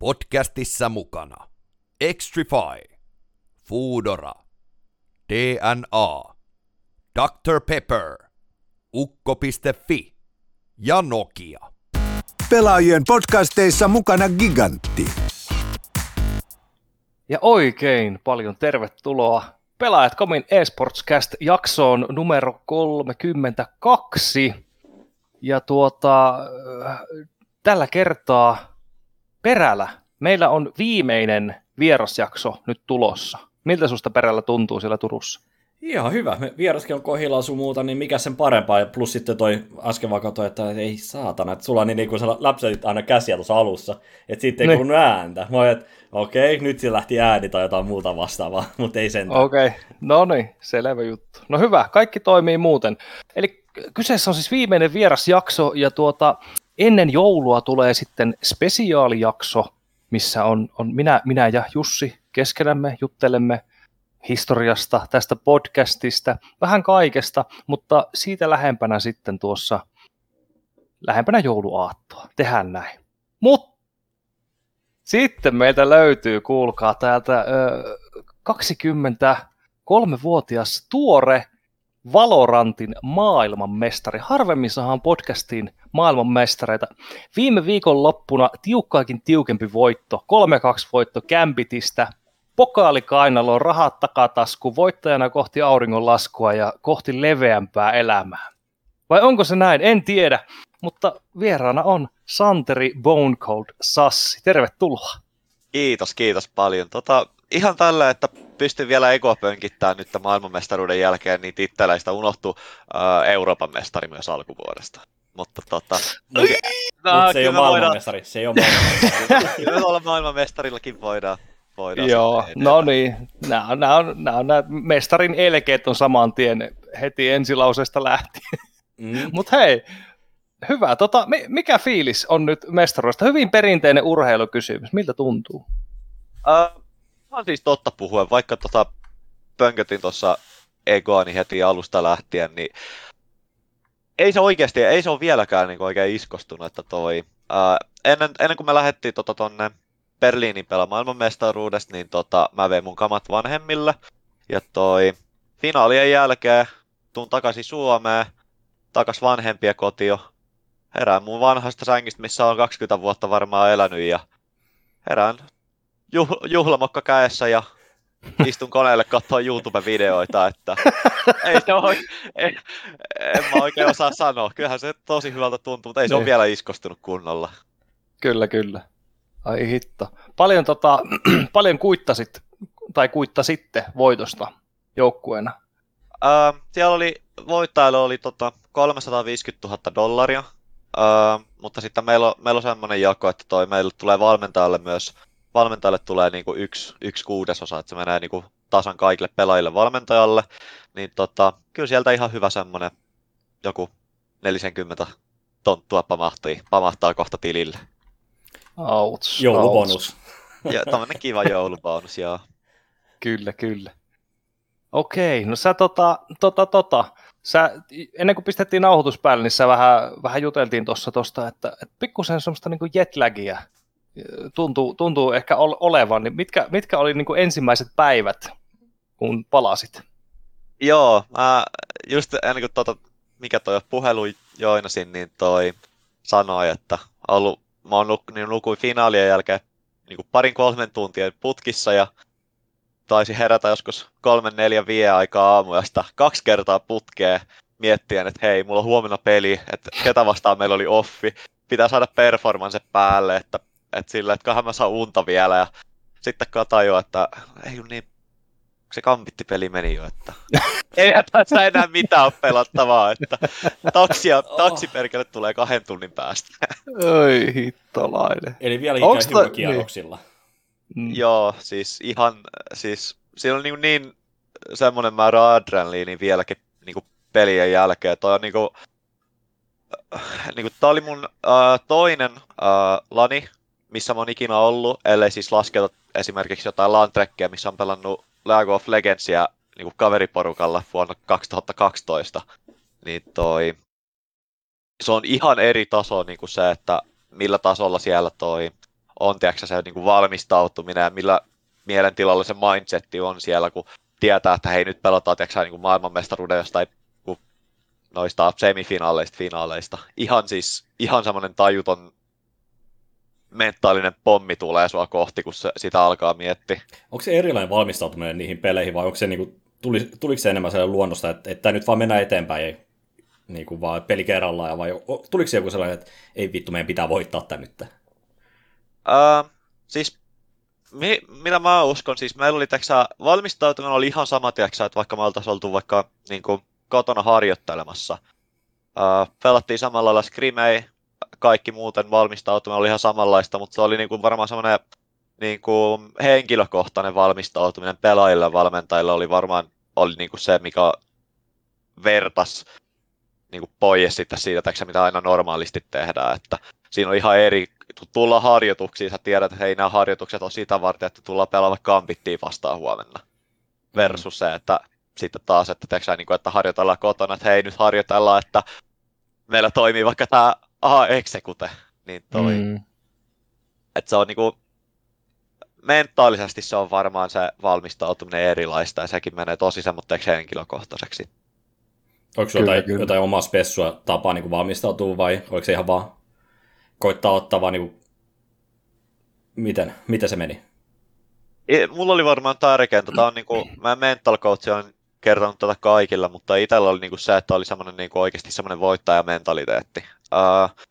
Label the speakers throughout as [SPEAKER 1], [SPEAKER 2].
[SPEAKER 1] Podcastissa mukana Extrify, Foodora, DNA, Dr. Pepper, Ukko.fi ja Nokia.
[SPEAKER 2] Pelaajien podcasteissa mukana Gigantti.
[SPEAKER 3] Ja oikein paljon tervetuloa Pelaajat Komin eSportscast jaksoon numero 32. Ja tuota, tällä kertaa perällä meillä on viimeinen vierasjakso nyt tulossa. Miltä susta perällä tuntuu siellä Turussa?
[SPEAKER 4] Ihan hyvä. Me vieraskin on kohilla sun muuta, niin mikä sen parempaa. Plus sitten toi äsken vaan katsoi, että ei saatana, että sulla on niin, niin kuin sä aina käsiä tuossa alussa, että sitten ei niin. kuulunut ääntä. Mä olin, että okei, okay, nyt se lähti ääni tai jotain muuta vastaavaa, mutta ei sen.
[SPEAKER 3] Okei, okay. no niin, selvä juttu. No hyvä, kaikki toimii muuten. Eli kyseessä on siis viimeinen vierasjakso ja tuota, ennen joulua tulee sitten spesiaalijakso, missä on, on minä, minä ja Jussi keskenämme juttelemme historiasta, tästä podcastista, vähän kaikesta, mutta siitä lähempänä sitten tuossa, lähempänä jouluaattoa. Tehdään näin. Mutta sitten meiltä löytyy, kuulkaa, täältä ö, 23-vuotias tuore Valorantin maailmanmestari. Harvemmin saadaan podcastiin maailmanmestareita. Viime viikon loppuna tiukkaakin tiukempi voitto, 3-2 voitto Gambitistä – pokaali kainaloon, rahat takatasku, voittajana kohti auringonlaskua ja kohti leveämpää elämää. Vai onko se näin? En tiedä, mutta vieraana on Santeri Bone Cold Sassi. Tervetuloa.
[SPEAKER 5] Kiitos, kiitos paljon. Tota, ihan tällä, että pystyn vielä ekoa pönkittämään nyt maailmanmestaruuden jälkeen, niin titteleistä unohtui uh, Euroopan mestari myös alkuvuodesta. Mutta tota...
[SPEAKER 4] Mut, no, se ei ole maailmanmestari, se ei ole maailmanmestari.
[SPEAKER 5] kyllä olla maailmanmestarillakin voidaan voidaan
[SPEAKER 3] Joo, no niin. Nämä on, nämä on, nämä on, nämä mestarin elkeet on saman tien heti ensilauseesta lähtien. Mm. Mutta hei, hyvä. Tota, mikä fiilis on nyt mestaruudesta? Hyvin perinteinen urheilukysymys. Miltä tuntuu?
[SPEAKER 5] Uh, on siis totta puhuen, vaikka tota pönkötin tuossa egoani heti alusta lähtien, niin ei se oikeasti, ei se ole vieläkään niin oikein iskostunut, että toi, uh, ennen, ennen kuin me lähdettiin tota tonne Berliinin pelaa maailmanmestaruudesta, niin tota, mä vein mun kamat vanhemmille. Ja toi finaalien jälkeen tuun takaisin Suomeen, takas vanhempia kotio. Herään mun vanhasta sängistä, missä on 20 vuotta varmaan elänyt ja herään juh- juhlamokka käessä ja istun koneelle katsoa YouTube-videoita, että ei se ole, en, en mä oikein osaa sanoa. Kyllähän se tosi hyvältä tuntuu, mutta ei se ole niin. vielä iskostunut kunnolla.
[SPEAKER 3] Kyllä, kyllä. Ai hitto. Paljon, tota, paljon kuittasit, tai kuittasitte voitosta joukkueena?
[SPEAKER 5] Uh, siellä oli, voittajille oli tota 350 000 dollaria, uh, mutta sitten meillä on, meillä on semmoinen jako, että toi meille tulee valmentajalle myös, valmentajalle tulee niinku yksi, yksi kuudesosa, että se menee niinku tasan kaikille pelaajille valmentajalle, niin tota, kyllä sieltä ihan hyvä semmoinen joku 40 tonttua pamahtii, pamahtaa kohta tilille.
[SPEAKER 3] Outs,
[SPEAKER 4] Joulubonus.
[SPEAKER 5] Ja tämmönen kiva joulubonus, joo.
[SPEAKER 3] Kyllä, kyllä. Okei, no sä tota, tota, tota, sä, ennen kuin pistettiin nauhoitus päälle, niin sä vähän, vähän juteltiin tuossa tosta, että, että pikkusen semmoista niin kuin jetlagia tuntuu, tuntuu ehkä olevan, niin mitkä, mitkä oli niin kuin ensimmäiset päivät, kun palasit?
[SPEAKER 5] Joo, mä just ennen kuin tota, mikä toi puhelu joinasin, niin toi sanoi, että ollut mä oon nuk, niin nukuin finaalien jälkeen niin kuin parin kolmen tuntien putkissa ja taisi herätä joskus kolmen, neljän, viiden aikaa aamuyöstä kaksi kertaa putkeen miettien, että hei, mulla on huomenna peli, että ketä vastaan meillä oli offi, pitää saada performance päälle, että, että sillä, että mä saan unta vielä ja sitten katajo, että ei ole niin se kampittipeli meni jo, että ei tässä enää mitään ole pelattavaa, että taksia, oh. taksiperkele tulee kahden tunnin päästä.
[SPEAKER 3] Oi hittolainen.
[SPEAKER 4] Eli vielä ikään kierroksilla.
[SPEAKER 5] Niin. Mm. Joo, siis ihan, siis siinä on niin, niin semmoinen määrä adrenaliini vieläkin niin kuin pelien jälkeen. Toi on niin kuin, niin kuin, tää oli mun uh, toinen uh, lani, missä mä oon ikinä ollut, ellei siis lasketa esimerkiksi jotain Landtrekkiä, missä on pelannut League of Legendsia niin kuin kaveriporukalla vuonna 2012, niin toi, se on ihan eri taso niin kuin se, että millä tasolla siellä toi on tiedätkö, se niin kuin valmistautuminen ja millä mielentilalla se mindsetti on siellä, kun tietää, että hei nyt pelataan tiedätkö, niin kuin maailmanmestaruuden jostain noista semifinaaleista, finaaleista. Ihan siis, ihan semmoinen tajuton mentaalinen pommi tulee sua kohti, kun se, sitä alkaa miettiä.
[SPEAKER 4] Onko se erilainen valmistautuminen niihin peleihin, vai onko se niinku, tuli, tuliko se enemmän sellainen luonnosta, että, että nyt vaan mennään eteenpäin, ei niin kuin vaan peli kerrallaan, vai tuliko se joku sellainen, että ei vittu, meidän pitää voittaa tämä nyt?
[SPEAKER 5] Uh, siis mi, mitä mä uskon, siis meillä oli teksä, valmistautuminen oli ihan sama, teksä, että vaikka me oltaisiin oltu vaikka niin kuin, kotona harjoittelemassa. Uh, pelattiin samalla lailla skrimei, kaikki muuten valmistautuminen oli ihan samanlaista, mutta se oli niin kuin varmaan semmoinen niin kuin henkilökohtainen valmistautuminen pelaajille ja valmentajille oli varmaan oli niin kuin se, mikä vertas niin kuin pois sitten siitä, teksä, mitä aina normaalisti tehdään. Että siinä on ihan eri, tulla harjoituksiin, sä tiedät, että hei, nämä harjoitukset on sitä varten, että tullaan pelaamaan kampittiin vastaan huomenna. Versus se, että sitten taas, että, teksä, niin kuin, että harjoitellaan kotona, että hei, nyt harjoitellaan, että meillä toimii vaikka tämä aha, execute, niin toi. Mm. Että se on niinku, mentaalisesti se on varmaan se valmistautuminen erilaista ja sekin menee tosi semmoitteeksi henkilökohtaiseksi.
[SPEAKER 4] Onko kyllä, jotain, kyllä. jotain omaa spessua tapaa niin valmistautua vai oliko se ihan vaan koittaa ottaa vaan niin kuin... miten, miten se meni?
[SPEAKER 5] Mulla oli varmaan tärkeintä, tämä on niin kuin, mä mental coach on kertonut tätä kaikilla, mutta itsellä oli niin kuin se, että oli semmoinen niin kuin oikeasti semmoinen voittajamentaliteetti. Uh,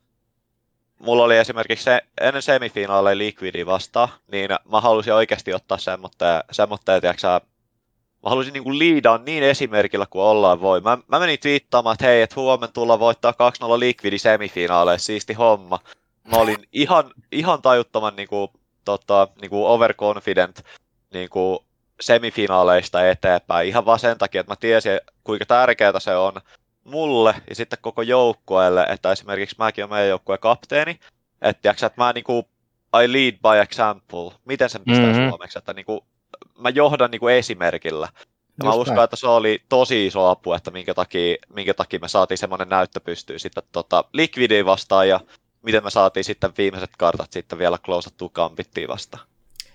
[SPEAKER 5] mulla oli esimerkiksi se, ennen semifinaaleja Liquidi vastaan, niin mä halusin oikeasti ottaa semmoitteen, semmoitteen tiiäksä, mä halusin niinku liidaa niin esimerkillä kuin ollaan voi. Mä, mä menin twiittaamaan, että hei, että huomenna tulla voittaa 2-0 Liquidi semifinaaleissa, siisti homma. Mä olin ihan, ihan tajuttoman niinku, tota, niinku overconfident niinku, semifinaaleista eteenpäin. Ihan vaan sen takia, että mä tiesin, kuinka tärkeää se on mulle ja sitten koko joukkueelle, että esimerkiksi mäkin olen meidän joukkueen kapteeni, että, tiiäksä, että mä niinku, I lead by example. Miten sen pistää mm-hmm. suomeksi? Että niinku, mä johdan niinku esimerkillä. Ja mä uskon, näin. että se oli tosi iso apu, että minkä takia, minkä takia me saatiin semmoinen näyttö pystyy sitten tota, Liquidiin vastaan ja miten me saatiin sitten viimeiset kartat sitten vielä klousattua Gambittiin vastaan.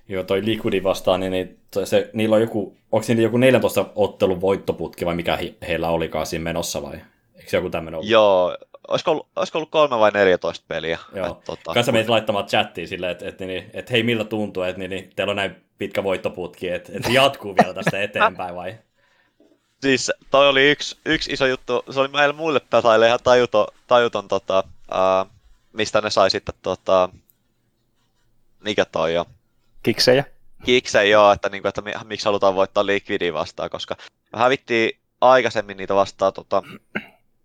[SPEAKER 4] Joo, toi Liquidi vastaan, niin, niin se, niillä on joku, onko niillä joku 14 ottelun voittoputki vai mikä he, heillä olikaan siinä menossa vai? Eikö se joku tämmöinen ollut?
[SPEAKER 5] Joo, olisiko ollut, olisiko ollut kolme vai 14 peliä?
[SPEAKER 4] Joo, et, tota, kanssa meitä laittamaan chattiin silleen, että et, niin, et, hei miltä tuntuu, että niin, niin, teillä on näin pitkä voittoputki, että et jatkuu vielä tästä eteenpäin vai?
[SPEAKER 5] Siis toi oli yksi, yksi iso juttu, se oli meille muille pelaajille ihan tajuton, tajuton tota, uh, mistä ne sai sitten tota, mikä toi jo,
[SPEAKER 3] Kiksejä?
[SPEAKER 5] Kiksejä, joo, että, niin kuin, että miksi halutaan voittaa Liquidi vastaan, koska me hävittiin aikaisemmin niitä vastaan tota,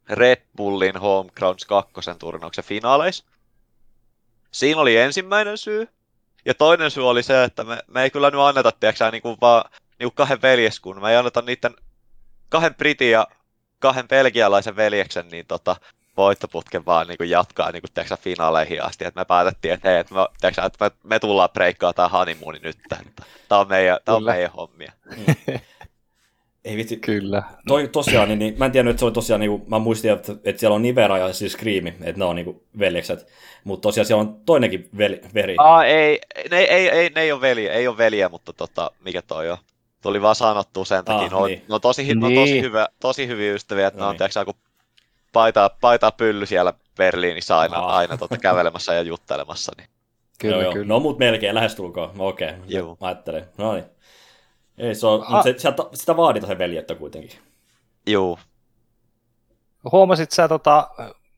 [SPEAKER 5] Red Bullin Home Grounds 2 turnauksen finaaleissa. Siinä oli ensimmäinen syy. Ja toinen syy oli se, että me, me ei kyllä nyt anneta, tiedätkö, niin kuin vaan niin kuin kahden veljeskun. Me ei anneta niiden kahden britin ja kahden belgialaisen veljeksen niin tota, voittoputken vaan niin kuin jatkaa niin kuin, tiiäksä, finaaleihin asti. Et me päätettiin, että, hei, että, me, tiiäksä, että me, me, tullaan breikkaa tämä honeymooni nyt. Tämä on meidän, tämä on meidän hommia. Mm.
[SPEAKER 4] Ei vitsi.
[SPEAKER 3] Kyllä.
[SPEAKER 4] Toi, tosiaan, niin, niin, mä en tiennyt, että se oli tosiaan, niin kuin, mä muistin, että, että siellä on Nivera ja siis Screami, että ne on niin kuin, veljekset. Mutta tosiaan siellä on toinenkin veli. veri.
[SPEAKER 5] Aa, ei, ne, ei, ei, ne ei ole veliä, ei ole veliä, mutta tota, mikä toi on? Tuli vaan sanottua sen takia. Ah, no, niin. no, tosi, niin. no, tosi, hyvä, tosi hyviä ystäviä, että no, ne on, niin. tiiäksä, kun paitaa, paitaa pylly siellä Berliinissä aina, ah. aina tuota kävelemässä ja juttelemassa. Niin.
[SPEAKER 4] Kyllä, joo, kyllä. No mut melkein lähestulkoon. No, okei, okay. Joo. mä ajattelen. No niin. Ei, se on, ah. se, sitä, sitä vaaditaan se veljettä kuitenkin.
[SPEAKER 5] Joo.
[SPEAKER 3] Huomasit sä tota,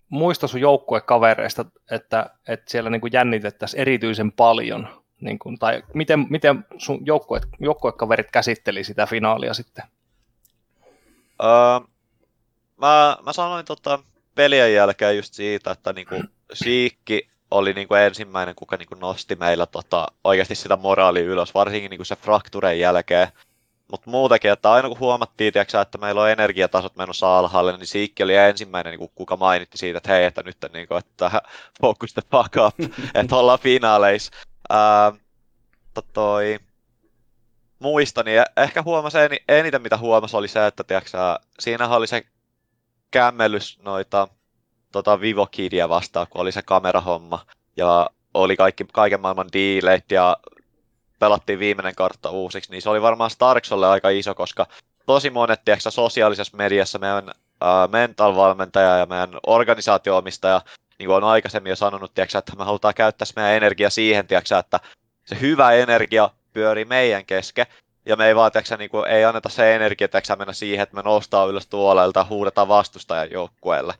[SPEAKER 3] muista sun joukkuekavereista, että, että siellä niin kuin jännitettäisiin erityisen paljon, niin kuin, tai miten, miten sun joukkue, joukkuekaverit käsitteli sitä finaalia sitten?
[SPEAKER 5] Uh, mä, mä sanoin tota, pelien jälkeen just siitä, että niinku, Siikki oli niinku ensimmäinen, kuka niinku nosti meillä tota, oikeasti sitä moraalia ylös, varsinkin niinku se fraktureen jälkeen. Mutta muutenkin, että aina kun huomattiin, tiiäksä, että meillä on energiatasot menossa alhaalle, niin Siikki oli ensimmäinen, niin kuka mainitti siitä, että hei, että nyt niin kuin, että focus the fuck up, että ollaan finaaleissa. Ää, toi, muistan, niin ehkä huomasin eniten, mitä huomasi, oli se, että tiiäksä, siinä oli se kämmellys noita tota Vivo Kidia vastaan, kun oli se kamerahomma. Ja oli kaikki, kaiken maailman diileit ja pelattiin viimeinen kartta uusiksi, niin se oli varmaan Starksolle aika iso, koska tosi monet tiedätkö, sosiaalisessa mediassa meidän äh, mental-valmentaja ja meidän organisaatio-omistaja niin kuin on aikaisemmin jo sanonut, tiedätkö, että me halutaan käyttää meidän energia siihen, tiedätkö, että se hyvä energia pyörii meidän kesken, ja me ei vaan, tiiäksä, niin kuin, ei anneta se energia tiiäksä, mennä siihen, että me nostaa ylös tuolelta, huudetaan vastustajan joukkueelle.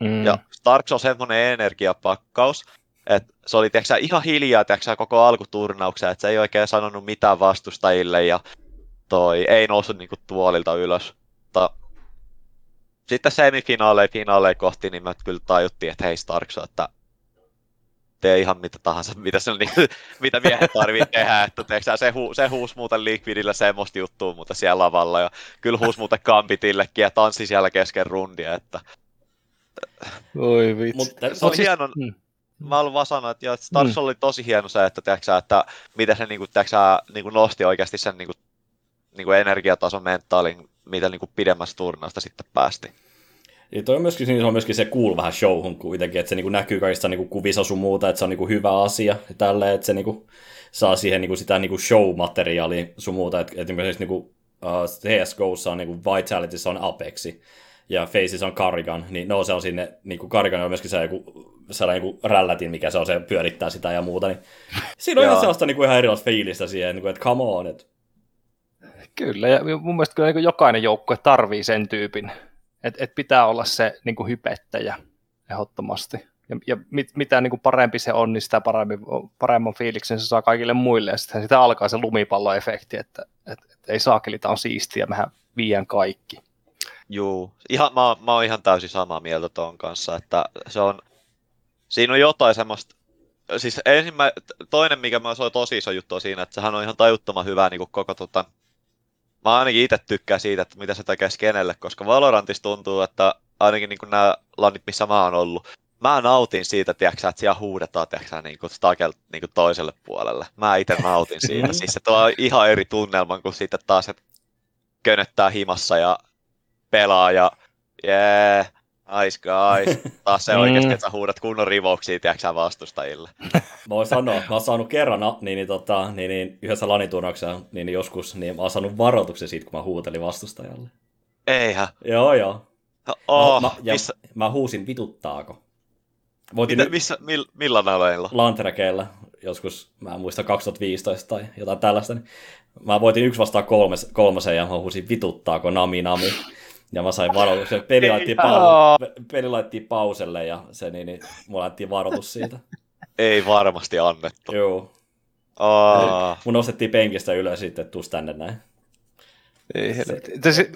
[SPEAKER 5] Mm. Ja Starks on semmoinen energiapakkaus, että se oli tiiäksä, ihan hiljaa tiiäksä, koko alkuturnauksen, että se ei oikein sanonut mitään vastustajille ja toi ei noussut niin kuin, tuolilta ylös. Mutta sitten semifinaaleja, finaaleja kohti, niin me kyllä tajuttiin, että hei Starks, että tee ihan mitä tahansa, mitä, se, niin, mitä miehet tarvitsee tehdä. Että, teeksä, se, hu, se huus muuten Liquidillä semmoista juttua, mutta siellä lavalla. Ja kyllä huus muuten Gambitillekin ja tanssi siellä kesken rundia. Että...
[SPEAKER 3] Oi vitsi.
[SPEAKER 5] Mutta se on siis... hieno, hmm. Mä haluan vaan sanoa, että, Stars hmm. oli tosi hieno se, että, tiiäksä, että miten se niin kuin, tiiäksä, niin kuin nosti oikeasti sen niin kuin, niin kuin energiatason mentaalin, mitä niin kuin pidemmästä turnausta sitten päästi.
[SPEAKER 4] Ja toi on myöskin, niin se on myöskin se cool vähän showhun kuitenkin, että se niin näkyy kaikissa niin kuvissa sun muuta, että se on niin hyvä asia ja tälleen, että se niin saa siihen niin sitä niin show-materiaalia sun muuta, että, että esimerkiksi niin kuin, uh, CSGOssa on niin Vitality, se on Apexi ja Faces on Carrigan, niin no se on sinne, niin kuin Carrigan on myöskin se joku sellainen niin rällätin, mikä se on, se pyörittää sitä ja muuta, niin siinä on ihan sellaista niin kuin ihan erilaista fiilistä siihen, niin kuin, että come on, että
[SPEAKER 3] Kyllä, ja mun mielestä kyllä niin jokainen joukkue tarvii sen tyypin että et pitää olla se niin kuin hypettäjä ehdottomasti. Ja, ja mit, mitä niin kuin parempi se on, niin sitä paremmin, paremman fiiliksen se saa kaikille muille. Ja sitten sitä alkaa se lumipalloefekti, että et, et ei saakeli, tämä on siistiä, mehän viiän kaikki.
[SPEAKER 5] Juu, ihan, mä, mä oon ihan täysin samaa mieltä tuon kanssa, että se on, siinä on jotain semmoista, siis ensimmä, toinen, mikä mä se tosi iso juttu on siinä, että sehän on ihan tajuttoman hyvä niin koko tota, mä ainakin itse tykkään siitä, että mitä se tekee kenelle, koska Valorantissa tuntuu, että ainakin niin nämä lannit, missä mä oon ollut, mä nautin siitä, tiiäksä, että siellä huudetaan tiiäksä, niin kuin stakel, niin kuin toiselle puolelle. Mä itse nautin siitä. siis se tuo ihan eri tunnelman kuin sitten taas, että könöttää himassa ja pelaa ja yeah, Nice guys. Taas se oikeasti, mm. että sä huudat kunnon rivouksia, tiedätkö vastustajille.
[SPEAKER 4] mä voin sanoa, mä oon saanut kerran niin, niin, tota, niin, niin, yhdessä laniturnauksessa niin, niin, joskus, niin mä oon saanut varoituksen siitä, kun mä huutelin vastustajalle.
[SPEAKER 5] Eihän.
[SPEAKER 4] Joo, joo.
[SPEAKER 5] Oh,
[SPEAKER 4] mä, mä, missä? mä huusin vituttaako.
[SPEAKER 5] Voitin Mitä, missä, mill, millä naleilla?
[SPEAKER 4] Lantrekeillä, joskus, mä en muista 2015 tai jotain tällaista. Niin mä voitin yksi vastaan kolmes, kolmosen ja mä huusin vituttaako nami nami. Ja mä sain varoituksen. Peli laitettiin, pau- peli laitettiin pauselle ja se, niin, niin mulla laitettiin varoitus siitä.
[SPEAKER 5] Ei varmasti annettu.
[SPEAKER 4] Joo. Aa. Mun nostettiin penkistä ylös sitten, että tuus tänne näin.
[SPEAKER 3] Ei helvetti.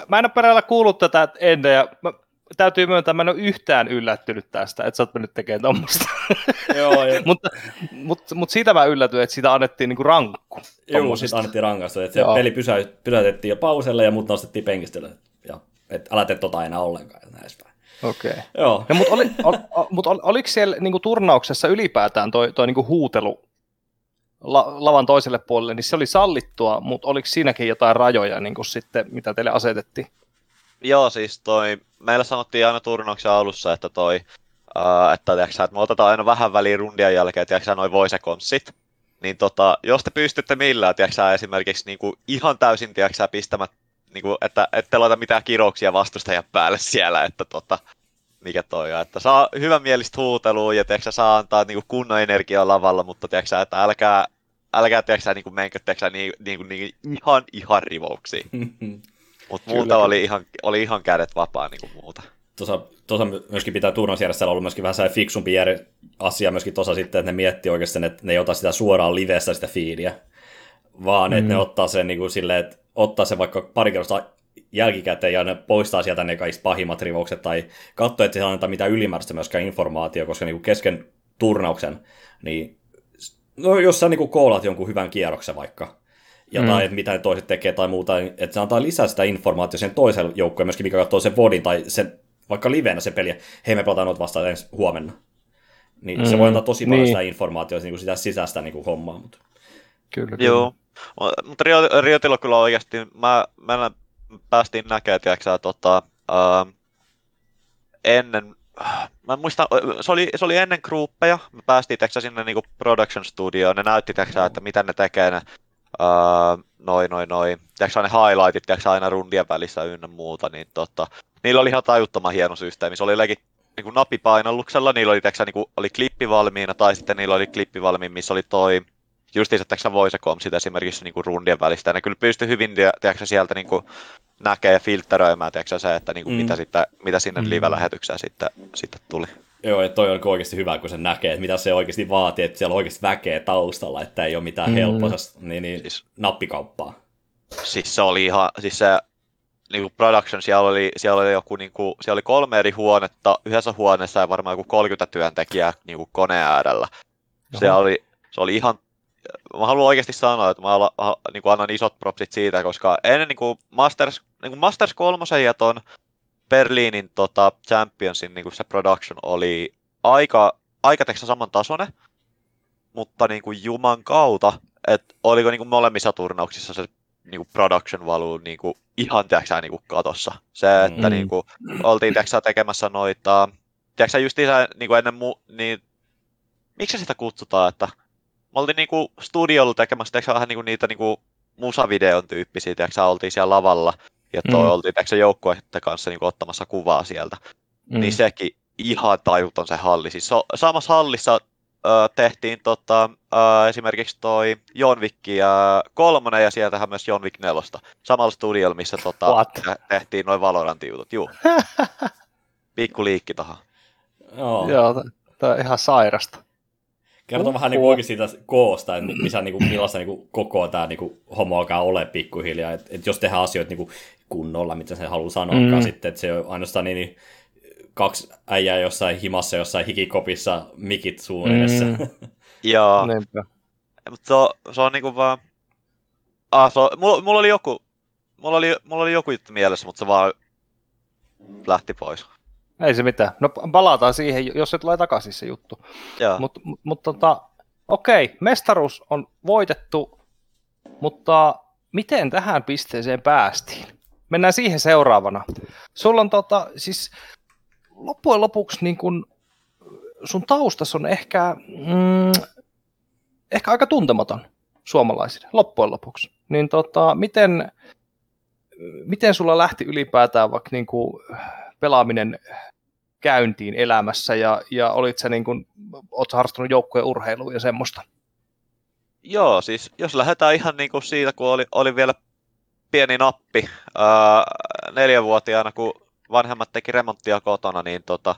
[SPEAKER 3] Mä en ole perällä kuullut tätä ennen ja mä, täytyy myöntää, mä en ole yhtään yllättynyt tästä, että sä oot mennyt tekemään tuommoista.
[SPEAKER 4] Joo,
[SPEAKER 3] mutta, mutta, mutta siitä mä yllätyin, että siitä annettiin niinku rankku.
[SPEAKER 4] Joo, siitä annettiin rankasta. Että se Joo. peli pysä, pysäytettiin jo pauselle ja mut nostettiin penkistä ylös. Että älä tee tota enää ollenkaan. Näin
[SPEAKER 3] Okei. Okay. Joo. No, mutta oli, ol, mut ol, oliko siellä niinku turnauksessa ylipäätään toi, toi niinku huutelu la, lavan toiselle puolelle, niin se oli sallittua, mutta oliko siinäkin jotain rajoja, niin kuin sitten, mitä teille asetettiin?
[SPEAKER 5] Joo, siis toi, meillä sanottiin aina turnauksen alussa, että toi, uh, että, tiiäksä, että me otetaan aina vähän väliin rundien jälkeen, tiiäksä, noin voisekonssit, niin tota, jos te pystytte millään, tiiäksä, esimerkiksi niin kuin ihan täysin tiiäksä, pistämät, niin kuin, että ette laita mitään kirouksia vastustajan päälle siellä, että tota, mikä toi on, että saa hyvän mielistä huutelua ja tiiäksä, saa antaa niin kuin kunnon energiaa lavalla, mutta tiiäksä, että älkää, älkää tiiäksä, niin kuin menkö tiiäksä, niin, niin, kuin, niin, ihan, ihan rivouksiin. Mutta muuta oli ihan, oli ihan kädet vapaa niin kuin muuta.
[SPEAKER 4] Tuossa, tuossa myöskin pitää turnausjärjestelmällä ollut myöskin vähän sellainen fiksumpi asia myöskin tuossa sitten, että ne miettii oikeasti, että ne ei ota sitä suoraan livessä sitä fiidiä, vaan mm. että ne mm. ottaa sen niin kuin silleen, että ottaa sen vaikka pari kertaa jälkikäteen ja ne poistaa sieltä ne kaikista pahimmat rivoukset tai katsoo, että se ei anneta mitään ylimääräistä myöskään informaatio, koska niin kuin kesken turnauksen, niin no jos sä niin kuin koolat jonkun hyvän kierroksen vaikka, jotain, mm. mitä ne toiset tekee tai muuta, niin että se antaa lisää sitä informaatiota sen toiselle joukkueen myöskin, mikä katsoo sen vodin tai sen, vaikka livenä se peli, hei me pelataan noita vastaan ensi huomenna. Niin mm. se voi antaa tosi paljon niin. sitä informaatiota, niin kuin sitä sisäistä niin kuin hommaa. Mutta...
[SPEAKER 3] Kyllä, kyllä.
[SPEAKER 5] Joo, mutta Riotilla kyllä oikeasti, mä, mä päästiin näkemään, tiedätkö tota, uh, ennen mä en muista, se oli, se oli ennen gruppeja, me päästiin teksä sinne niinku production studioon, ne näytti teksä, että mitä ne tekee ne Uh, noin, noin, noin. Tiedätkö ne highlightit, tiedätkö aina rundien välissä ynnä muuta, niin tota, niillä oli ihan tajuttoman hieno systeemi. Se oli jotenkin niin napipainalluksella, niillä oli, tiedätkö, niin kuin, oli klippi valmiina, tai sitten niillä oli klippi valmiina, missä oli toi justiinsa tiedätkö, voice comsit esimerkiksi niin kuin rundien välistä. Ja ne kyllä pystyi hyvin tiedätkö, sieltä niin kuin, näkee ja filtteröimään tiedätkö, se, että niin kuin, mm. mitä, sitten, mitä sinne mm. live-lähetykseen sitten, sitten tuli.
[SPEAKER 4] Joo, että toi on oikeasti hyvä, kun se näkee, että mitä se oikeasti vaatii, että siellä on oikeasti väkeä taustalla, että ei ole mitään mm. helppoa niin, niin, siis, nappikauppaa.
[SPEAKER 5] Siis se oli ihan, siis se niin kuin production, siellä oli, siellä oli joku, niin kuin, siellä oli kolme eri huonetta, yhdessä huoneessa ja varmaan joku 30 työntekijää niin kuin koneen äärellä. Se oli, se oli ihan, mä haluan oikeasti sanoa, että mä ala, niin kuin annan isot propsit siitä, koska ennen niin kuin Masters, niin kuin Masters 3 ja ton Berliinin tota, Championsin niin kuin se production oli aika, aika saman tasoinen, mutta niin kuin Juman kautta, että oliko niin kuin molemmissa turnauksissa se niin kuin production valuu niin kuin ihan tiiäksä, niin kuin katossa. Se, että mm. niin kuin, oltiin tiiäksä, tekemässä noita, tiiäksä, just niin kuin ennen mu, niin miksi sitä kutsutaan, että me oltiin niin kuin studiolla tekemässä tiiäksä, vähän niin kuin niitä niin kuin musavideon tyyppisiä, tiiäksä, oltiin siellä lavalla ja toi mm. oltiin tiiäksä, joukkueiden kanssa niin kuin, ottamassa kuvaa sieltä. Mm. Niin sekin ihan tajuton se halli. Siis so, samassa hallissa tehtiin tota, ö, esimerkiksi toi John Wick ja kolmonen ja sieltähän myös John Wick nelosta. Samalla studiolla, missä tota, tehtiin noin Valorant-jutut. Juu. Pikku liikki tohon.
[SPEAKER 3] Joo, Joo tämä on ihan sairasta.
[SPEAKER 4] Kertoo vähän niin oikein siitä koosta, että missä, niin kuin, millaista niin kuin, koko tämä niin kuin, homo alkaa ole pikkuhiljaa. Että, että jos tehdään asioita niin kuin, kunnolla, mitä se haluaa sanoa, mm. sitten, että se on ainoastaan niin, niin kaksi äijää jossain himassa, jossain hikikopissa, mikit suun edessä. Mm.
[SPEAKER 5] Joo. Mutta se on, se on niinku vaan... Ah, se on, mulla, mulla, oli joku, mulla, oli, mulla oli joku juttu mielessä, mutta se vaan lähti pois.
[SPEAKER 3] Ei se mitään. No palataan siihen, jos se tulee takaisin se juttu. Mutta mut, tota, okei, mestaruus on voitettu, mutta miten tähän pisteeseen päästiin? Mennään siihen seuraavana. Sulla on tota, siis loppujen lopuksi niin kun sun taustas on ehkä, mm, ehkä aika tuntematon suomalaisille loppujen lopuksi. Niin tota, miten, miten sulla lähti ylipäätään vaikka niin kuin pelaaminen käyntiin elämässä ja, ja olit sä niin kuin, oot harrastunut joukkueen urheilua ja semmoista?
[SPEAKER 5] Joo, siis jos lähdetään ihan niin kuin siitä, kun oli, oli vielä pieni nappi ää, neljänvuotiaana, kun vanhemmat teki remonttia kotona, niin tota,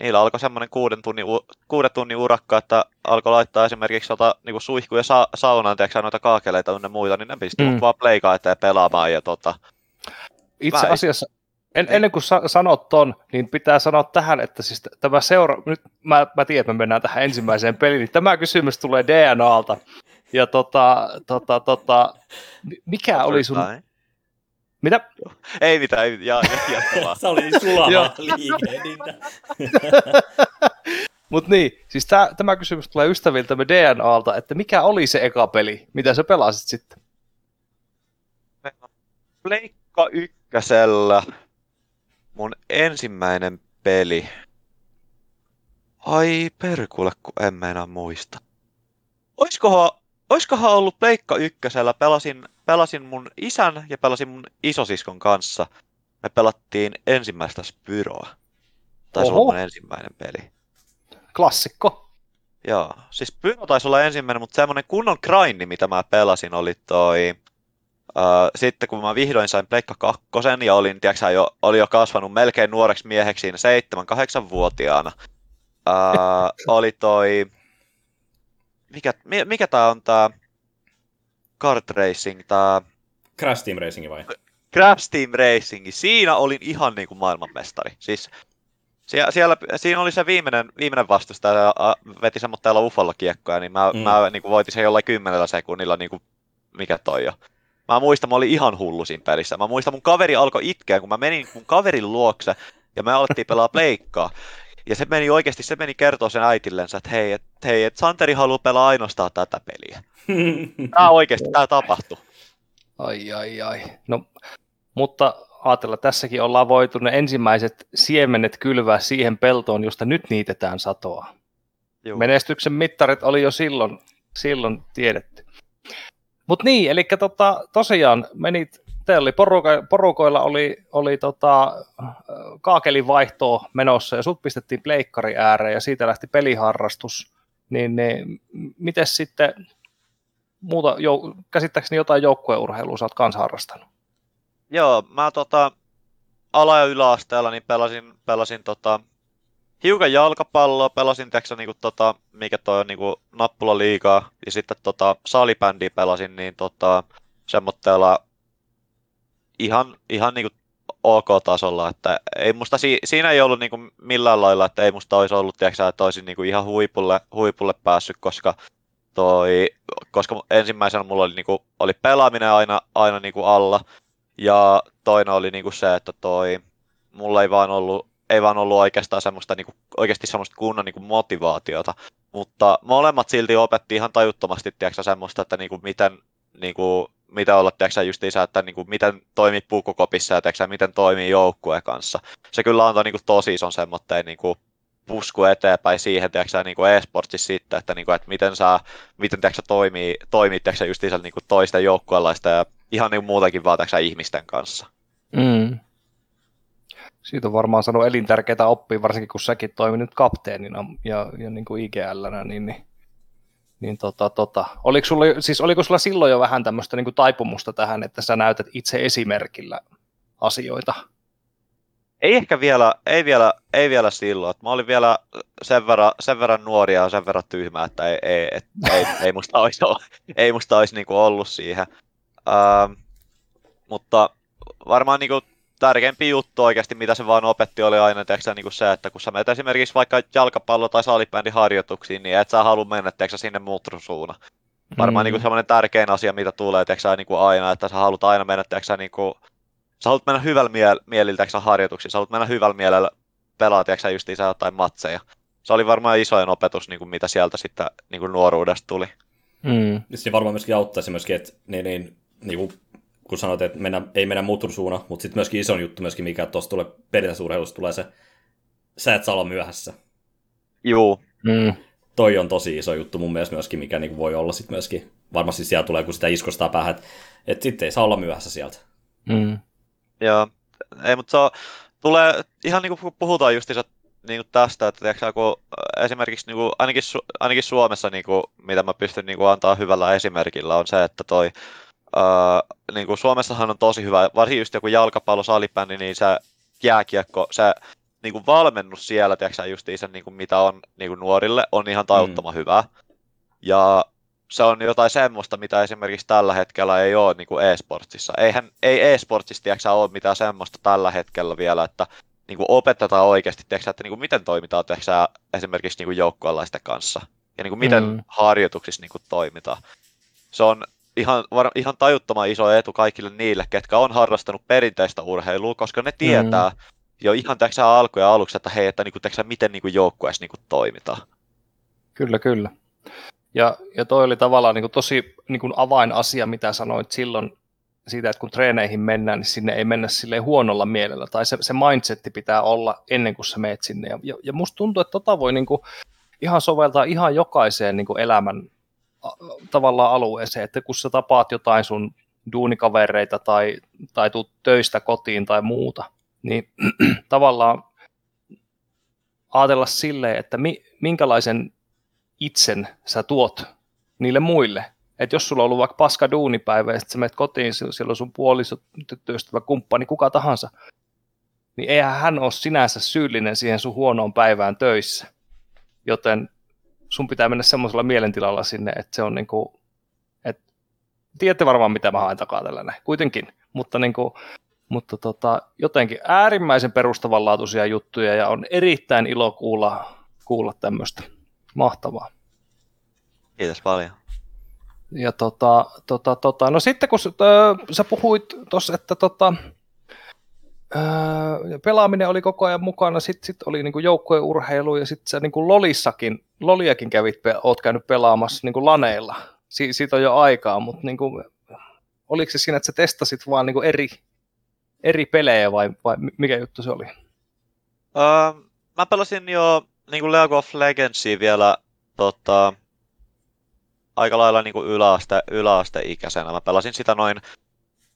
[SPEAKER 5] niillä alkoi semmoinen kuuden tunnin, kuuden tunnin urakka, että alkoi laittaa esimerkiksi tota, niin kuin suihkuja sa- saunaan, tiedätkö, noita kaakeleita ja muita, niin ne pisti mm. vaan pleikaa eteen pelaamaan. Ja, tota,
[SPEAKER 3] Itse asiassa en, ennen kuin sa- sanot ton, niin pitää sanoa tähän, että siis tämä seura... Nyt mä, mä tiedän, että me mennään tähän ensimmäiseen peliin, niin tämä kysymys tulee DNAlta. Ja tota, tota, tota, mikä oli sun... Mitä?
[SPEAKER 5] Ei mitään, ei, jaa, jaa,
[SPEAKER 4] Se oli sulava liikehdintä.
[SPEAKER 3] Mutta niin, siis tää, tämä kysymys tulee ystäviltämme DNAlta, että mikä oli se eka peli, mitä sä pelasit sitten?
[SPEAKER 5] Pleikka ykkösellä mun ensimmäinen peli. Ai perkule, kun en meinaa muista. Oiskohan, oiskohan ollut Pleikka ykkösellä, pelasin pelasin mun isän ja pelasin mun isosiskon kanssa. Me pelattiin ensimmäistä Spyroa. Oho. olla mun ensimmäinen peli.
[SPEAKER 3] Klassikko.
[SPEAKER 5] Joo, siis Spyro taisi olla ensimmäinen, mutta semmonen kunnon grindi, mitä mä pelasin, oli toi... Uh, sitten kun mä vihdoin sain Pleikka kakkosen ja olin, tiiäksä, jo, oli jo kasvanut melkein nuoreksi mieheksi siinä 7-8-vuotiaana, uh, oli toi... Mikä, mikä tää on tää kart racing, tää...
[SPEAKER 4] Crash Team Racing vai?
[SPEAKER 5] Crash Team Racing, siinä olin ihan niin kuin maailmanmestari. Siis siellä, siellä, siinä oli se viimeinen, viimeinen vastusta, ja veti semmoitteella ufolla kiekkoja, niin mä, mm. mä niin kuin voitin sen jollain kymmenellä sekunnilla, niin kuin, mikä toi jo. Mä muistan, mä olin ihan hullu siinä pelissä. Mä muistan, mun kaveri alkoi itkeä, kun mä menin mun kaverin luokse, ja me alettiin pelaa pleikkaa. Ja se meni oikeasti, se meni kertoa sen äitillensä, että hei, et, hei, et Santeri haluaa pelaa ainoastaan tätä peliä. Tämä oikeasti, tämä tapahtui.
[SPEAKER 3] Ai, ai, ai. No, mutta ajatella, tässäkin ollaan voitu ne ensimmäiset siemenet kylvää siihen peltoon, josta nyt niitetään satoa.
[SPEAKER 5] Juu.
[SPEAKER 3] Menestyksen mittarit oli jo silloin, silloin tiedetty. Mutta niin, eli tota, tosiaan menit, te oli poruka, porukoilla oli, oli tota, kaakelin vaihtoa menossa ja sut pistettiin pleikkari ääreen ja siitä lähti peliharrastus. Niin, niin miten sitten muuta, jou, käsittääkseni jotain joukkueurheilua sä oot kanssa harrastanut?
[SPEAKER 5] Joo, mä tota, ala- ja yläasteella niin pelasin, pelasin tota, hiukan jalkapalloa, pelasin tiiäksä, niinku, tota, mikä toi on niinku, nappula liigaa, ja sitten tota, salibändiä pelasin, niin tota, semmoitteella ihan, ihan niinku ok-tasolla, että ei musta, si, siinä ei ollut niinku millään lailla, että ei musta olisi ollut, tiiäksä, että olisin niinku ihan huipulle, huipulle päässyt, koska toi, koska ensimmäisenä mulla oli, niinku, oli pelaaminen aina, aina niinku alla, ja toinen oli niinku se, että toi, mulla ei vaan ollut, ei vaan ollut oikeastaan semmoista, niinku, oikeasti semmoista kunnon niinku motivaatiota, mutta molemmat silti opetti ihan tajuttomasti tiiäksä, semmoista, että niinku, miten, niinku, mitä olla tiiäksä, justiinsa, että niinku, miten toimii pukukopissa ja tiiäksä, miten toimii joukkueen kanssa. Se kyllä antoi niinku, tosi ison semmoitteen niinku, pusku eteenpäin siihen, tiiäksä, niin kuin e-sportsissa sitten, että, niin kuin, että miten saa, miten tiiäksä, toimii, toimii tiiäksä, just niin kuin toisten joukkueenlaista ja ihan niin kuin muutenkin vaan tiiäksä, ihmisten kanssa.
[SPEAKER 3] Mm. Siitä on varmaan sanonut elintärkeää oppia, varsinkin kun säkin toiminut kapteenina ja, ja niin kuin IGL-nä, niin, niin, niin tota, tota. Oliko, sulla, siis oliko sulla silloin jo vähän tämmöistä niin kuin taipumusta tähän, että sä näytät itse esimerkillä asioita?
[SPEAKER 5] Ei ehkä vielä, ei vielä, ei vielä silloin. Mä olin vielä sen verran, sen verran nuoria ja sen verran tyhmä, että ei, ei, et, ei, ei musta olisi, ei musta olisi niinku ollut siihen. Ähm, mutta varmaan niinku tärkeimpi juttu oikeasti, mitä se vaan opetti, oli aina tiiäksä, niin kuin se, että kun sä menet esimerkiksi vaikka jalkapallo- tai salibändin harjoituksiin, niin et sä halua mennä tiiäksä, sinne mutrusuuna. Varmaan mm. niin kuin semmoinen tärkein asia, mitä tulee tiiäksä, niin kuin aina, että sä haluat aina mennä tiiäksä, niin kuin, sä haluat mennä hyvällä miel- mielillä tiiäksä, harjoituksiin, sä haluat mennä hyvällä mielellä pelaa tiiäksä, justiinsa jotain matseja. Se oli varmaan isoin opetus, niin kuin, mitä sieltä sitten niin kuin nuoruudesta tuli.
[SPEAKER 3] Mm.
[SPEAKER 4] Se varmaan myöskin auttaisi myöskin, että niin, niin, niin kuin kun sanoit, että mennä, ei mennä mutrusuuna, mutta sitten myöskin iso juttu myöskin, mikä tuossa tulee perintäisurheilussa, tulee se, sä et saa olla myöhässä.
[SPEAKER 5] Juu.
[SPEAKER 3] Mm.
[SPEAKER 4] Toi on tosi iso juttu mun mielestä myöskin, mikä niin voi olla sitten myöskin, varmasti siellä tulee, kun sitä iskostaa päähän, että, että sitten ei saa olla myöhässä sieltä.
[SPEAKER 3] Mm.
[SPEAKER 5] Joo, ei, mutta se on, tulee ihan niin kuin puhutaan justiinsa niin kuin tästä, että tiiäksä, kun esimerkiksi niin kuin, ainakin, Su- ainakin Suomessa, niin kuin, mitä mä pystyn niin kuin, antaa hyvällä esimerkillä, on se, että toi, Uh, niin kuin Suomessahan on tosi hyvä, varsinkin just joku jalkapallo, salibändi, niin se jääkiekko, se niin kuin valmennus siellä, tiedätkö justiinsa, niin kuin mitä on niin kuin nuorille, on ihan tajuttoman mm. hyvää. Ja se on jotain semmoista, mitä esimerkiksi tällä hetkellä ei ole niin kuin e-sportsissa. Eihän, ei e-sportsissa tiedätkö, ole mitään semmoista tällä hetkellä vielä, että niin kuin opetetaan oikeasti, tiedätkö, että niin kuin miten toimitaan tiedätkö, esimerkiksi niin kuin joukkueenlaisten kanssa. Ja niin kuin miten mm. harjoituksissa niin kuin toimitaan. Se on ihan, var, ihan tajuttoman iso etu kaikille niille, ketkä on harrastanut perinteistä urheilua, koska ne tietää mm. jo ihan teksä alku ja aluksi, että hei, että niinku, teksä, miten niinku joukkueessa niinku toimitaan.
[SPEAKER 3] Kyllä, kyllä. Ja, ja toi oli tavallaan niin kuin tosi niin kuin avainasia, mitä sanoit silloin siitä, että kun treeneihin mennään, niin sinne ei mennä sille huonolla mielellä, tai se, se mindsetti pitää olla ennen kuin sä meet sinne. Ja, ja, ja musta tuntuu, että tota voi niin kuin ihan soveltaa ihan jokaiseen niin kuin elämän tavallaan alueeseen, että kun sä tapaat jotain sun duunikavereita tai, tai tuut töistä kotiin tai muuta, niin tavallaan ajatella silleen, että mi, minkälaisen itsen sä tuot niille muille. Että jos sulla on ollut vaikka paska duunipäivä ja sitten sä menet kotiin, siellä on sun puoliso, tyttöystävä, kumppani, kuka tahansa, niin eihän hän ole sinänsä syyllinen siihen sun huonoon päivään töissä. Joten sun pitää mennä semmoisella mielentilalla sinne, että se on niin kuin, että tiedätte varmaan mitä mä haen takaa tällä näin, kuitenkin, mutta, niin kuin, mutta tota, jotenkin äärimmäisen perustavanlaatuisia juttuja ja on erittäin ilo kuulla, kuulla tämmöistä. Mahtavaa.
[SPEAKER 5] Kiitos paljon.
[SPEAKER 3] Ja tota, tota, tota, no sitten kun äh, sä puhuit tuossa, että tota, Öö, pelaaminen oli koko ajan mukana, sitten sit oli niinku joukkueurheilu ja sitten sä niinku Lolissakin, Loliakin kävit, oot käynyt pelaamassa niinku laneilla. Si- siitä on jo aikaa, mutta niinku, oliko se siinä, että sä testasit vaan niinku eri, eri pelejä vai, vai mikä juttu se oli?
[SPEAKER 5] Öö, mä pelasin jo niin League of Legendsia vielä tota, aika lailla niin kuin yläaste, yläasteikäisenä. Mä pelasin sitä noin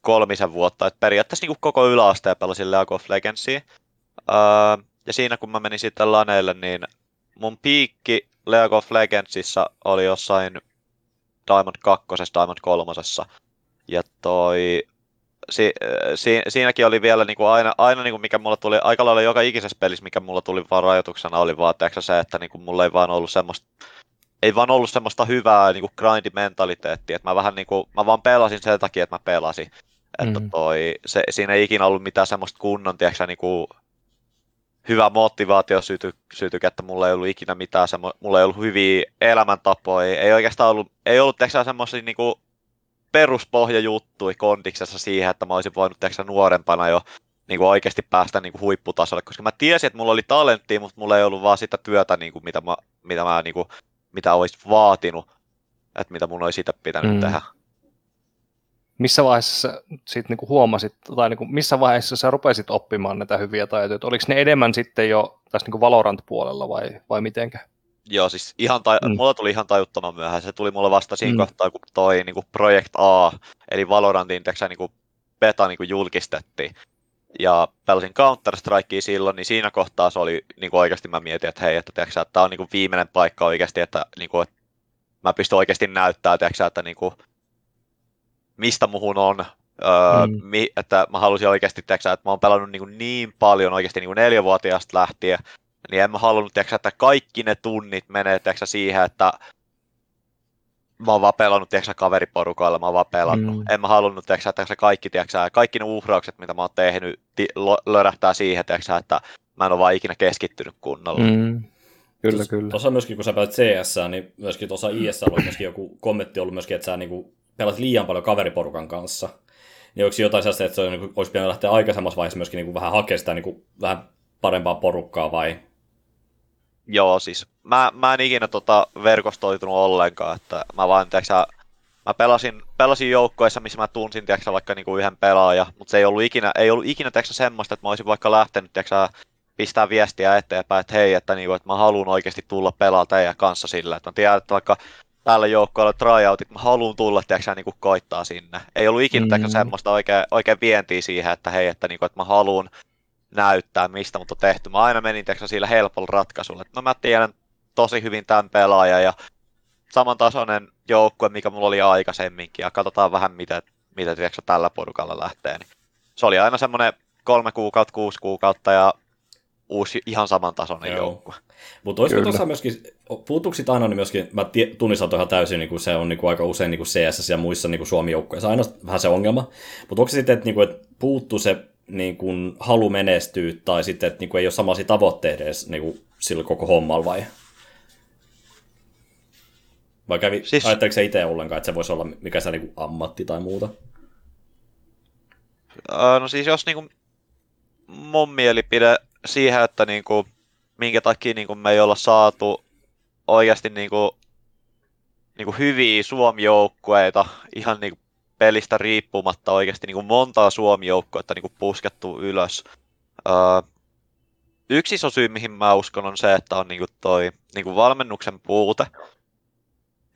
[SPEAKER 5] kolmisen vuotta, että periaatteessa niin koko yläasteen pelasin League of Legendsia. Öö, ja siinä kun mä menin sitten laneille, niin mun piikki League of Legendsissa oli jossain Diamond 2, Diamond 3. Ja toi si, si, siinäkin oli vielä niin kuin aina, aina niin kuin mikä mulla tuli, aika lailla joka ikisessä pelissä, mikä mulla tuli vaan rajoituksena, oli vaan se, että niin kuin mulla ei vaan ollut semmoista, ei vaan ollut semmoista hyvää niin kuin grindimentaliteettia, että mä vähän niin kuin, mä vaan pelasin sen takia, että mä pelasin. Että mm. toi, se, siinä ei ikinä ollut mitään semmoista kunnon, tiedätkö, niin kuin, hyvä motivaatio syty, sytykettä, mulla ei ollut ikinä mitään, semmo, mulla ei ollut hyviä elämäntapoja, ei oikeastaan ollut, ei ollut semmoisia niin kuin, peruspohjajuttui kondiksessa siihen, että mä olisin voinut tehdä nuorempana jo niin kuin oikeasti päästä niin kuin huipputasolle, koska mä tiesin, että mulla oli talenttia, mutta mulla ei ollut vaan sitä työtä, niin kuin mitä mä, mitä mä niin kuin, mitä olisi vaatinut, että mitä mun olisi sitä pitänyt mm. tehdä.
[SPEAKER 3] Missä vaiheessa sit niinku huomasit, tai niinku, missä vaiheessa sä rupesit oppimaan näitä hyviä taitoja? Oliko ne enemmän sitten jo tässä niinku Valorant-puolella vai, vai mitenkä?
[SPEAKER 5] Joo, siis ihan tai, mm. mulla tuli ihan tajuttoman myöhään. Se tuli mulle vasta siinä mm. kohtaa, kun toi niin kuin Project A, eli Valorantin teksä, niin kuin beta niin kuin julkistettiin. Ja pelasin Counter-Strikea silloin, niin siinä kohtaa se oli niin kuin oikeasti mä mietin, että hei, että, tiiäksä, että tämä on niin kuin viimeinen paikka oikeasti, että, niin kuin, että mä pystyn oikeasti näyttämään, tiiäksä, että niin kuin, mistä muhun on, Öö, mm. mi, että mä halusin oikeasti, tiiäksä, että mä oon pelannut niin, niin paljon oikeasti niin kuin neljävuotiaasta lähtien, niin en mä halunnut, tiiäksä, että kaikki ne tunnit menee tiiäksä, siihen, että mä oon vaan pelannut tiiäksä, kaveriporukalla, mä oon vaan pelannut. Mm. En mä halunnut, tiiäksä, että kaikki, tiiäksä, kaikki ne uhraukset, mitä mä oon tehnyt, ti- lörähtää siihen, tiiäksä, että mä en ole vaan ikinä keskittynyt kunnolla. Mm.
[SPEAKER 3] Kyllä, Tos, kyllä.
[SPEAKER 4] Tuossa myöskin, kun sä pelat CS, niin myöskin tuossa IS oli myöskin joku kommentti ollut myöskin, että sä niin pelat liian paljon kaveriporukan kanssa. Niin onko jotain sellaista, että se on, niin olisi pitänyt lähteä aikaisemmassa vaiheessa myöskin niin vähän hakemaan sitä niin vähän parempaa porukkaa vai
[SPEAKER 5] Joo, siis mä, mä en ikinä tota verkostoitunut ollenkaan, että mä vaan, tiiäksä, mä pelasin, pelasin joukkoissa, missä mä tunsin, tiiäksä, vaikka niinku yhden pelaaja, mutta se ei ollut ikinä, ei ollut ikinä, tiiäksä, semmoista, että mä olisin vaikka lähtenyt, tiiäksä, pistää viestiä eteenpäin, että hei, että, niinku, että mä haluan oikeasti tulla pelaa teidän kanssa sillä, että mä tiedän, että vaikka tällä joukkoilla tryoutit, mä haluan tulla, tiiäksä, niinku koittaa sinne. Ei ollut ikinä, mm. semmoista oikein, oikein vientiä siihen, että hei, että, niinku, että mä haluan näyttää, mistä mut on tehty. Mä aina menin teksä sillä helpolla ratkaisulla, että no mä tiedän tosi hyvin tämän pelaajan ja samantasoinen joukkue, mikä mulla oli aikaisemminkin, ja katsotaan vähän, mitä, mitä tiedätkö, tällä porukalla lähtee. Niin se oli aina semmoinen kolme kuukautta, kuusi kuukautta, ja uusi ihan samantasoinen Joo. joukkue.
[SPEAKER 4] Mutta olisiko tuossa myöskin, puuttuuko sitä aina niin myöskin, mä tunnistan ihan täysin, niin kuin se on niin kuin aika usein niin kuin CS ja muissa niin kuin Suomi-joukkoissa aina vähän se ongelma, mutta onko se sitten, että, niin kuin, että puuttuu se niin kuin halu menestyä tai sitten, että niin kuin ei ole samaisia tavoitteita edes niin kuin sillä koko hommalla vai? Vai kävi, siis... ajatteliko se itse ollenkaan, että se voisi olla mikä se niin ammatti tai muuta?
[SPEAKER 5] no siis jos niin kuin, mun mielipide siihen, että niin kuin, minkä takia niin kuin, me ei olla saatu oikeasti niin kuin, niin kuin hyviä Suomi-joukkueita ihan niin kuin pelistä riippumatta oikeasti niin kuin montaa Suomi-joukkuetta niin kuin puskettu ylös. Öö, yksi iso syy, mihin mä uskon, on se, että on niin kuin toi niin kuin valmennuksen puute.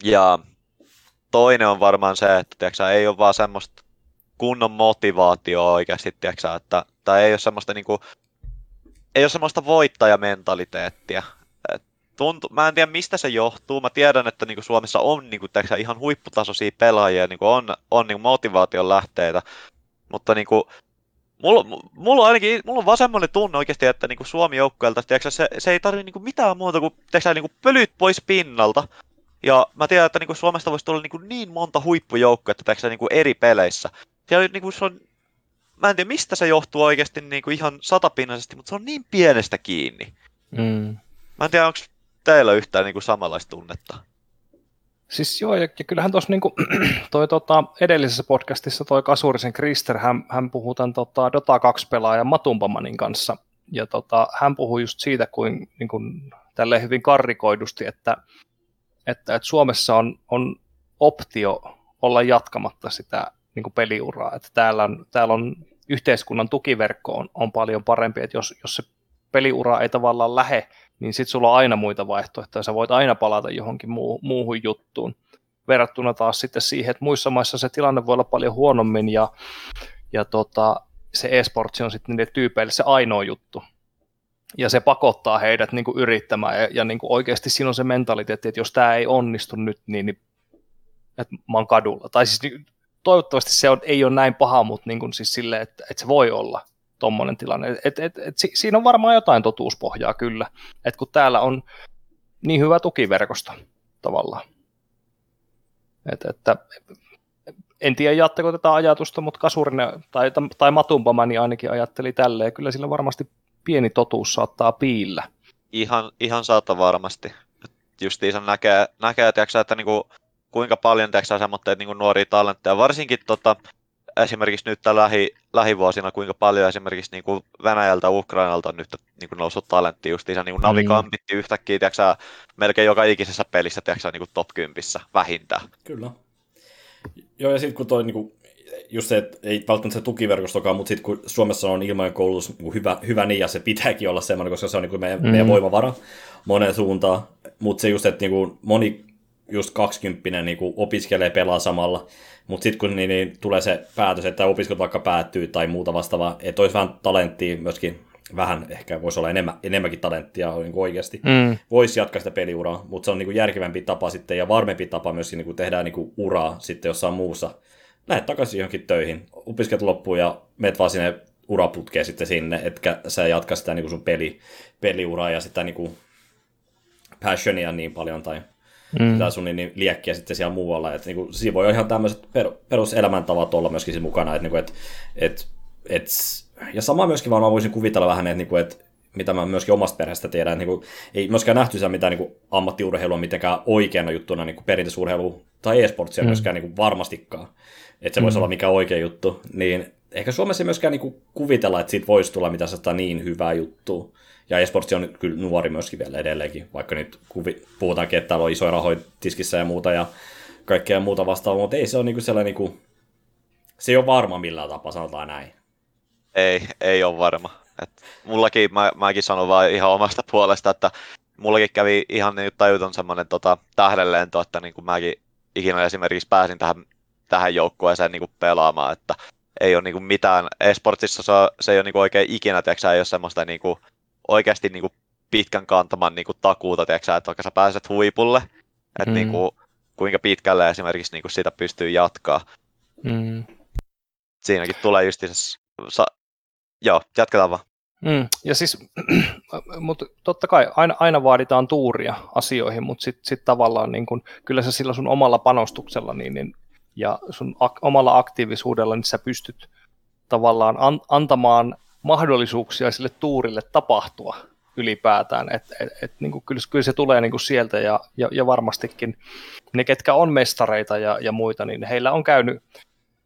[SPEAKER 5] Ja toinen on varmaan se, että tiiäksä, ei ole vaan semmoista kunnon motivaatio oikeasti, tiiäksä, että tai ei ole semmoista niin kuin, ei ole semmoista voittajamentaliteettia tuntu, mä en tiedä mistä se johtuu. Mä tiedän, että niinku Suomessa on niinku, teksä, ihan huipputasoisia pelaajia, niinku on, on niinku motivaation lähteitä. Mutta niinku, mulla, mulla, on ainakin, mulla on vaan semmoinen tunne oikeasti, että niinku Suomi joukkueelta se, se ei tarvitse niinku mitään muuta kuin teksä, niinku pölyt pois pinnalta. Ja mä tiedän, että niinku Suomesta voisi tulla niinku niin monta huippujoukkuetta teksä, niinku eri peleissä. Siellä niinku se on, mä en tiedä mistä se johtuu oikeasti niinku ihan satapinnaisesti, mutta se on niin pienestä kiinni. Mm. Mä en tiedä, onko teillä yhtään niin kuin samanlaista tunnetta?
[SPEAKER 3] Siis joo, ja, ja kyllähän tuossa niin toi tota, edellisessä podcastissa toi Kasurisen Krister, hän, hän puhuu tämän tota, Dota 2-pelaajan Matumpamanin kanssa, ja tota, hän puhuu just siitä, kuin, niin kuin tälleen hyvin karrikoidusti, että, että, että Suomessa on, on optio olla jatkamatta sitä niin kuin peliuraa, että täällä on, täällä on yhteiskunnan tukiverkko on, on paljon parempi, että jos, jos se peliura ei tavallaan lähe, niin sitten sulla on aina muita vaihtoehtoja, sä voit aina palata johonkin muu, muuhun juttuun, verrattuna taas sitten siihen, että muissa maissa se tilanne voi olla paljon huonommin, ja, ja tota, se e-sportsi on sitten niille tyypeille se ainoa juttu, ja se pakottaa heidät niin kuin yrittämään, ja, ja niin kuin oikeasti siinä on se mentaliteetti, että jos tämä ei onnistu nyt, niin, niin että mä oon kadulla, tai siis toivottavasti se on, ei ole näin paha, mutta niin kuin siis sille, että, että se voi olla tuommoinen tilanne. Et, et, et, si, siinä on varmaan jotain totuuspohjaa kyllä, että kun täällä on niin hyvä tukiverkosto tavallaan. Et, että, en tiedä, jaatteko tätä ajatusta, mutta Kasurinen tai, tai Matumpamani ainakin ajatteli tälleen. Kyllä sillä varmasti pieni totuus saattaa piillä.
[SPEAKER 5] Ihan, ihan saattaa varmasti. Justiinsa näkee, näkee tiiäksä, että niinku, kuinka paljon tiiäksä, semmoitteet niinku nuoria talentteja, varsinkin tota, esimerkiksi nyt lähi, lähivuosina, kuinka paljon esimerkiksi niin kuin Venäjältä Ukrainalta on nyt niin kuin noussut talentti justiinsa, niin kuin Navi Kampitti yhtäkkiä, tiiäksä, melkein joka ikisessä pelissä tiiäksä, niin kuin top 10 vähintään.
[SPEAKER 4] Kyllä. Joo, ja sitten kun toi niin kuin, just se, että ei välttämättä se tukiverkostokaan, mutta sitten kun Suomessa on ilmainen koulutus niin kuin hyvä, hyvä niin, ja se pitääkin olla semmoinen, koska se on niin kuin meidän, mm. meidän voimavara moneen suuntaan, mutta se just, että niin kuin moni just 20 niin kuin opiskelee pelaa samalla, mutta sitten kun niin, niin, tulee se päätös, että opiskelut vaikka päättyy tai muuta vastaavaa, että olisi vähän talenttia myöskin, vähän ehkä voisi olla enemmän, enemmänkin talenttia niin oikeasti, mm. voisi jatkaa sitä peliuraa, mutta se on niin kuin järkevämpi tapa sitten ja varmempi tapa myöskin niin kuin tehdään niin kuin uraa sitten jossain muussa. Lähdet takaisin johonkin töihin, opiskelut loppuu ja menet vaan sinne uraputkeen sitten sinne, etkä sä jatka sitä niin kuin sun peli, peliuraa ja sitä niin kuin passionia niin paljon tai mm. sitä sun niin, niin, liekkiä sitten siellä muualla. Että, niin kuin, siinä voi olla ihan tämmöiset per, peruselämäntavat olla myöskin siinä mukana. Että, niin kuin, että, että, että, ja sama myöskin varmaan voisin kuvitella vähän, että, niin kuin, että mitä mä myöskin omasta perheestä tiedän, niin kuin, ei myöskään nähty sitä mitään niin kuin ammattiurheilua mitenkään oikeana juttuna niin kuin perinteisuurheilu tai e-sportsia mm. myöskään niin kuin varmastikaan. Että se voisi mm. olla mikä oikea juttu. Niin ehkä Suomessa ei myöskään niin kuin kuvitella, että siitä voisi tulla mitään niin hyvää juttua. Ja esportsi on kyllä nuori myöskin vielä edelleenkin, vaikka nyt kuvi, puhutaankin, että täällä on isoja rahoja tiskissä ja muuta ja kaikkea muuta vastaavaa, mutta ei se ole niinku sellainen, niinku, se ei ole varma millään tapaa, sanotaan näin.
[SPEAKER 5] Ei, ei ole varma. Et mullakin, mä, mäkin sanon vaan ihan omasta puolesta, että mullakin kävi ihan niin tajuton semmoinen tota, tähdenlento, että niin kuin mäkin ikinä esimerkiksi pääsin tähän, tähän joukkueeseen niin kuin pelaamaan, että ei ole niin kuin mitään, esportsissa se, se ei ole niin kuin oikein ikinä, tiiäksä, ei ole semmoista niin kuin, oikeasti niin kuin pitkän kantaman niin kuin takuuta, tiiäksä, että vaikka sä pääset huipulle, että mm. niin kuin, kuinka pitkälle esimerkiksi niin kuin sitä pystyy jatkaa. Mm. Siinäkin tulee just sa... Joo, jatketaan vaan.
[SPEAKER 3] Mm, ja siis, mutta totta kai aina, aina vaaditaan tuuria asioihin, mutta sitten sit tavallaan niin kun, kyllä se sillä sun omalla panostuksella niin, niin, ja sun ak- omalla aktiivisuudella, niin sä pystyt tavallaan an- antamaan mahdollisuuksia sille tuurille tapahtua ylipäätään. Et, et, et, niin kuin, kyllä, kyllä se tulee niin kuin sieltä ja, ja, ja varmastikin ne, ketkä on mestareita ja, ja muita, niin heillä on käynyt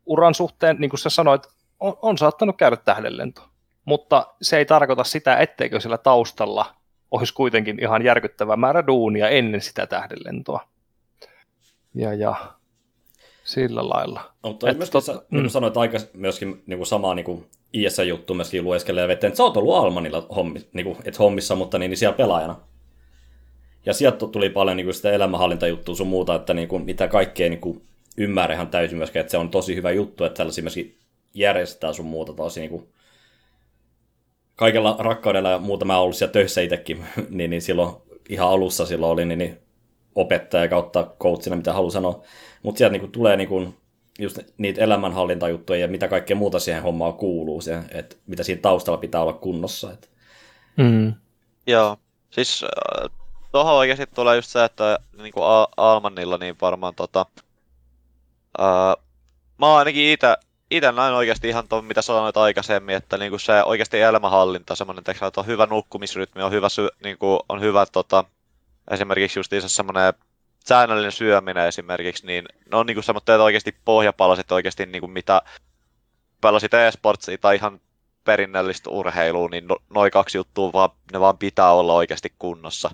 [SPEAKER 3] uran suhteen, niin kuin sä sanoit, on, on saattanut käydä tähdenlento. Mutta se ei tarkoita sitä, etteikö sillä taustalla olisi kuitenkin ihan järkyttävä määrä duunia ennen sitä tähdenlentoa. Ja, ja sillä lailla.
[SPEAKER 4] No, mutta myöskin, tot... sä, niin mm. sanoit aika myöskin niin kuin samaa niin kuin IS-juttu myöskin lueskelee veteen, että sä oot ollut Almanilla hommi, niin kuin, et hommissa, mutta niin, niin siellä pelaajana. Ja sieltä tuli paljon niin kuin sitä elämänhallintajuttua sun muuta, että niin kuin, mitä kaikkea niin kuin, ymmärrä ihan täysin myöskin, että se on tosi hyvä juttu, että tällaisia myöskin järjestää sun muuta tosi niin kuin, kaikella rakkaudella ja muuta mä oon ollut siellä töissä itsekin, niin, niin silloin ihan alussa silloin oli niin, niin opettaja kautta coachina, mitä haluan sanoa. Mutta sieltä niinku tulee niinku just niitä elämänhallintajuttuja ja mitä kaikkea muuta siihen hommaan kuuluu, se, että mitä siinä taustalla pitää olla kunnossa. Et.
[SPEAKER 5] Mm. Joo, siis äh, tuohon oikeasti tulee just se, että niinku Almanilla niin varmaan tota, äh, mä oon ainakin itse itse näin oikeasti ihan tuon, mitä sanoit aikaisemmin, että niinku se oikeasti elämänhallinta, semmoinen, että on hyvä nukkumisrytmi, on hyvä, sy, niinku, on hyvä tota, esimerkiksi justiinsa semmoinen säännöllinen syöminen esimerkiksi, niin ne on niinku semmoitteet oikeasti pohjapalaset oikeasti niinku mitä pelasit e-sportsia tai ihan perinnöllistä urheilua, niin no, noin kaksi juttua vaan, ne vaan pitää olla oikeasti kunnossa.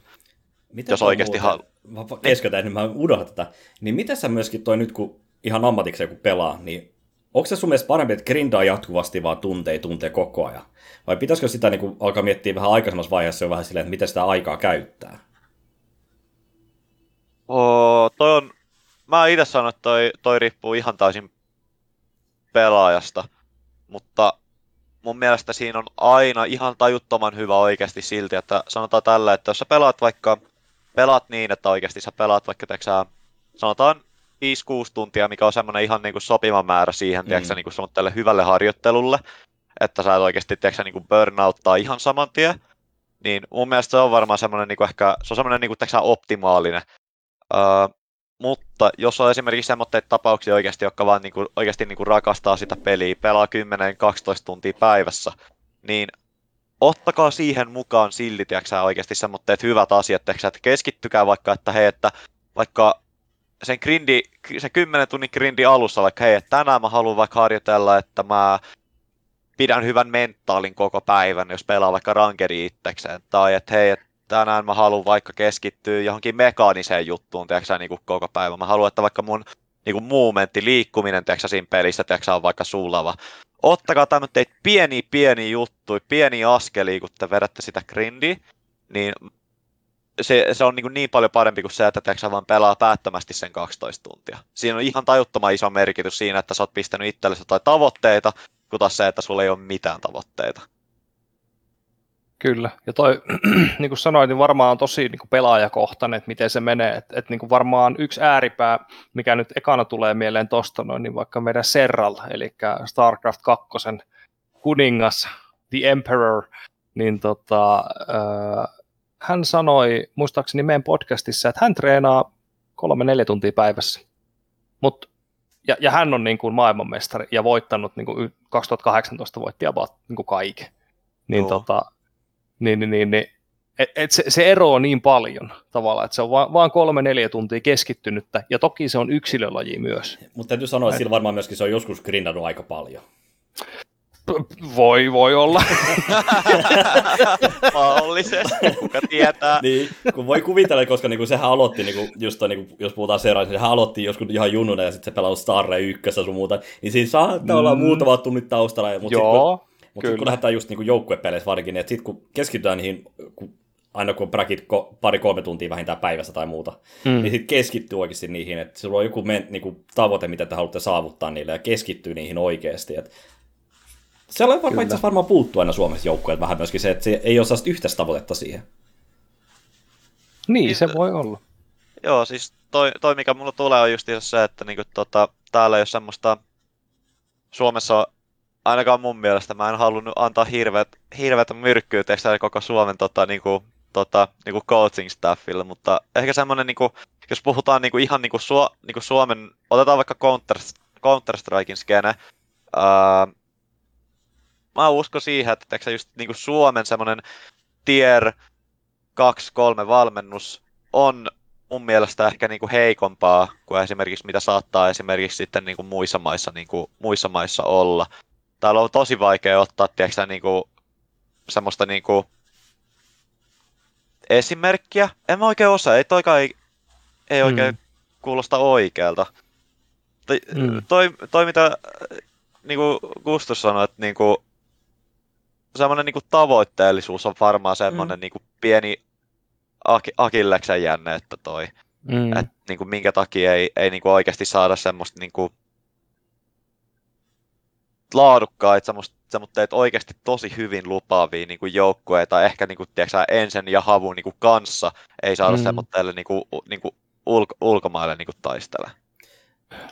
[SPEAKER 4] Mitä jos oikeasti muuten, ha- mä keskeytän, niin mä unohdan tätä. Niin mitä sä myöskin toi nyt, kun ihan ammatikseen kun pelaa, niin onko se sun mielestä parempi, että grindaa jatkuvasti vaan tuntee tuntee koko ajan? Vai pitäisikö sitä niin kuin, alkaa miettiä vähän aikaisemmassa vaiheessa jo vähän silleen, että miten sitä aikaa käyttää?
[SPEAKER 5] Oo, toi on, mä itse sanon, että toi, toi riippuu ihan täysin pelaajasta, mutta mun mielestä siinä on aina ihan tajuttoman hyvä oikeasti silti, että sanotaan tällä, että jos sä pelaat vaikka, pelaat niin, että oikeasti sä pelaat vaikka, teksää, sanotaan 5-6 tuntia, mikä on semmoinen ihan niin kuin sopiva määrä siihen, mm. tiedätkö, niin kuin tälle hyvälle harjoittelulle, että sä et oikeasti tiedätkö, niin kuin burnouttaa ihan saman tien, niin mun mielestä se on varmaan semmoinen niin ehkä, se on semmoinen niin tiedätkö, optimaalinen. Öö, mutta jos on esimerkiksi semmoitteita tapauksia oikeasti, jotka vaan niin kuin, oikeasti niin kuin rakastaa sitä peliä, pelaa 10-12 tuntia päivässä, niin ottakaa siihen mukaan silti, tiedätkö, oikeasti semmoitteet hyvät asiat, tiedätkö, että keskittykää vaikka, että hei, että vaikka sen grindi, se 10 tunnin grindi alussa, vaikka hei, että tänään mä haluan vaikka harjoitella, että mä pidän hyvän mentaalin koko päivän, jos pelaa vaikka rankeri itsekseen, tai että hei, että tänään mä haluan vaikka keskittyä johonkin mekaaniseen juttuun, tiedätkö, niin kuin koko päivä. Mä haluan, että vaikka mun niin kuin movementti, liikkuminen, tiedätkö, siinä pelissä, tiedätkö, on vaikka sulava. Ottakaa tämmöitä pieni pieni juttuja, pieni askeli, kun te vedätte sitä grindiä, niin se, se on niin, kuin niin paljon parempi kuin se, että tiedätkö, vaan pelaa päättömästi sen 12 tuntia. Siinä on ihan tajuttoman iso merkitys siinä, että sä oot pistänyt itsellesi jotain tavoitteita, kuin taas se, että sulla ei ole mitään tavoitteita.
[SPEAKER 3] Kyllä, ja toi, niin kuin sanoin, niin varmaan on tosi niin kuin pelaajakohtainen, että miten se menee, että, että niin kuin varmaan yksi ääripää, mikä nyt ekana tulee mieleen noin, niin vaikka meidän Serral, eli StarCraft 2 kuningas, The Emperor, niin tota, äh, hän sanoi, muistaakseni meidän podcastissa, että hän treenaa kolme-neljä tuntia päivässä, Mut, ja, ja hän on niin kuin maailmanmestari ja voittanut, niin kuin 2018 voitti about niin kuin kaiken. Niin, tota, niin, niin, niin, niin et, et se, se ero on niin paljon tavallaan, että se on vaan, vaan kolme-neljä tuntia keskittynyttä, ja toki se on yksilölaji myös.
[SPEAKER 4] Mutta täytyy sanoa, että sillä varmaan myöskin se on joskus grindannut aika paljon.
[SPEAKER 3] Voi, voi olla.
[SPEAKER 5] Mahdollisesti, kuka tietää.
[SPEAKER 4] niin, kun voi kuvitella, koska niinku sehän aloitti, niinku, just toi, niinku, jos puhutaan seuraan, niin sehän aloitti joskus ihan junnuna ja sitten se pelasi Starre ykkössä sun muuta, niin siinä saattaa mm. olla muutama tunnit taustalla. Mutta Joo. Sit, kun, mutta kun lähdetään just niinku joukkuepeleissä varsinkin, niin sitten kun keskitytään niihin, kun, aina kun bracket pari-kolme tuntia vähintään päivässä tai muuta, mm. niin sitten keskittyy oikeasti niihin, että sulla on joku men, niinku, tavoite, mitä te haluatte saavuttaa niille, ja keskittyy niihin oikeasti. Et siellä on varmaan itse varmaan puuttu aina Suomessa joukkueet vähän myöskin se, että se ei ole sellaista yhteistä tavoitetta siihen.
[SPEAKER 3] Niin, se voi olla.
[SPEAKER 5] Joo, siis toi, toi mikä mulla tulee on just se, että niinku, tota, täällä ei ole semmoista, Suomessa ainakaan mun mielestä mä en halunnut antaa hirveät, hirveät myrkkyä koko Suomen tota, niinku, tota, niinku coaching staffille, mutta ehkä semmoinen, niinku, jos puhutaan niinku, ihan niinku, Su- niinku Suomen, otetaan vaikka Counter, Counter-Strikein skene, ää, mä uskon siihen, että teksä, just niinku Suomen semmoinen tier 2-3 valmennus on mun mielestä ehkä niinku heikompaa kuin esimerkiksi mitä saattaa esimerkiksi sitten niinku muissa, maissa, niinku, muissa maissa olla täällä on tosi vaikea ottaa, tiedätkö, niinku, semmoista niinku, esimerkkiä. En mä oikein osaa, ei toikaan ei, ei oikein mm. kuulosta oikealta. Toi, mm. toi, toi mitä niinku Gustus sanoi, että niinku, semmoinen niinku tavoitteellisuus on varmaan semmoinen mm. niinku pieni ak- akilleksen jänne, että toi. Mm. Et, niinku, minkä takia ei, ei niinku oikeasti saada semmoista niinku, laadukkaita, semmoista, semmoista oikeasti tosi hyvin lupaavia niin kuin joukkueita, ehkä niin kuin, tiedätkö, Ensen ja Havun niin kuin kanssa ei saada mm. semmoitteelle niin kuin, niin kuin ulko, ulkomaille niin kuin taistele.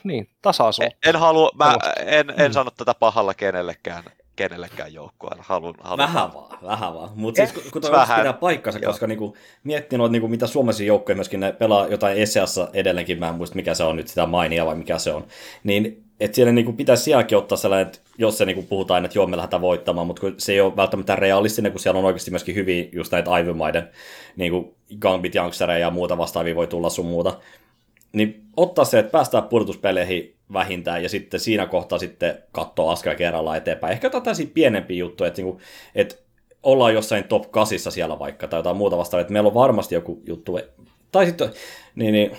[SPEAKER 3] Niin, tasaisuutta.
[SPEAKER 5] En, en, halua, mä en, en mm. sano tätä pahalla kenellekään, kenellekään joukkueelle. Haluan, haluan.
[SPEAKER 4] Vähän vaan, vähän vaan. Mutta siis kun, kun toi pitää paikkansa, koska niinku, miettii noita, niinku, mitä suomalaisia joukkoja myöskin ne pelaa jotain ESEassa edelleenkin, mä en muista mikä se on nyt sitä mainia vai mikä se on, niin että siellä niinku pitäisi sielläkin ottaa sellainen, että jos se niinku puhutaan, että joo, me lähdetään voittamaan, mutta se ei ole välttämättä realistinen, kun siellä on oikeasti myöskin hyviä just näitä Ivy-maiden niinku Gambit, Youngstereja ja muuta vastaavia voi tulla sun muuta, niin ottaa se, että päästään pudotuspeleihin vähintään ja sitten siinä kohtaa sitten katsoa askel kerrallaan eteenpäin. Ehkä jotain tällaisia pienempiä juttuja, että, niinku, että ollaan jossain top 8 siellä vaikka tai jotain muuta vastaavaa, että meillä on varmasti joku juttu. Tai sitten, niin, niin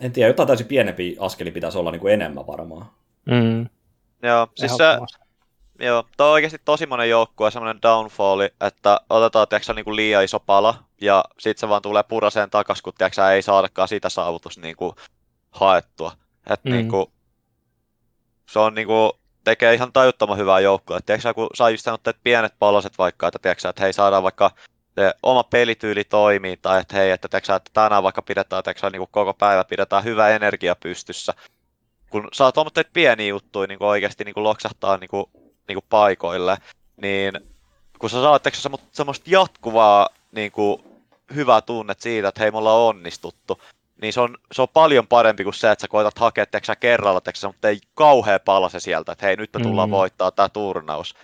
[SPEAKER 4] en tiedä, jotain täysin pienempi askeli pitäisi olla niin kuin enemmän varmaan.
[SPEAKER 3] Mm.
[SPEAKER 5] Joo, siis se, joo, toi on oikeasti tosi monen joukkue semmoinen downfalli, että otetaan tiiäksä, niin kuin liian iso pala, ja sitten se vaan tulee puraseen takas, kun tiiäksä, ei saadakaan sitä saavutus niin kuin, haettua. Et, mm. niin kuin, se on niin kuin, tekee ihan tajuttoman hyvää joukkoa. Tiedätkö, kun saa just että pienet palaset vaikka, että, tiedätkö, että hei, saadaan vaikka se oma pelityyli toimii, tai että hei, että, tiedätkö, että tänään vaikka pidetään tiedätkö, niin kuin koko päivä pidetään hyvä energia pystyssä. Kun saa tuommoitteet pieniä juttuja niin kuin oikeasti niin kuin loksahtaa niin kuin, niin kuin paikoille, niin kun sä saat semmoista jatkuvaa niin kuin, hyvää tunnet siitä, että hei, me ollaan onnistuttu, niin se on, se on paljon parempi kuin se, että sä koetat hakea teksä kerralla, teksä, mutta ei kauhea se sieltä, että hei, nyt me tullaan mm. voittaa tämä turnaus.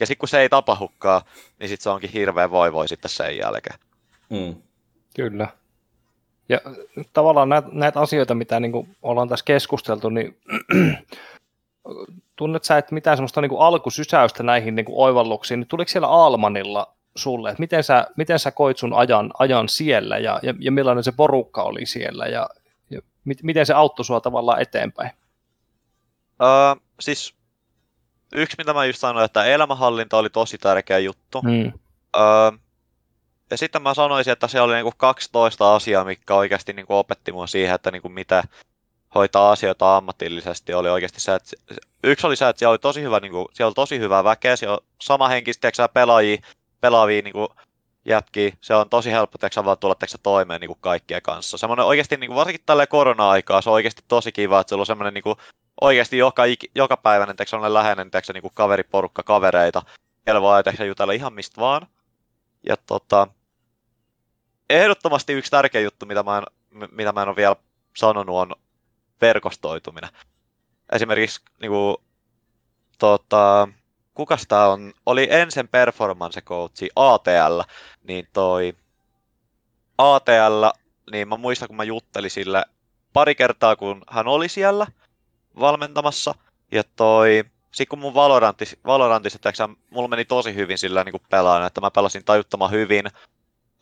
[SPEAKER 5] Ja sitten kun se ei tapahdukaan, niin sitten se onkin hirveän voi sitten sen jälkeen.
[SPEAKER 3] Mm. Kyllä. Ja tavallaan näitä, näitä asioita, mitä niin kuin ollaan tässä keskusteltu, niin tunnet sä, että mitään semmoista niin kuin alkusysäystä näihin niin kuin oivalluksiin, niin tuliko siellä Almanilla sulle, että miten sä, miten sä koit sun ajan, ajan siellä ja, ja, ja millainen se porukka oli siellä ja, ja mit, miten se auttoi sua tavallaan eteenpäin?
[SPEAKER 5] Uh, siis yksi, mitä mä just sanoin, että elämänhallinta oli tosi tärkeä juttu. Mm. Uh, ja sitten mä sanoisin, että se oli niinku 12 asiaa, mikä oikeasti niinku opetti mua siihen, että niinku mitä hoitaa asioita ammatillisesti. Oli oikeasti se, että yksi oli se, että siellä oli tosi hyvä, niinku, siellä oli tosi hyvää väkeä, siellä oli samahenkistä pelaajia, pelaavia niin kuin, jätkiä. Se on tosi helppo teksä, vaan tulla teksä, toimeen niin kuin kaikkien kanssa. Semmoinen oikeasti, niin kuin, varsinkin tällä korona-aikaa, se on oikeasti tosi kiva, että sulla on semmoinen niin kuin, oikeasti joka, joka päiväinen teksä, läheinen teksä, niin kuin kaveriporukka, kavereita. Siellä voi jutella ihan mistä vaan. Ja tota, ehdottomasti yksi tärkeä juttu, mitä mä en, mitä mä en ole vielä sanonut, on verkostoituminen. Esimerkiksi niin kuin, tota, kukas tää on, oli ensin performance coachi ATL, niin toi ATL, niin mä muistan kun mä juttelin sille pari kertaa kun hän oli siellä valmentamassa, ja toi, sit kun mun Valorantis, Valorantissa, että mulla meni tosi hyvin sillä niin pelaan, että mä pelasin tajuttoman hyvin,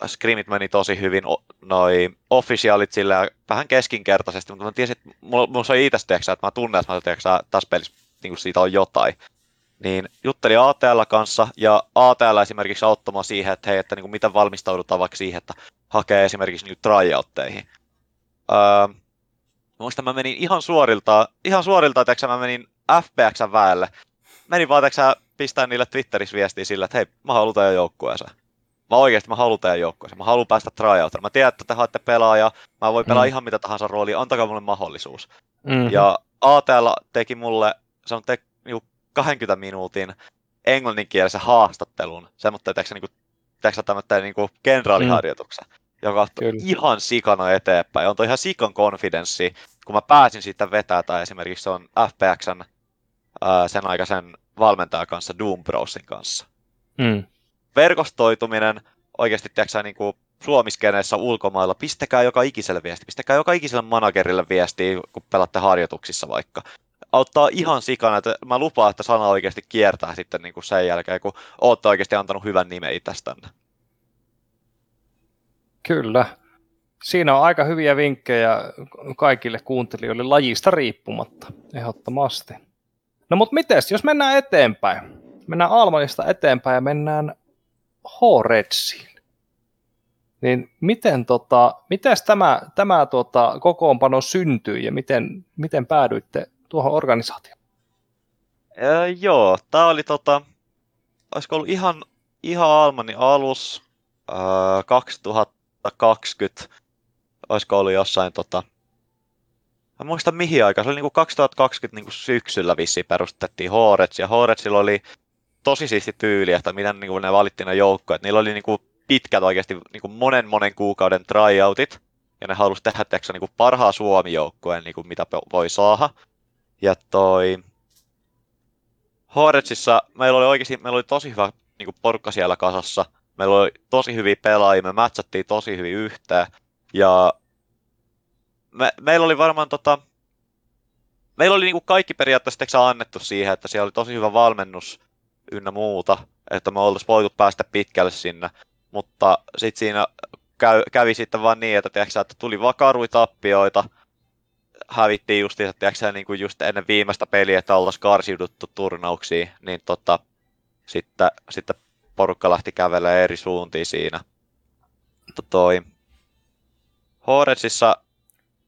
[SPEAKER 5] scrimit meni tosi hyvin, noi officialit sillä vähän keskinkertaisesti, mutta mä tiesin, että mulla, mulla se itse, että mä tunnen, että mä tässä pelissä niin siitä on jotain niin juttelin ATL kanssa, ja ATL esimerkiksi auttamaan siihen, että hei, että niin kuin miten valmistaudutaan vaikka siihen, että hakee esimerkiksi niin tryouteihin. Öö, muistan, mä menin ihan suorilta, ihan suorilta, että mä menin FPXn väelle. Menin vaan, että pistää niille Twitterissä viestiä sillä, että hei, mä haluan teidän joukkueeseen. Mä oikeasti mä haluan teidän joukkueeseen. Mä haluan päästä tryoutille. Mä tiedän, että te haette pelaaja. Mä voin pelaa mm. ihan mitä tahansa roolia. Antakaa mulle mahdollisuus. Mm-hmm. Ja ATL teki mulle, se on te, niinku 20 minuutin englanninkielisen haastattelun, semmoista, että niinku, tämmöinen niinku kenraaliharjoituksen, mm. joka on ihan sikana eteenpäin. On toi ihan sikan konfidenssi, kun mä pääsin siitä vetää, tai esimerkiksi se on FPXn ää, sen aikaisen valmentajan kanssa, Doom Brosin kanssa. Mm. Verkostoituminen, oikeasti tiedätkö, niin kuin Suomiskeneessä ulkomailla, pistäkää joka ikiselle viesti, pistäkää joka ikiselle managerille viestiä, kun pelatte harjoituksissa vaikka auttaa ihan sikana, että mä lupaan, että sana oikeasti kiertää sitten niin kuin sen jälkeen, kun ootte oikeasti antanut hyvän nimen itsestänne.
[SPEAKER 3] Kyllä. Siinä on aika hyviä vinkkejä kaikille kuuntelijoille lajista riippumatta, ehdottomasti. No mutta mites, jos mennään eteenpäin, mennään Almanista eteenpäin ja mennään H-Redsiin, niin miten, tota, miten tämä, tämä tota, kokoonpano syntyi ja miten, miten päädyitte tuohon organisaatioon?
[SPEAKER 5] Öö, joo, tämä oli tota, olisiko ollut ihan, ihan Almanin alus, öö, 2020, olisiko ollut jossain tota, Mä muistan mihin aikaan, se oli niinku 2020 niinku syksyllä vissiin perustettiin Horets, ja Horetsilla oli tosi siisti tyyli, että miten niinku ne valittiin ne joukkoja. Niillä oli niinku pitkät oikeasti niinku monen monen kuukauden tryoutit, ja ne halusi tehdä teksä niinku parhaa Suomi-joukkueen, niinku mitä voi saada. Ja toi... Horetsissa meillä oli oikeasti meillä oli tosi hyvä niin kuin porukka siellä kasassa. Meillä oli tosi hyviä pelaajia, me matchattiin tosi hyvin yhteen. Ja me, meillä oli varmaan tota, meillä oli niin kuin kaikki periaatteessa annettu siihen, että siellä oli tosi hyvä valmennus ynnä muuta, että me oltaisiin voitu päästä pitkälle sinne. Mutta sitten siinä käy, kävi sitten vaan niin, että, tiedätkö, että tuli vakaruitappioita, hävittiin justiinsa, tiedätkö, niin kuin just ennen viimeistä peliä, että oltaisiin karsiuduttu turnauksiin, niin tota, sitten, sitten porukka lähti kävelemään eri suuntiin siinä. Mutta toi Horetsissa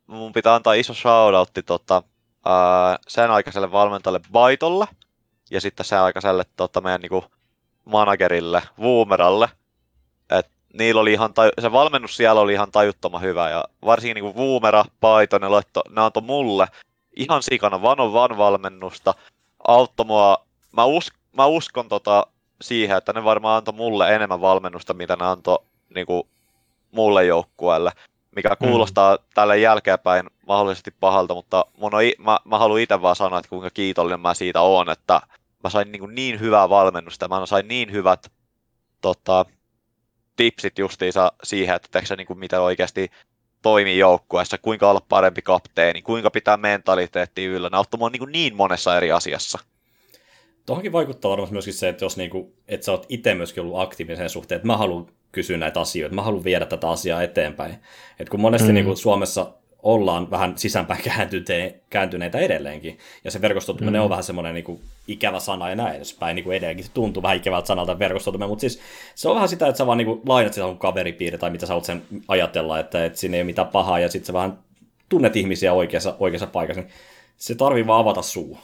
[SPEAKER 5] mun pitää antaa iso shoutoutti tota, ää, sen aikaiselle valmentajalle Baitolle ja sitten sen aikaiselle tota, meidän niinku, managerille Woomeralle. Et niillä oli ihan taju- se valmennus siellä oli ihan tajuttoman hyvä ja varsinkin niinku Woomera, Baito, ne, laitto, ne antoi mulle ihan sikana one on one valmennusta, auttoi mua, mä, us, mä uskon tota, siihen, että ne varmaan antoi mulle enemmän valmennusta, mitä ne antoi niinku, mulle joukkueelle, mikä kuulostaa mm. tälle jälkeenpäin mahdollisesti pahalta, mutta mun on, mä, mä haluan itse vaan sanoa, että kuinka kiitollinen mä siitä oon, että mä sain niin, niin hyvää valmennusta, mä sain niin hyvät tota, tipsit justiinsa siihen, että teekö se niin kuin, miten oikeasti toimii joukkueessa, kuinka olla parempi kapteeni, kuinka pitää mentaliteetti yllä. Ne auttoi niin, niin monessa eri asiassa.
[SPEAKER 4] Tuohonkin vaikuttaa varmasti myöskin se, että jos niinku, että sä oot itse myöskin ollut aktiivinen sen suhteen, että mä haluan kysyä näitä asioita, mä haluan viedä tätä asiaa eteenpäin. Et kun monesti mm. niinku Suomessa ollaan vähän sisäänpäin kääntyneitä edelleenkin, ja se verkostoituminen mm. on vähän semmoinen niinku ikävä sana ja näin edespäin, niinku edelleenkin se tuntuu vähän ikävältä sanalta verkostoituminen, mutta siis se on vähän sitä, että sä vaan niinku lainat sitä sun kaveripiiri tai mitä sä oot sen ajatella, että, että siinä ei ole mitään pahaa, ja sitten sä vähän tunnet ihmisiä oikeassa, oikeassa paikassa, niin se tarvii vaan avata suu.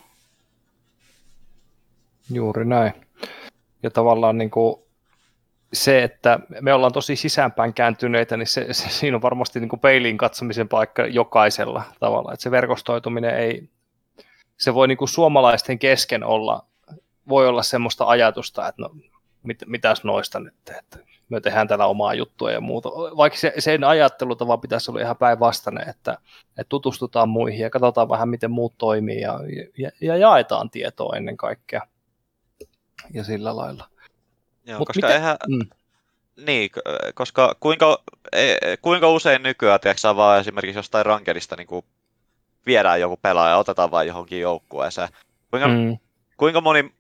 [SPEAKER 3] Juuri näin. Ja tavallaan niin kuin se, että me ollaan tosi sisäänpäin kääntyneitä, niin se, se, siinä on varmasti niin kuin peiliin katsomisen paikka jokaisella tavalla. Että se verkostoituminen ei, se voi niin kuin suomalaisten kesken olla, voi olla semmoista ajatusta, että no, mit, mitäs noista nyt, että me tehdään täällä omaa juttua ja muuta. Vaikka se, sen ajattelutavan pitäisi olla ihan päinvastainen, että, että tutustutaan muihin ja katsotaan vähän, miten muut toimii ja, ja, ja jaetaan tietoa ennen kaikkea ja sillä lailla.
[SPEAKER 5] Joo, Mut koska miten... eihän... Mm. Niin, koska kuinka, e, kuinka usein nykyään, tiedätkö, vaan esimerkiksi jostain rankerista niin kuin viedään joku pelaaja ja otetaan vain johonkin joukkueeseen. Kuinka, mm. kuinka moni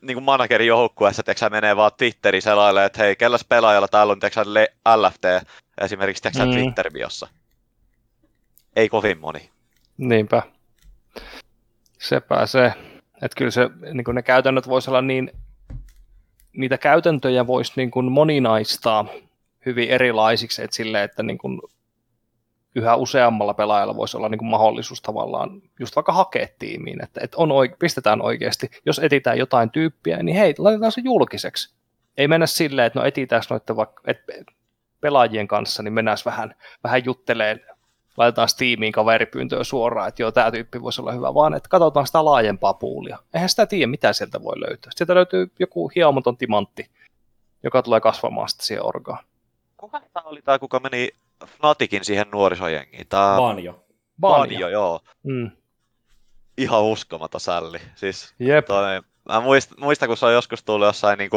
[SPEAKER 5] niin kuin managerin joukkueessa tiedätkö, menee vaan Twitteriin selaille, että hei, kelläs pelaajalla täällä on tiedätkö, LFT esimerkiksi tiedätkö, mm. Twitter-biossa. Ei kovin moni.
[SPEAKER 3] Niinpä. Sepä se. Että kyllä se, niin ne käytännöt voisi olla niin, niitä käytäntöjä voisi niin kuin moninaistaa hyvin erilaisiksi, että sille, että niin kuin yhä useammalla pelaajalla voisi olla niin kuin mahdollisuus tavallaan just vaikka hakea tiimiin, että, että on, pistetään oikeasti, jos etitään jotain tyyppiä, niin hei, laitetaan se julkiseksi. Ei mennä silleen, että no etitään noiden vaikka, että pelaajien kanssa, niin mennään vähän, vähän jutteleen laitetaan Steamiin kaveripyyntöä suoraan, että joo, tämä tyyppi voisi olla hyvä, vaan että katsotaan sitä laajempaa puulia. Eihän sitä tiedä, mitä sieltä voi löytyä. Sieltä löytyy joku hieomaton timantti, joka tulee kasvamaan sitten siihen orgaan.
[SPEAKER 5] Kuka tämä oli tämä, kuka meni Fnatikin siihen nuorisojengiin? Tämä...
[SPEAKER 4] Banjo.
[SPEAKER 5] Banjo, Banjo joo.
[SPEAKER 3] Mm.
[SPEAKER 5] Ihan uskomaton sälli. Siis
[SPEAKER 3] Jep.
[SPEAKER 5] Toi, mä muistan, muista, kun se on joskus tullut jossain niin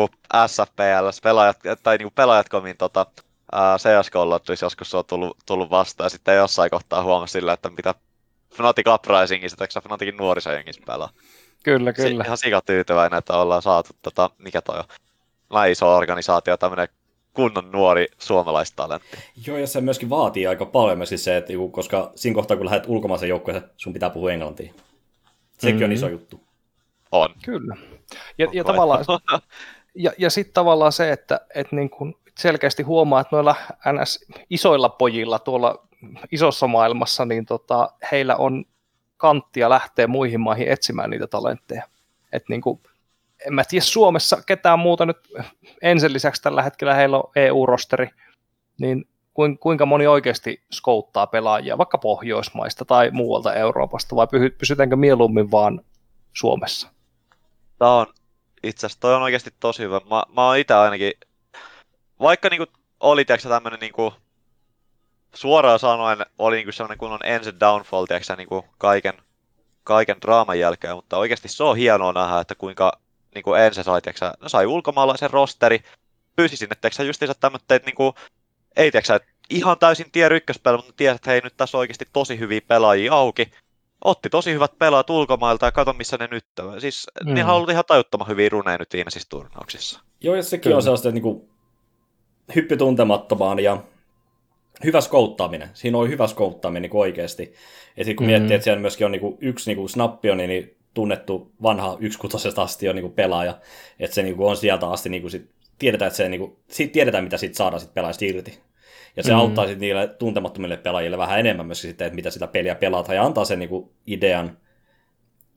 [SPEAKER 5] SFPL, pelaajat, tai niin pelaajatkomin tota, CSGOlla joskus se on tullut, tullut vastaan, ja sitten jossain kohtaa huomasi sillä, että mitä Fnatic Uprisingissa, tai Fnaticin nuorisojengissä pelaa.
[SPEAKER 3] Kyllä, kyllä.
[SPEAKER 5] Si- ihan sikatyytyväinen, että ollaan saatu, tota, mikä toi on, iso organisaatio, tämmöinen kunnon nuori suomalaistalentti.
[SPEAKER 4] Joo, ja se myöskin vaatii aika paljon myöskin se, että koska siinä kohtaa, kun lähdet ulkomaisen joukkueeseen, sun pitää puhua englantia. Sekin mm-hmm. on iso juttu.
[SPEAKER 5] On.
[SPEAKER 3] Kyllä. Ja, ja tavallaan, ja, ja sitten tavallaan se, että et niin kun selkeästi huomaa, että noilla NS isoilla pojilla tuolla isossa maailmassa, niin tota, heillä on kanttia lähteä muihin maihin etsimään niitä talentteja. Et niin kuin, en mä tiedä Suomessa ketään muuta nyt ensin lisäksi tällä hetkellä heillä on EU-rosteri, niin kuinka moni oikeasti skouttaa pelaajia vaikka Pohjoismaista tai muualta Euroopasta, vai pysytäänkö mieluummin vaan Suomessa?
[SPEAKER 5] Tämä on itse asiassa toi on oikeasti tosi hyvä. Mä, mä oon itse ainakin vaikka niinku oli tiiäksä, tämmönen niinku, suoraan sanoen oli niinku sellainen kunnon ensin downfall tiiäksä, niinku kaiken, kaiken draaman jälkeen, mutta oikeasti se on hienoa nähdä, että kuinka niinku ensin sai, tiiäksä, no sai ulkomaalaisen rosteri, pyysi sinne tiiäksä, justiinsa tämmöitteet niinku, ei tiiäksä, ihan täysin tier ykköspelä, mutta tiedät, että hei nyt tässä on oikeasti tosi hyviä pelaajia auki, otti tosi hyvät pelaajat ulkomailta ja kato missä ne nyt on. Siis mm. ne on ollut ihan tajuttoman hyviä runeja nyt viimeisissä turnauksissa.
[SPEAKER 4] Joo, ja sekin Kyllä. on sellaista, että niinku, hyppy tuntemattomaan ja hyvä skouttaaminen. Siinä on hyvä skouttaaminen niin oikeasti. Ja sitten kun mm. miettii, että siellä myöskin on niin kuin, yksi niin kuin niin tunnettu vanha yksikutosesta asti on niin kuin pelaaja, että se niin kuin on sieltä asti niin kuin sit, tiedetään, että se, niin kuin, siitä tiedetään, mitä siitä saadaan sit pelaajista irti. Ja se mm. auttaa sitten niille tuntemattomille pelaajille vähän enemmän myöskin sitten, että mitä sitä peliä pelataan, ja antaa sen niin kuin idean.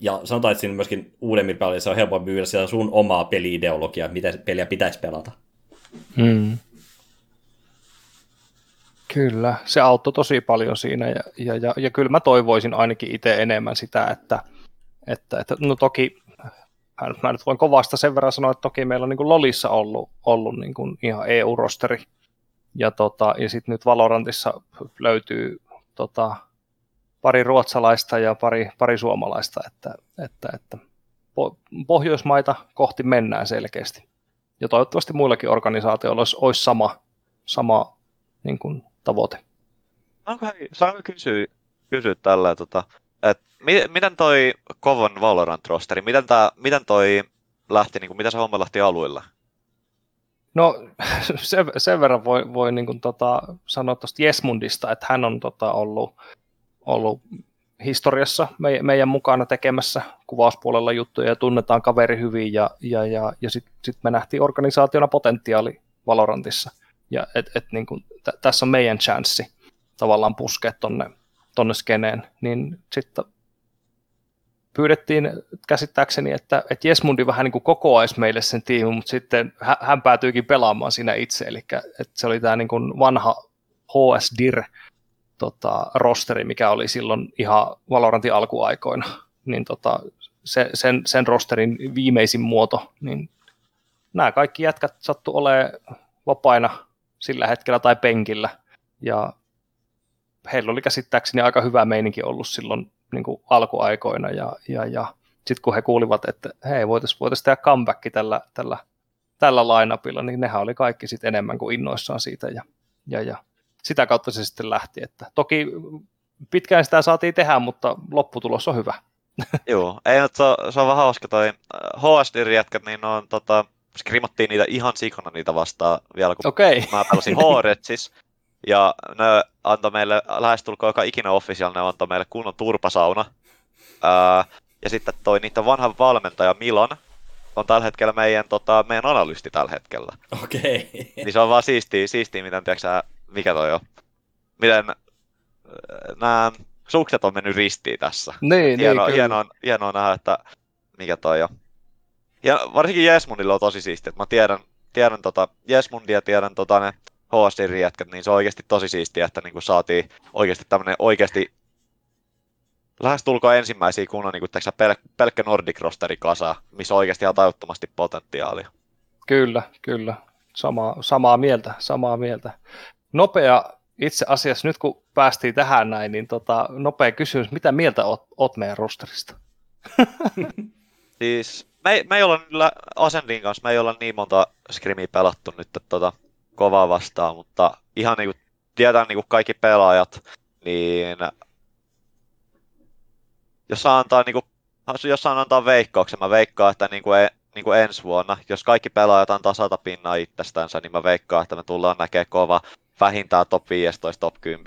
[SPEAKER 4] Ja sanotaan, että siinä myöskin uudemmin pelaajille se on helpompi myydä sitä sun omaa peli-ideologiaa, miten peliä pitäisi pelata.
[SPEAKER 3] Mm. Kyllä, se auttoi tosi paljon siinä ja, ja, ja, ja kyllä mä toivoisin ainakin itse enemmän sitä, että, että, että no toki mä nyt voin kovasta sen verran sanoa, että toki meillä on niin Lolissa ollut, ollut niin kuin ihan EU-rosteri ja, tota, ja sitten nyt Valorantissa löytyy tota, pari ruotsalaista ja pari, pari suomalaista, että, että, että Pohjoismaita kohti mennään selkeästi. Ja toivottavasti muillakin organisaatioilla olisi, olisi sama, sama niin kuin, tavoite.
[SPEAKER 5] Saanko, saanko kysyä, kysyä tällä, tota, että miten toi Kovon Valorant rosteri, miten, tää, miten toi lähti, niin kuin, miten se homma lähti aluilla?
[SPEAKER 3] No sen, sen verran voi, voi niin kuin, tota, sanoa tuosta Jesmundista, että hän on tota, ollut, ollut historiassa me, meidän mukana tekemässä kuvauspuolella juttuja ja tunnetaan kaveri hyvin ja, ja, ja, ja sitten sit me nähtiin organisaationa potentiaali Valorantissa. Ja et, et, niin kuin, t- tässä on meidän chanssi tavallaan puskea tonne, tonne skeneen, niin sitten pyydettiin käsittääkseni, että, että Jesmundi vähän niin kuin kokoaisi meille sen tiimin, mutta sitten hän, päätyikin pelaamaan siinä itse, eli että se oli tämä niin kuin vanha HSDIR tota, rosteri, mikä oli silloin ihan Valorantin alkuaikoina, niin tota, se, sen, sen rosterin viimeisin muoto, niin nämä kaikki jätkät sattu olemaan vapaina sillä hetkellä tai penkillä, ja heillä oli käsittääkseni aika hyvä meininki ollut silloin niin kuin alkuaikoina ja, ja, ja sitten kun he kuulivat, että hei, voitaisiin voitais tehdä comeback tällä, tällä, tällä lainapilla, niin nehän oli kaikki sitten enemmän kuin innoissaan siitä ja, ja, ja sitä kautta se sitten lähti. Että toki pitkään sitä saatiin tehdä, mutta lopputulos on hyvä.
[SPEAKER 5] Joo, ei, se, on, se on vähän hauska toi HSD-jätkät, niin on tota, skrimattiin niitä ihan sikana niitä vastaan vielä, kun okay. mä pelasin Horetsis. Ja ne antoi meille, lähestulkoon joka ikinä official, ne antoi meille kunnon turpasauna. Ää, ja sitten toi niiden vanha valmentaja Milan on tällä hetkellä meidän, tota, meidän analysti tällä hetkellä.
[SPEAKER 4] Okei. Okay.
[SPEAKER 5] Niin se on vaan siistiä, siistiä miten tiedätkö mikä toi on, miten nämä sukset on mennyt ristiin tässä.
[SPEAKER 3] Niin,
[SPEAKER 5] hienoa,
[SPEAKER 3] niin,
[SPEAKER 5] hienoa, hienoa nähdä, että mikä toi on. Ja varsinkin Jesmundilla on tosi siistiä, että mä tiedän, tiedän tota Jesmundia, tiedän tota ne HSDin jätkät, niin se on oikeasti tosi siistiä, että niin kuin saatiin oikeasti tämmöinen oikeasti lähestulkoon ensimmäisiä kunnon niin kuin, pel- pelkkä Nordic rosteri kasa, missä on oikeasti ihan tajuttomasti potentiaalia.
[SPEAKER 3] Kyllä, kyllä. Sama, samaa mieltä, samaa mieltä. Nopea itse asiassa, nyt kun päästiin tähän näin, niin tota, nopea kysymys, mitä mieltä oot, oot meidän rosterista?
[SPEAKER 5] siis me, me ei olla Ascendin kanssa, me ei olla niin monta skrimiä pelattu nyt, tota, kovaa vastaan, mutta ihan niin kuin tietää niin kuin kaikki pelaajat, niin jos saa antaa, niin kuin, jos saan antaa veikkauksen, mä veikkaan, että niin kuin, e, niin kuin ensi vuonna, jos kaikki pelaajat antaa sata pinnaa itsestänsä, niin mä veikkaan, että me tullaan näkemään kova vähintään top 15, top 10.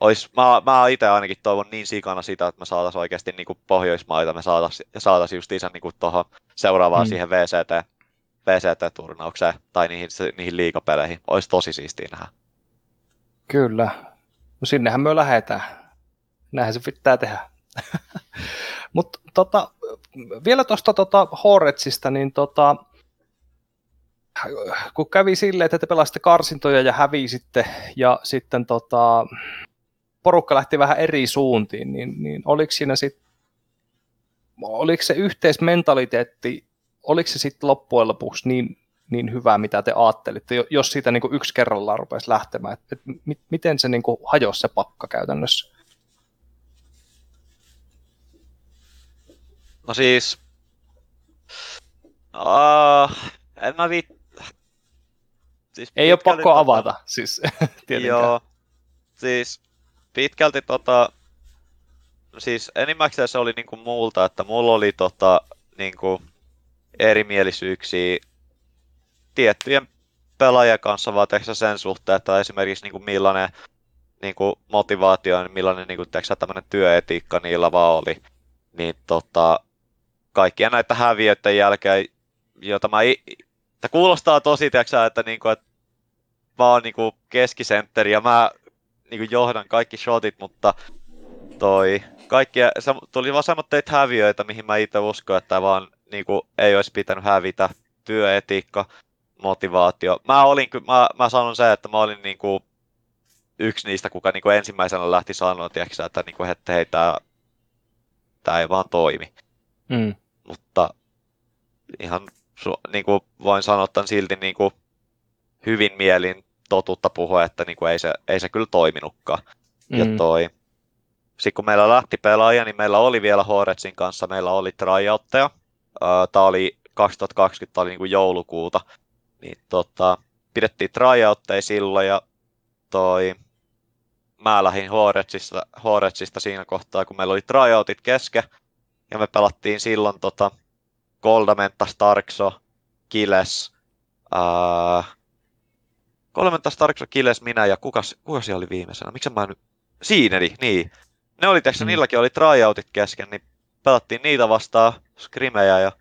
[SPEAKER 5] Ois, mä, mä itse ainakin toivon niin sikana sitä, että me saataisiin oikeasti niin kuin Pohjoismaita, me saataisiin saatais justiinsa niin tuohon seuraavaan mm. siihen VCT PCT-turnaukseen tai niihin, niihin liikapeleihin. Olisi tosi siistiä nähdä.
[SPEAKER 3] Kyllä. No sinnehän me lähdetään. Näinhän se pitää tehdä. Mutta tota, vielä tuosta tota Horetsista, niin tota, kun kävi silleen, että te pelasitte karsintoja ja hävisitte, ja sitten tota, porukka lähti vähän eri suuntiin, niin, niin oliko siinä sitten oliko se yhteismentaliteetti oliko se sitten loppujen lopuksi niin, niin hyvä, mitä te ajattelitte, jos siitä niin kuin yksi kerrallaan rupesi lähtemään, että et, et, miten se niin kuin hajosi se pakka käytännössä?
[SPEAKER 5] No siis, uh, en mä viit...
[SPEAKER 3] siis Ei ole pakko tota... avata, siis tietenkään. Joo,
[SPEAKER 5] siis pitkälti tota, siis enimmäkseen se oli niinku multa, että mulla oli tota, niinku, erimielisyyksiä tiettyjen pelaajien kanssa, vaan sen suhteen, että esimerkiksi niin kuin millainen niinku, motivaatio, niin millainen niinku, tämmöinen työetiikka niillä vaan oli. Niin tota, kaikkia näitä häviöiden jälkeen, jota mä, että kuulostaa tosi, tiedätkö, että, niinku, että mä oon niinku keskisentteri ja mä niinku johdan kaikki shotit, mutta toi, kaikkia, tuli vaan semmoitteet häviöitä, mihin mä itse uskon, että vaan niinku, ei olisi pitänyt hävitä työetiikka, motivaatio. Mä, olin, mä, mä sanon se, että mä olin niinku yksi niistä, kuka niinku ensimmäisenä lähti sanoa, tiiäksä, että, niinku, että hei, tää, tää ei vaan toimi.
[SPEAKER 3] Mm.
[SPEAKER 5] Mutta ihan niinku, voin sanoa tämän silti niinku, hyvin mielin totuutta puhua, että niinku, ei, se, ei se kyllä toiminutkaan. Mm. Ja toi, sitten kun meillä lähti pelaaja, niin meillä oli vielä Horetsin kanssa, meillä oli tryoutteja. Tämä oli 2020, oli niin kuin joulukuuta. Niin tota, pidettiin tryoutteja silloin ja toi, mä lähdin Horetsista, Horetsista siinä kohtaa, kun meillä oli tryoutit kesken. Ja me pelattiin silloin tota, Goldamenta, Starkso, Kiles, ää, Goldamenta, Starkso, Kiles, minä ja kukas, kuka siellä oli viimeisenä? Miksi mä nyt... Siineri, niin ne oli, tiiäks, mm. niilläkin oli tryoutit kesken, niin pelattiin niitä vastaan, skrimejä ja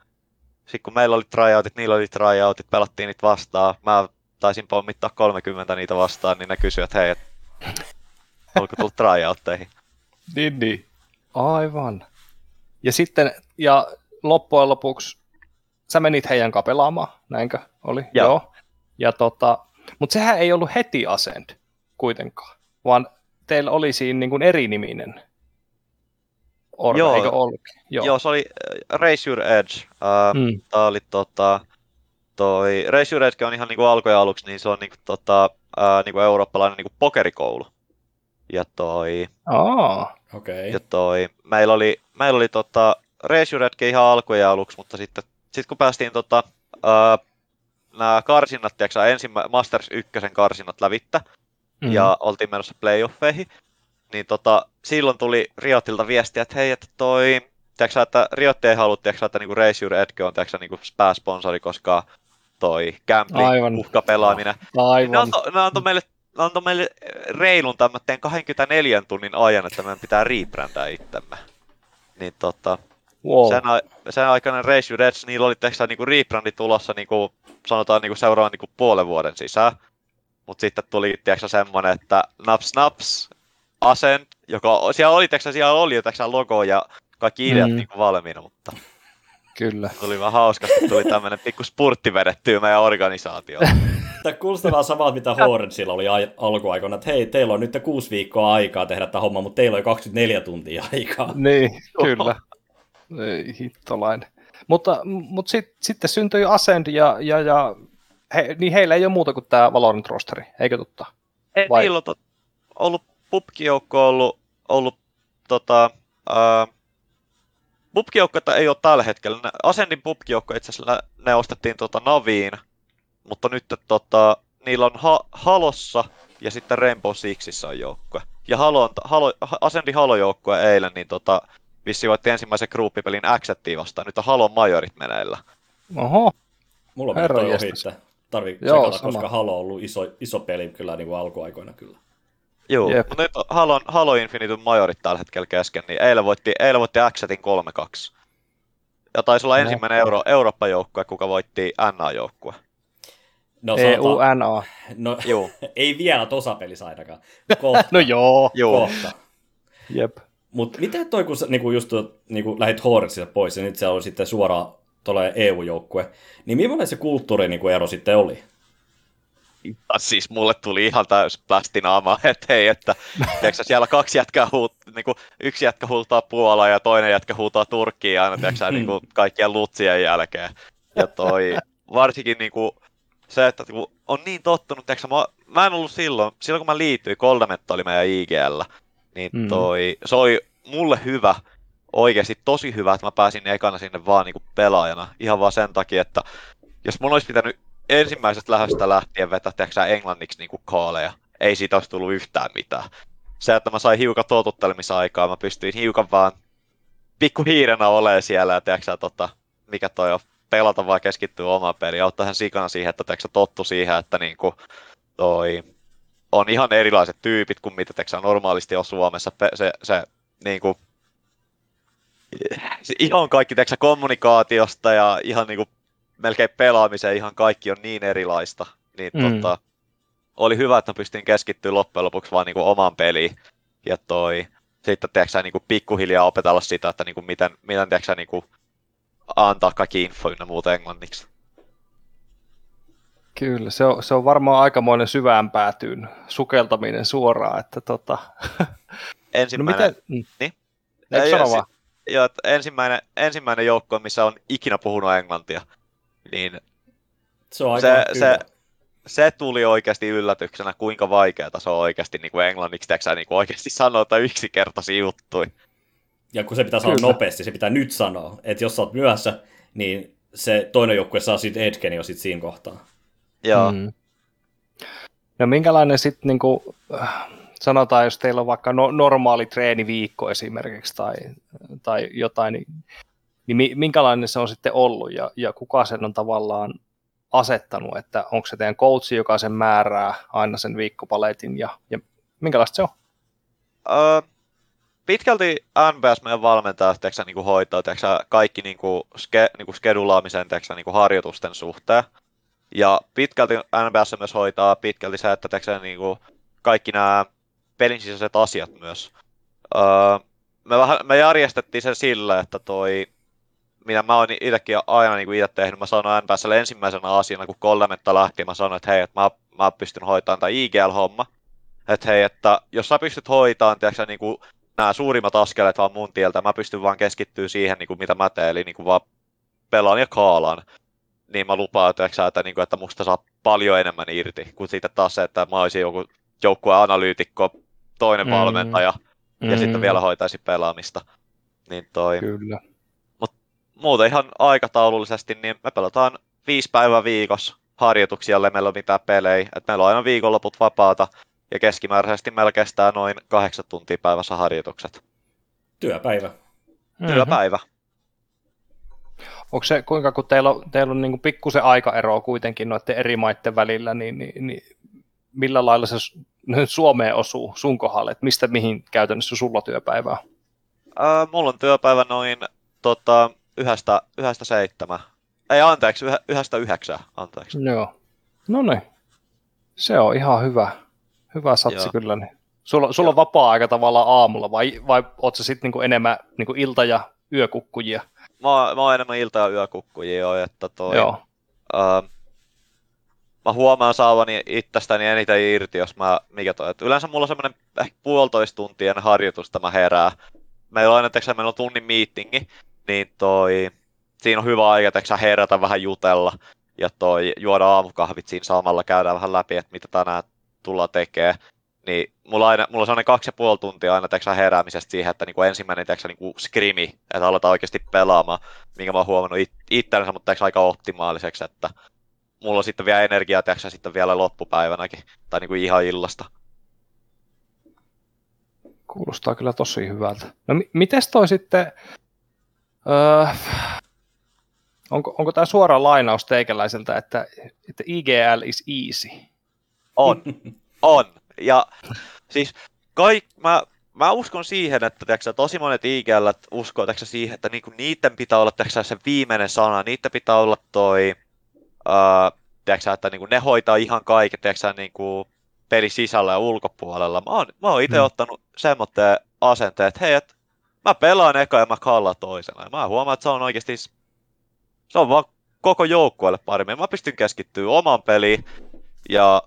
[SPEAKER 5] sitten kun meillä oli tryoutit, niillä oli tryoutit, pelattiin niitä vastaan. Mä taisin pommittaa 30 niitä vastaan, niin ne kysyivät, että hei, et, onko tullut tryoutteihin?
[SPEAKER 3] niin, niin. Aivan. Ja sitten, ja loppujen lopuksi, sä menit heidän kanssa pelaamaan, näinkö oli?
[SPEAKER 5] Joo. Joo.
[SPEAKER 3] Ja tota, mutta sehän ei ollut heti Ascend kuitenkaan, vaan teillä oli siinä niin kuin eriniminen Orbe, joo, eikö ollut?
[SPEAKER 5] Joo. joo, se oli äh, Race Your Edge. Uh, mm. Tämä oli tota, toi Race Your Edge on ihan niinku alkoja aluksi, niin se on niinku, tota, uh, niinku eurooppalainen niinku pokerikoulu. Ja toi...
[SPEAKER 3] Oh.
[SPEAKER 4] Okay.
[SPEAKER 5] Ja toi, meillä oli, meillä oli tota, Race Your Edge ihan alkoja aluksi, mutta sitten sit kun päästiin tota, uh, nämä karsinnat, tiiäksä, ensimmä, Masters 1 karsinnat lävittä, mm-hmm. ja oltiin menossa playoffeihin, niin tota, silloin tuli Riotilta viestiä, että hei, että toi, tiiäksä, että Riot ei halua, tiiäksä, että niinku Race Your Edge on tiiäksä, niinku pääsponsori, koska toi gambling, uhkapelaaminen.
[SPEAKER 3] Aivan.
[SPEAKER 5] Ne antoi, ne antoi meille ne antoi meille reilun tämmöinen 24 tunnin ajan, että meidän pitää rebrändää itsemme. Niin tota, wow. sen, a, sen aikana Race Edge, niillä oli teksä niinku rebrandi tulossa niinku, sanotaan niinku seuraavan niinku puolen vuoden sisään. Mutta sitten tuli tiiäksä, semmonen, että naps naps, Ascent, joka siellä oli, teksä, siellä oli jo teksä, logo ja kaikki ideat mm. niin valmiina, mutta
[SPEAKER 3] Kyllä.
[SPEAKER 5] Tuli vaan hauska, että tuli tämmöinen pikku spurtti vedettyä meidän organisaatioon.
[SPEAKER 4] Tämä kuulostaa vähän samalta, mitä Horensilla oli alkuaikoina, että hei, teillä on nyt kuusi viikkoa aikaa tehdä tämä homma, mutta teillä on 24 tuntia aikaa.
[SPEAKER 3] Niin, kyllä. Ei, hittolainen. Mutta, mutta sit, sitten syntyi Ascend ja, ja, ja he, niin heillä ei ole muuta kuin tämä Valorant rosteri, eikö totta?
[SPEAKER 5] Ei, Vai? niillä on tot, ollut pubkijoukko ollut, ollut tota, ää, pubkijoukkoita ei ole tällä hetkellä. Ascendin pubkijoukko itse asiassa ne ostettiin tota Naviin, mutta nyt tota, niillä on ha- Halossa ja sitten Rainbow Sixissä on joukkue. Ja Halo, Halo, Ascendin Halo-joukkue eilen, niin tota, vissi voitti ensimmäisen gruppipelin Acceptiin vastaan. Nyt on Halon majorit meneillä.
[SPEAKER 3] Oho.
[SPEAKER 4] Mulla on toi ohi, että tarvii Joo, koska Halo on ollut iso, iso peli kyllä niin kuin alkuaikoina kyllä.
[SPEAKER 5] Joo, Jep. mutta nyt Halo, Halo Infinite majorit tällä hetkellä kesken, niin eilen voitti, eilen voitti Xetin 3-2. Ja taisi olla no. ensimmäinen Euro, Eurooppa-joukkue, kuka voitti NA-joukkue.
[SPEAKER 3] No, EUNA.
[SPEAKER 4] No, joo. ei vielä tosapelissä ainakaan. Kohta.
[SPEAKER 3] no joo.
[SPEAKER 5] joo.
[SPEAKER 4] Kohta.
[SPEAKER 3] Jep.
[SPEAKER 4] Mutta miten toi, kun sä niinku just niinku lähit Horetsista pois ja nyt se on sitten suoraan tulee EU-joukkue, niin millainen se kulttuuri niinku ero sitten oli?
[SPEAKER 5] siis mulle tuli ihan täys plastinaama, että hei, että tiiäksä, siellä kaksi jätkää huut, niin kuin, yksi jätkä huutaa Puolaa ja toinen jätkä huutaa Turkkiin aina tiiäksä, niin kuin, kaikkien lutsien jälkeen. Ja toi, varsinkin niin kuin, se, että kun on niin tottunut, tiiäksä, mä, mä en ollut silloin, silloin kun mä liityin, Koldametta oli meidän IGL, niin mm. toi, se oli mulle hyvä, oikeasti tosi hyvä, että mä pääsin ekana sinne vaan niin kuin pelaajana, ihan vaan sen takia, että jos mun olisi pitänyt ensimmäisestä lähdöstä lähtien vetä teksää englanniksi niin kuin kaaleja. Ei siitä olisi tullut yhtään mitään. Se, että mä sain hiukan totuttelmisaikaa, mä pystyin hiukan vaan pikku hiirenä olemaan siellä ja teksää, tota, mikä toi on, pelata vaan keskittyä omaan peliin. Auttaa hän sikana siihen, että teksää tottu siihen, että niin kuin toi, on ihan erilaiset tyypit kuin mitä teksä normaalisti on Suomessa. Se, se, niin kuin, se ihan kaikki teksä kommunikaatiosta ja ihan niin kuin, melkein pelaamiseen ihan kaikki on niin erilaista. Niin mm. tota, oli hyvä, että pystyin keskittyä loppujen lopuksi vaan niin kuin, omaan peliin. Ja toi, sitten tiedätkö, niin kuin, pikkuhiljaa opetella sitä, että niin kuin, miten, miten tiedätkö, niin kuin, antaa kaikki info ja muuta englanniksi.
[SPEAKER 3] Kyllä, se on, se on varmaan aikamoinen syvään päätyyn sukeltaminen suoraan, että tota...
[SPEAKER 5] Ensimmäinen... No miten... Niin?
[SPEAKER 3] Eikö sano vaan?
[SPEAKER 5] Joo, ensimmäinen, ensimmäinen joukko, missä on ikinä puhunut englantia, niin
[SPEAKER 4] se, on
[SPEAKER 5] se, se, se, tuli oikeasti yllätyksenä, kuinka vaikeaa se on oikeasti niin kuin englanniksi, teksä, niin kuin oikeasti sanoa yksinkertaisia juttuja.
[SPEAKER 4] Ja kun se pitää sanoa Kyllä. nopeasti, se pitää nyt sanoa. Että jos sä oot myöhässä, niin se toinen joukkue saa siitä edgen jo sit siinä kohtaa.
[SPEAKER 5] Joo. Mm.
[SPEAKER 3] No minkälainen sitten, niin kuin, sanotaan, jos teillä on vaikka no, normaali treeniviikko esimerkiksi tai, tai jotain, niin, niin minkälainen se on sitten ollut ja, ja kuka sen on tavallaan asettanut, että onko se teidän coachi, joka sen määrää aina sen viikkopaletin ja, ja minkälaista se on?
[SPEAKER 5] Öö, pitkälti NBS meidän valmentaja teksä, niin kuin hoitaa teksä, kaikki niin kuin, ske, niin kuin skedulaamisen teksä, niin kuin harjoitusten suhteen. Ja pitkälti NBS myös hoitaa pitkälti se, että teksä, niin kuin, kaikki nämä pelin sisäiset asiat myös. Öö, me, vähän, me järjestettiin sen sillä, että toi, mitä mä oon itsekin aina niin itse tehnyt, mä sanoin NBSlle ensimmäisenä asiana, kun kolmetta lähti, mä sanoin, että hei, että mä, mä pystyn hoitamaan tämä IGL-homma. Että hei, että jos sä pystyt hoitamaan, tiedätkö, niin kuin nämä suurimmat askeleet vaan mun tieltä, mä pystyn vaan keskittyä siihen, niin kuin mitä mä teen, eli niin kuin vaan pelaan ja kaalaan. Niin mä lupaan, että, että, niin kuin, että musta saa paljon enemmän irti, kuin siitä taas se, että mä olisin joku joukkueen analyytikko, toinen mm. valmentaja, ja mm. sitten vielä hoitaisi pelaamista. Niin toi.
[SPEAKER 3] Kyllä.
[SPEAKER 5] Mut muuten ihan aikataulullisesti, niin me pelataan viisi päivää viikossa harjoituksia, jolle meillä on mitään pelejä. Et meillä on aina viikonloput vapaata, ja keskimääräisesti meillä kestää noin kahdeksan tuntia päivässä harjoitukset.
[SPEAKER 4] Työpäivä.
[SPEAKER 5] Mm-hmm.
[SPEAKER 3] Onko se, kuinka kun teillä on, teillä on niin pikkusen aikaeroa kuitenkin noiden eri maiden välillä, niin, niin, niin millä lailla se Suomeen osuu sun kohdalle, että mistä mihin käytännössä sulla työpäivää?
[SPEAKER 5] Äh, mulla on työpäivä noin tota, yhdestä, yhdestä seitsemän. Ei anteeksi, yhä, yhdestä yhdeksää, anteeksi.
[SPEAKER 3] Joo. No niin. Se on ihan hyvä. Hyvä satsi Joo. kyllä. Niin. Sulla, sulla on vapaa-aika tavallaan aamulla vai, vai oot sä sitten niinku enemmän niinku ilta- ja yökukkujia?
[SPEAKER 5] Mä, mä oon enemmän ilta- ja yökukkujia jo, että toi, Joo. Uh, mä huomaan saavani itsestäni eniten irti, jos mä, mikä toi, että yleensä mulla on semmoinen ehkä puolitoista tuntien harjoitusta mä herää. Meillä on aina, teksä, meillä on tunnin meetingi, niin toi, siinä on hyvä aika, teksä, herätä vähän jutella ja toi, juoda aamukahvit siinä samalla, käydään vähän läpi, että mitä tänään tullaan tekemään. Niin mulla, aina, mulla on sellainen kaksi ja puoli tuntia aina teksä, heräämisestä siihen, että niinku ensimmäinen teksä, niinku skrimi, että aletaan oikeasti pelaamaan, minkä mä oon huomannut it- itsellensä, mutta teksä, aika optimaaliseksi, että mulla on sitten vielä energiaa teksä sitten vielä loppupäivänäkin, tai niinku ihan illasta.
[SPEAKER 3] Kuulostaa kyllä tosi hyvältä. No m- mites toi sitten, öö, onko, onko tämä suora lainaus teikäläiseltä, että, että IGL is easy?
[SPEAKER 5] On, on. Ja siis kaik, mä, mä uskon siihen, että tiiäksä, tosi monet IGL uskoo tiiäksä, siihen, että niinku, niiden pitää olla tiiäksä, se viimeinen sana, niiden pitää olla toi, uh, tiiäksä, että niinku, ne hoitaa ihan kaiken tiiäksä, niinku, peli sisällä ja ulkopuolella. Mä oon, mä oon itse hmm. ottanut semmoitteen asenteen, että hei, et, mä pelaan eka ja mä kallaan toisena. Ja mä huomaan, että se on oikeasti, se on vaan koko joukkueelle paremmin. Mä pystyn keskittyä omaan peliin ja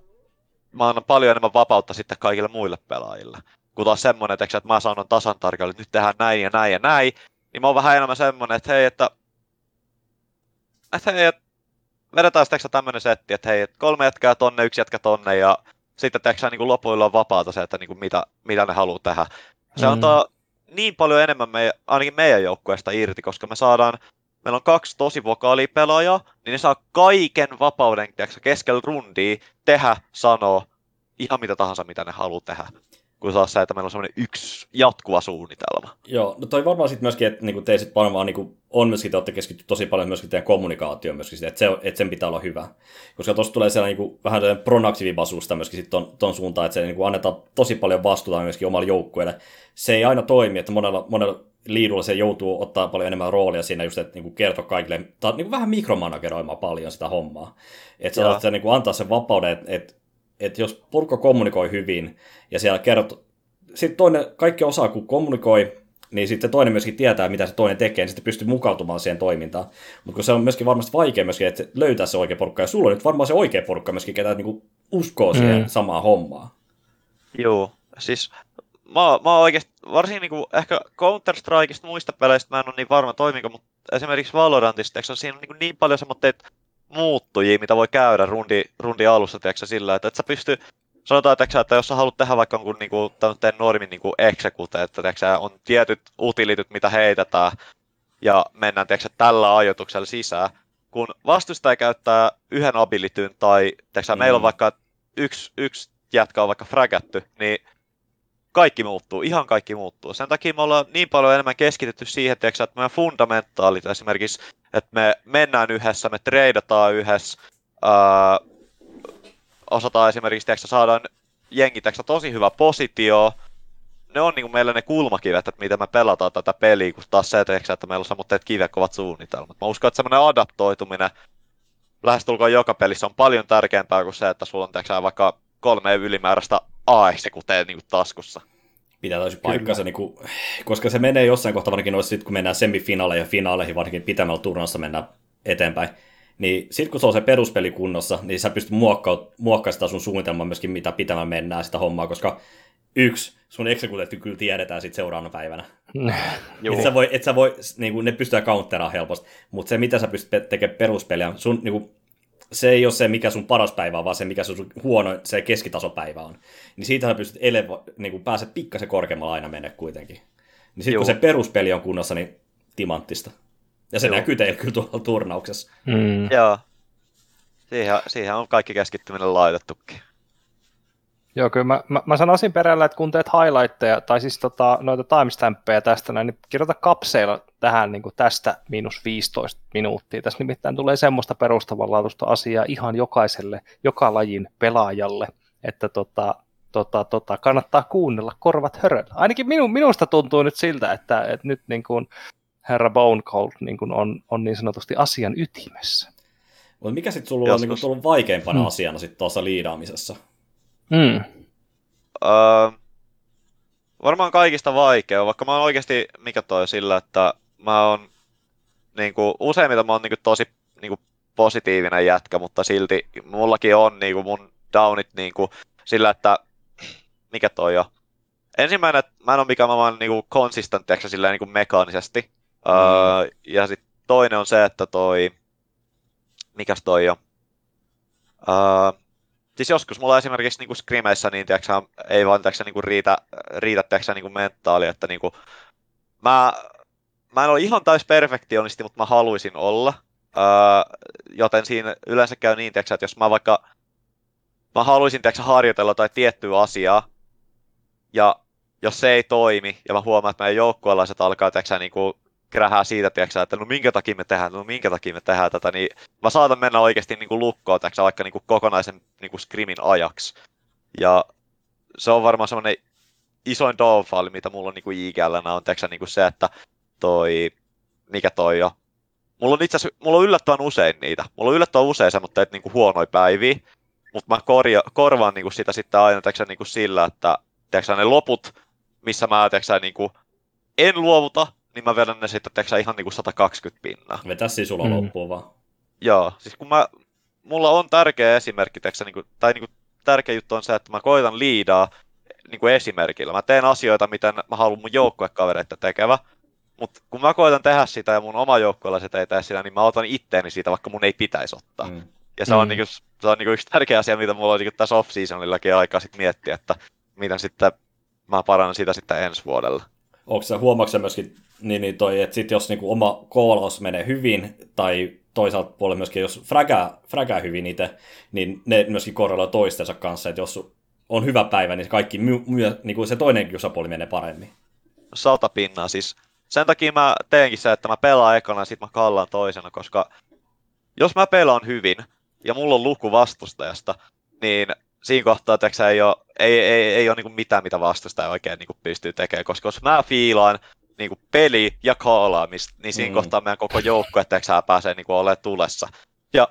[SPEAKER 5] mä annan paljon enemmän vapautta sitten kaikille muille pelaajille. Kun taas semmoinen, että mä sanon tasan tarkalleen, että nyt tehdään näin ja näin ja näin, niin mä oon vähän enemmän semmoinen, että hei, että, että hei, että vedetään sitten tämmöinen setti, että hei, että kolme jätkää tonne, yksi jätkä tonne ja sitten teksä niin lopuilla on vapaata se, että niin kuin mitä, mitä ne haluaa tehdä. Se mm. antaa niin paljon enemmän meidän, ainakin meidän joukkueesta irti, koska me saadaan meillä on kaksi tosi vokaalipelaajaa, niin ne saa kaiken vapauden tiiäksä, keskellä rundia tehdä, sanoa ihan mitä tahansa, mitä ne haluaa tehdä. kuin taas se, että meillä on semmoinen yksi jatkuva suunnitelma.
[SPEAKER 4] Joo, no toi varmaan sitten myöskin, että niinku te sit varmaan niinku, on myöskin, te olette keskittyneet tosi paljon myöskin teidän kommunikaatioon myöskin, sitä, että, se, että sen pitää olla hyvä. Koska tuossa tulee sellainen niinku, vähän sellainen pronaktiivibasusta myöskin sit ton, ton suuntaan, että se niinku, annetaan tosi paljon vastuuta myöskin omalle joukkueelle. Se ei aina toimi, että monella, monella liidulla se joutuu ottaa paljon enemmän roolia siinä just, että kertoo kaikille, tai niinku vähän mikromanageroimaan paljon sitä hommaa. Että sä se niinku antaa sen vapauden, että et, et jos porukka kommunikoi hyvin ja siellä kertoo, sitten toinen, kaikki osaa kun kommunikoi, niin sitten toinen myöskin tietää, mitä se toinen tekee, niin sitten pystyy mukautumaan siihen toimintaan. Mutta kun se on myöskin varmasti vaikea myöskin, että löytää se oikea porukka, ja sulla on nyt varmaan se oikea porukka myöskin, ketä niinku uskoo siihen mm. samaan hommaan.
[SPEAKER 5] Joo, siis mä, mä oon oikeasti, varsinkin niinku, ehkä Counter-Strikeista muista peleistä mä en ole niin varma toimiko, mutta esimerkiksi Valorantista, eikö siinä on niin, niin paljon semmoitteet muuttujia, mitä voi käydä rundi, rundi alussa, tiedätkö, sillä, että et sä pysty, sanotaan, että, että jos sä haluat tehdä vaikka jonkun niin kuin, normin niin kuin execute, että tiedätkö, on tietyt utilityt, mitä heitetään, ja mennään tiedätkö, tällä ajoituksella sisään, kun vastustaja käyttää yhden abilityn, tai tiedätkö, mm. meillä on mm. vaikka yksi, yksi jätkä on vaikka fragatty, niin kaikki muuttuu, ihan kaikki muuttuu. Sen takia me ollaan niin paljon enemmän keskitytty siihen, että meidän fundamentaalit esimerkiksi, että me mennään yhdessä, me treidataan yhdessä, ää, osataan esimerkiksi, että saadaan jengi tosi hyvä positio, ne on niin kuin meillä ne kulmakivet, että miten me pelataan tätä peliä, kun taas se, teksä, että meillä on semmoitteet kivekovat suunnitelmat. Mä uskon, että semmoinen adaptoituminen lähestulkoon joka pelissä on paljon tärkeämpää kuin se, että sulla on teksä, vaikka kolme ylimääräistä A-eksekuteen niin taskussa.
[SPEAKER 4] Pitää täysin paikkansa, niin kuin, koska se menee jossain kohtaa, varsinkin noissa, kun mennään semifinaaleihin ja finaaleihin, varsinkin pitämällä turnaussa mennään eteenpäin, niin sitten kun se on se peruspeli kunnossa, niin sä pystyt muokkaamaan sitä sun suunnitelmaa myöskin, mitä pitämään mennään sitä hommaa, koska yksi, sun exekuteetti kyllä tiedetään sitten seuraavana päivänä. et sä voi, et sä voi niin kuin, ne pystyy counteraamaan helposti, mutta se mitä sä pystyt tekemään peruspeliä, sun niin kuin, se ei ole se, mikä sun paras päivä on, vaan se, mikä sun huono, se keskitasopäivä on. Niin siitä sä pystyt elevo, niin kuin pääset pikkasen korkeammalla aina mennä kuitenkin. Niin sitten kun se peruspeli on kunnossa, niin timanttista. Ja se Joo. näkyy teillä kyllä tuolla turnauksessa.
[SPEAKER 5] Mm. Joo. Siihen, siihen on kaikki keskittyminen laitettukin.
[SPEAKER 3] Joo, kyllä mä, mä, mä sanoisin perällä, että kun teet highlightteja, tai siis tota, noita timestampeja tästä näin, niin kirjoita kapseilla tähän niin kuin tästä miinus 15 minuuttia. Tässä nimittäin tulee semmoista perustavanlaatuista asiaa ihan jokaiselle, joka lajin pelaajalle, että tota, tota, tota, kannattaa kuunnella korvat höröllä. Ainakin minu, minusta tuntuu nyt siltä, että, että nyt niin kuin herra Bone Cold niin kuin on, on niin sanotusti asian ytimessä.
[SPEAKER 4] Mutta mikä sitten sulla on niin tullut vaikeimpana hmm. asiana sitten tuossa liidaamisessa?
[SPEAKER 3] Mm.
[SPEAKER 5] Öö, varmaan kaikista vaikea, vaikka mä oon oikeasti, mikä toi sillä, että mä oon niinku, useimmiten mä oon niinku, tosi niinku, positiivinen jätkä, mutta silti mullakin on niinku, mun downit niinku, sillä, että mikä toi jo. Ensimmäinen, että mä en ole mikään mä oon niinku consistent, silleen niinku mekaanisesti. Mm. Öö, ja sitten toinen on se, että toi, mikäs toi jo. Öö, siis joskus mulla esimerkiksi niin skrimeissä niin tiiäksä, ei vaan tiiäksä, niin riitä, riitä tiiäksä, niin mentaali, että niin kuin, mä, mä en ole ihan täys perfektionisti, mutta mä haluaisin olla. Öö, joten siinä yleensä käy niin, tiiäksä, että jos mä vaikka mä haluaisin tiiäksä, harjoitella tai tiettyä asiaa, ja jos se ei toimi, ja mä huomaan, että meidän joukkueenlaiset alkaa tiiäksä, niin krähää siitä, tiiäksä, että no minkä takia me tehdään, no minkä takia me tehdään tätä, niin mä saatan mennä oikeasti niin kuin lukkoon, tiiäksä, vaikka niin kuin kokonaisen niin kuin skrimin ajaksi. Ja se on varmaan semmoinen isoin downfall, mitä mulla on niin IGL, on tiiäksä, niin kuin se, että toi, mikä toi jo, mulla on itse asiassa, mulla on yllättävän usein niitä. Mulla on yllättävän usein semmoista, että niinku huonoja päiviä, mutta mä korja, korvaan niinku sitä sitten aina tiiäksä, niinku sillä, että tiiäksä, ne loput, missä mä tiiäksä, niinku, en luovuta, niin mä vedän ne sitten teksä ihan niinku 120 pinnaa.
[SPEAKER 4] Vetä siis sulla mm. loppuun vaan.
[SPEAKER 5] Joo, siis kun mä, mulla on tärkeä esimerkki, teksä, niinku, tai niinku, tärkeä juttu on se, että mä koitan liidaa niinku esimerkillä. Mä teen asioita, miten mä haluan mun joukkuekavereita tekevä, mutta kun mä koitan tehdä sitä ja mun oma joukkueelaiset ei tee sitä, niin mä otan itteeni siitä, vaikka mun ei pitäisi ottaa. Mm. Ja se on, mm. niinku, se on niinku yksi tärkeä asia, mitä mulla on niinku tässä off-seasonillakin aikaa sit miettiä, että miten sitten mä parannan sitä sitten ensi vuodella.
[SPEAKER 4] Onko se, huomaatko myöskin niin, niin toi, että sit jos niinku oma koolaus menee hyvin, tai toisaalta puolella myöskin, jos frägää, frägää hyvin itse, niin ne myöskin korreloi toistensa kanssa, että jos on hyvä päivä, niin kaikki my, my, niin kuin se toinen osapuoli menee paremmin.
[SPEAKER 5] Sata pinnaa siis. Sen takia mä teenkin se, että mä pelaan ekana ja sit mä kallaan toisena, koska jos mä pelaan hyvin ja mulla on luku vastustajasta, niin siinä kohtaa teksä, ei ole, ei, ei, ei ole niin mitään, mitä vastustaja oikein niin pystyy tekemään, koska jos mä fiilaan niin peli ja kaalaamista, niin siinä mm. kohtaa meidän koko joukkue teksää pääsee niin olemaan tulessa. Ja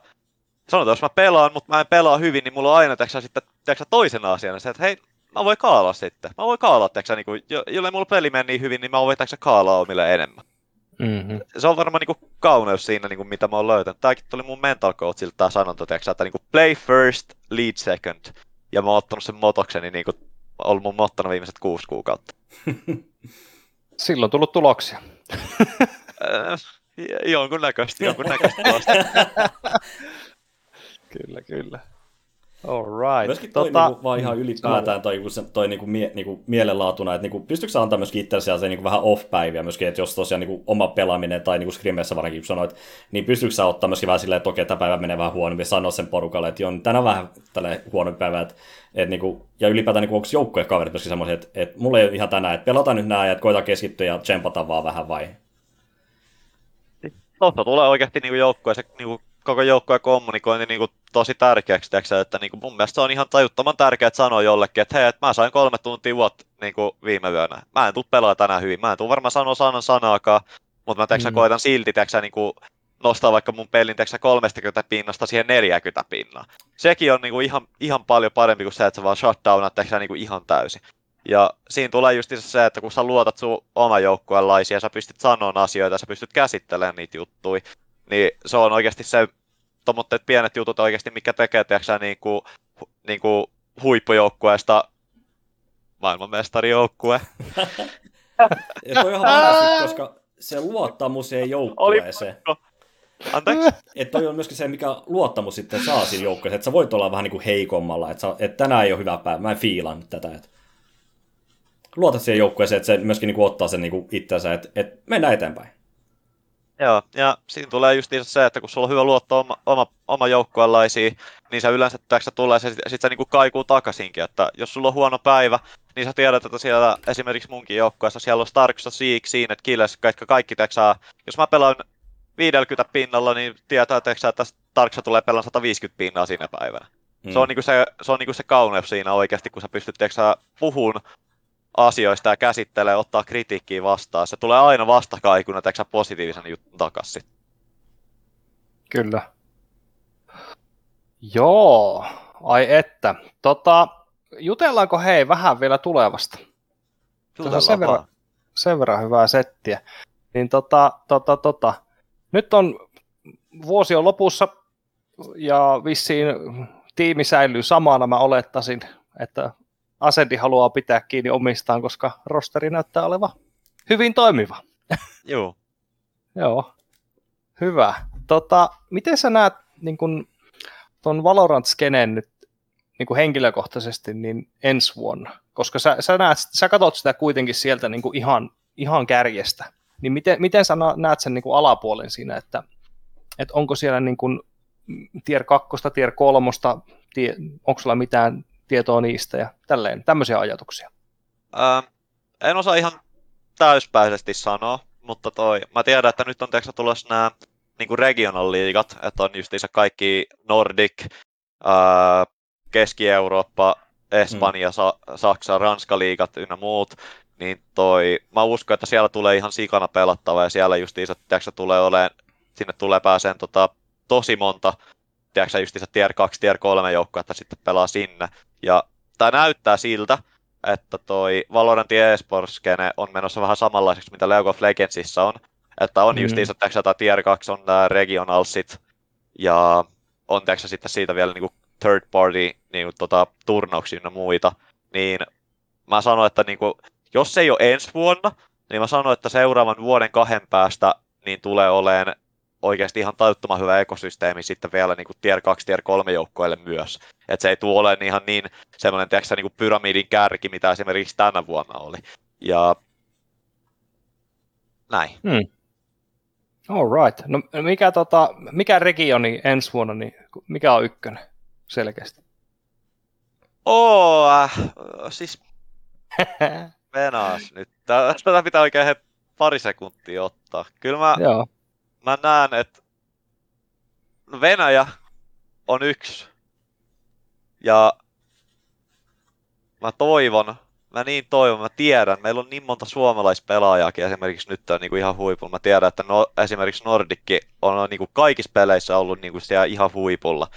[SPEAKER 5] sanotaan, jos mä pelaan, mutta mä en pelaa hyvin, niin mulla on aina teksä, sitten teksä toisena asiana se, että hei, mä voin kaalaa sitten. Mä voin kaalaa, teksä, niin kuin, jolle mulla peli meni niin hyvin, niin mä voin teksä kaalaa omille enemmän. Mm-hmm. Se on varmaan niin kuin, kauneus siinä, niin kuin, mitä mä oon löytänyt. Tämäkin tuli mun mental coachilta tämä sanonta, teksä, että niin kuin, play first, lead second. Ja mä oon ottanut sen motokseni, niin kuin, ollut mun mottona viimeiset kuusi kuukautta.
[SPEAKER 3] Silloin tullut tuloksia.
[SPEAKER 5] jonkun näköisesti, jonkun näköisesti
[SPEAKER 3] kyllä, kyllä. All right.
[SPEAKER 4] Myöskin toi tota... niinku, vaan ihan ylipäätään toi, se, toi niinku, mie, niinku, mielenlaatuna, että niinku, pystyykö sä antaa myöskin itsellesi se niinku, vähän off-päiviä myöskin, että jos tosiaan niinku, oma pelaaminen tai niinku Scrimessä varsinkin, kun sanoit, niin pystyykö sä ottaa myöskin vähän silleen, että okei, tämä päivä menee vähän huonommin, sanoa sen porukalle, että joo, tänään vähän tälle huonompi päivä, että, et, niinku, ja ylipäätään niinku, onko joukkojen kaverit myöskin semmoisia, että, että mulla ei ole ihan tänään, että pelataan nyt näin, että koita keskittyä ja tsempata vaan vähän vai?
[SPEAKER 5] Totta tulee oikeasti niinku joukkueeseen niinku koko joukkojen kommunikointi niin kuin tosi tärkeäksi, tiiäksä, että niin kuin mun mielestä se on ihan tajuttoman tärkeää sanoa jollekin, että hei, että mä sain kolme tuntia vuotta niin kuin viime yönä. Mä en tule pelaa tänään hyvin, mä en tule varmaan sanoa sanan sanaakaan, mutta mä tiiäksä, mm. koitan silti tiiäksä, niin kuin nostaa vaikka mun pelin tiiäksä, 30 pinnasta siihen 40 pinnaa. Sekin on niin kuin ihan, ihan paljon parempi kuin se, että sä vaan shutdownat tiiäksä, niin kuin ihan täysin. Ja siinä tulee just se, että kun sä luotat sun oma joukkueenlaisia, sä pystyt sanoa asioita, sä pystyt käsittelemään niitä juttuja, niin se on oikeasti se, tuommoitteet pienet jutut oikeasti, mikä tekee, tiedätkö niin kuin, niin kuin huippujoukkueesta maailmanmestarijoukkue.
[SPEAKER 4] ja toi on ihan koska se luottamus ei joukkueeseen.
[SPEAKER 5] Anteeksi?
[SPEAKER 4] Että toi on myöskin se, mikä luottamus sitten saa siinä joukkueeseen, että sä voit olla vähän niin kuin heikommalla, että, sä, että tänään ei ole hyvä päivä, mä en fiilan tätä. Että luotat siihen joukkueeseen, että se myöskin niin kuin ottaa sen niin kuin itsensä, että, että mennään eteenpäin.
[SPEAKER 5] Joo, ja siinä tulee just se, että kun sulla on hyvä luotto oma, oma, oma joukkueenlaisiin, niin se yleensä täksä tulee, se sit se niinku kaikuu takaisinkin, että jos sulla on huono päivä, niin sä tiedät, että siellä esimerkiksi munkin joukkueessa siellä on Starksa, Siik, Siinet, Killes, kaikki, kaikki teksää, jos mä pelaan 50 pinnalla, niin tietää, teksää, että Starksa tulee pelaamaan 150 pinnaa siinä päivänä. Mm. Se on, niinku se, se, on niinku se kauneus siinä oikeasti, kun sä pystyt teksää, puhun asioista ja käsittelee, ottaa kritiikkiä vastaan. Se tulee aina vastakaikuna, teksä positiivisen jutun takaisin.
[SPEAKER 3] Kyllä. Joo, ai että. Tota, jutellaanko hei vähän vielä tulevasta?
[SPEAKER 5] Jutellaan
[SPEAKER 3] sen verran, sen verran hyvää settiä. Niin tota, tota, tota. Nyt on vuosi on lopussa ja vissiin tiimi säilyy samana, mä olettaisin, että Asendi haluaa pitää kiinni omistaan, koska rosteri näyttää oleva hyvin toimiva.
[SPEAKER 5] Joo.
[SPEAKER 3] Joo. Hyvä. Tota, miten sä näet niin kun, ton Valorant-skenen nyt niin kuin henkilökohtaisesti niin ensi vuonna? Koska sä, sä, näet, sä katsot sitä kuitenkin sieltä niin kuin ihan, ihan kärjestä. Niin miten, miten sä näet sen niin kuin alapuolen siinä, että, että onko siellä niin kuin tier 2, tier 3, tie, onko sulla mitään tietoa niistä ja tälleen, tämmöisiä ajatuksia?
[SPEAKER 5] Ää, en osaa ihan täyspäisesti sanoa, mutta toi, mä tiedän, että nyt on tiedätkö, tulossa nämä niin regional liigat, että on justiinsa kaikki Nordic, ää, Keski-Eurooppa, Espanja, mm. Sa- Saksa, Ranska-liigat ynnä muut, niin toi, mä uskon, että siellä tulee ihan sikana pelattava ja siellä justiinsa, tiedätkö, tulee olemaan, sinne tulee pääseen tota, tosi monta tiedätkö justiinsa tier 2, tier 3 joukkuetta sitten pelaa sinne. Ja tämä näyttää siltä, että toi Valorant eSports on menossa vähän samanlaiseksi, mitä League of Legendsissa on. Että on mm. justiinsa, että tier 2 on nämä regionalsit, ja on tiedätkö, sitten siitä vielä niin kuin third party niin kuin, tota, turnauksia ja muita. Niin mä sanoin, että niin kuin, jos se ei ole ensi vuonna, niin mä sanoin, että seuraavan vuoden kahden päästä niin tulee olemaan oikeasti ihan tajuttoman hyvä ekosysteemi sitten vielä niin kuin tier 2, tier 3 joukkoille myös. Että se ei tule olemaan ihan niin semmoinen tiedätkö, niin kuin pyramidin kärki, mitä esimerkiksi tänä vuonna oli. Ja näin.
[SPEAKER 3] Hmm. All right. No mikä, tota, mikä regioni ensi vuonna, niin mikä on ykkönen selkeästi?
[SPEAKER 5] Oo, äh, siis Venäjäs nyt. Tätä pitää oikein pari sekuntia ottaa. Kyllä mä,
[SPEAKER 3] Joo.
[SPEAKER 5] Mä näen, että Venäjä on yksi. Ja mä toivon, mä niin toivon, mä tiedän, meillä on niin monta suomalaispelaajaakin esimerkiksi nyt on niinku ihan huipulla. Mä tiedän, että no, esimerkiksi Nordikki on, on niinku kaikissa peleissä ollut niinku siellä ihan huipulla.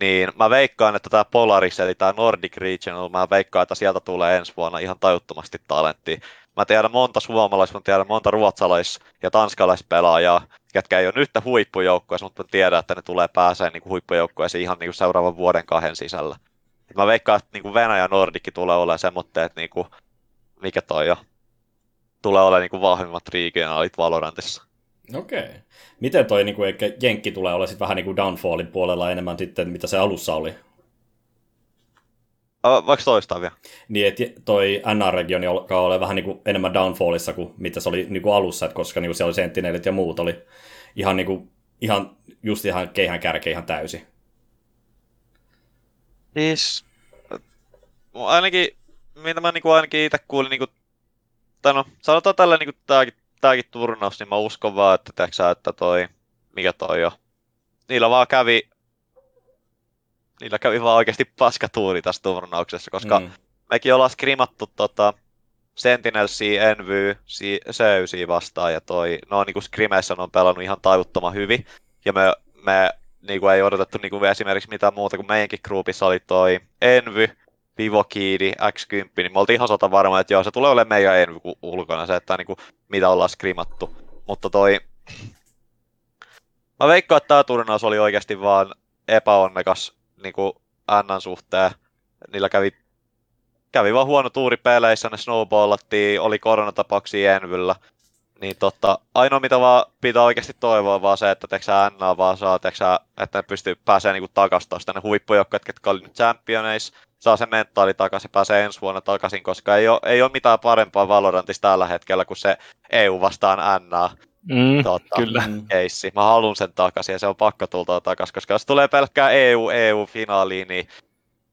[SPEAKER 5] Niin mä veikkaan, että tämä Polaris, eli tämä Nordic Regional, mä veikkaan, että sieltä tulee ensi vuonna ihan tajuttomasti talenttia. Mä tiedän monta suomalais, mä tiedän monta ruotsalais- ja tanskalaispelaajaa, ketkä ei ole nyt huippujoukkueessa, mutta mä tiedän, että ne tulee pääsee niin huippujoukkueeseen ihan niin seuraavan vuoden kahden sisällä. Et mä veikkaan, että niin Venäjä ja Nordikki tulee olemaan semmoitteet, niin kuin, mikä toi jo, tulee olemaan niin vahvimmat regionaalit Valorantissa.
[SPEAKER 4] Okei. Miten toi niin kuin, Jenkki tulee olla sit vähän niin kuin Downfallin puolella enemmän sitten, mitä se alussa oli?
[SPEAKER 5] Vaikka toistaa vielä.
[SPEAKER 4] Niin, että toi NR-regioni alkaa olla vähän niin kuin enemmän Downfallissa kuin mitä se oli niin kuin alussa, että koska niin kuin siellä oli Sentinelit ja muut oli ihan, niin kuin, ihan just ihan keihän kärkeä ihan täysin.
[SPEAKER 5] Siis, ainakin, mitä mä niinku ainakin itse kuulin, niinku, tai no, sanotaan tällä niinku tääkin, tääkin turnaus, niin mä uskon vaan, että teksä, että toi, mikä toi jo, niillä vaan kävi, niillä kävi vaan oikeasti paskatuuri tässä turnauksessa, koska mm. mekin ollaan skrimattu tota, Sentinelsia, Envy, Seysiä vastaan, ja toi, no niinku skrimeissä on pelannut ihan tajuttoman hyvin, ja me, me niinku ei odotettu niinku esimerkiksi mitään muuta kuin meidänkin groupissa oli toi Envy, Vivokiidi, X10, niin me oltiin ihan sata varma, että joo, se tulee olemaan meidän Envy ulkona, se, että niinku, mitä ollaan skrimattu. Mutta toi... Mä veikkaan, että tämä turnaus oli oikeasti vaan epäonnekas niinku Annan suhteen. Niillä kävi, kävi vaan huono tuuri peleissä, ne snowballattiin, oli koronatapauksia Envyllä. Niin totta, ainoa mitä vaan pitää oikeasti toivoa vaan se, että teksä Anna vaan saa, teksä, että ne pystyy pääsee niinku takas tosta ne huippujoukkoja, ketkä oli nyt championeissa, saa se mentaali takaisin pääsee ensi vuonna takaisin, koska ei ole, ei ole mitään parempaa Valorantissa tällä hetkellä kuin se EU vastaan NA
[SPEAKER 3] Mm,
[SPEAKER 5] tota,
[SPEAKER 3] kyllä.
[SPEAKER 5] keissi. Mä haluan sen takaisin ja se on pakko tulta takaisin, koska jos tulee pelkkää E EU, EU-finaaliin, niin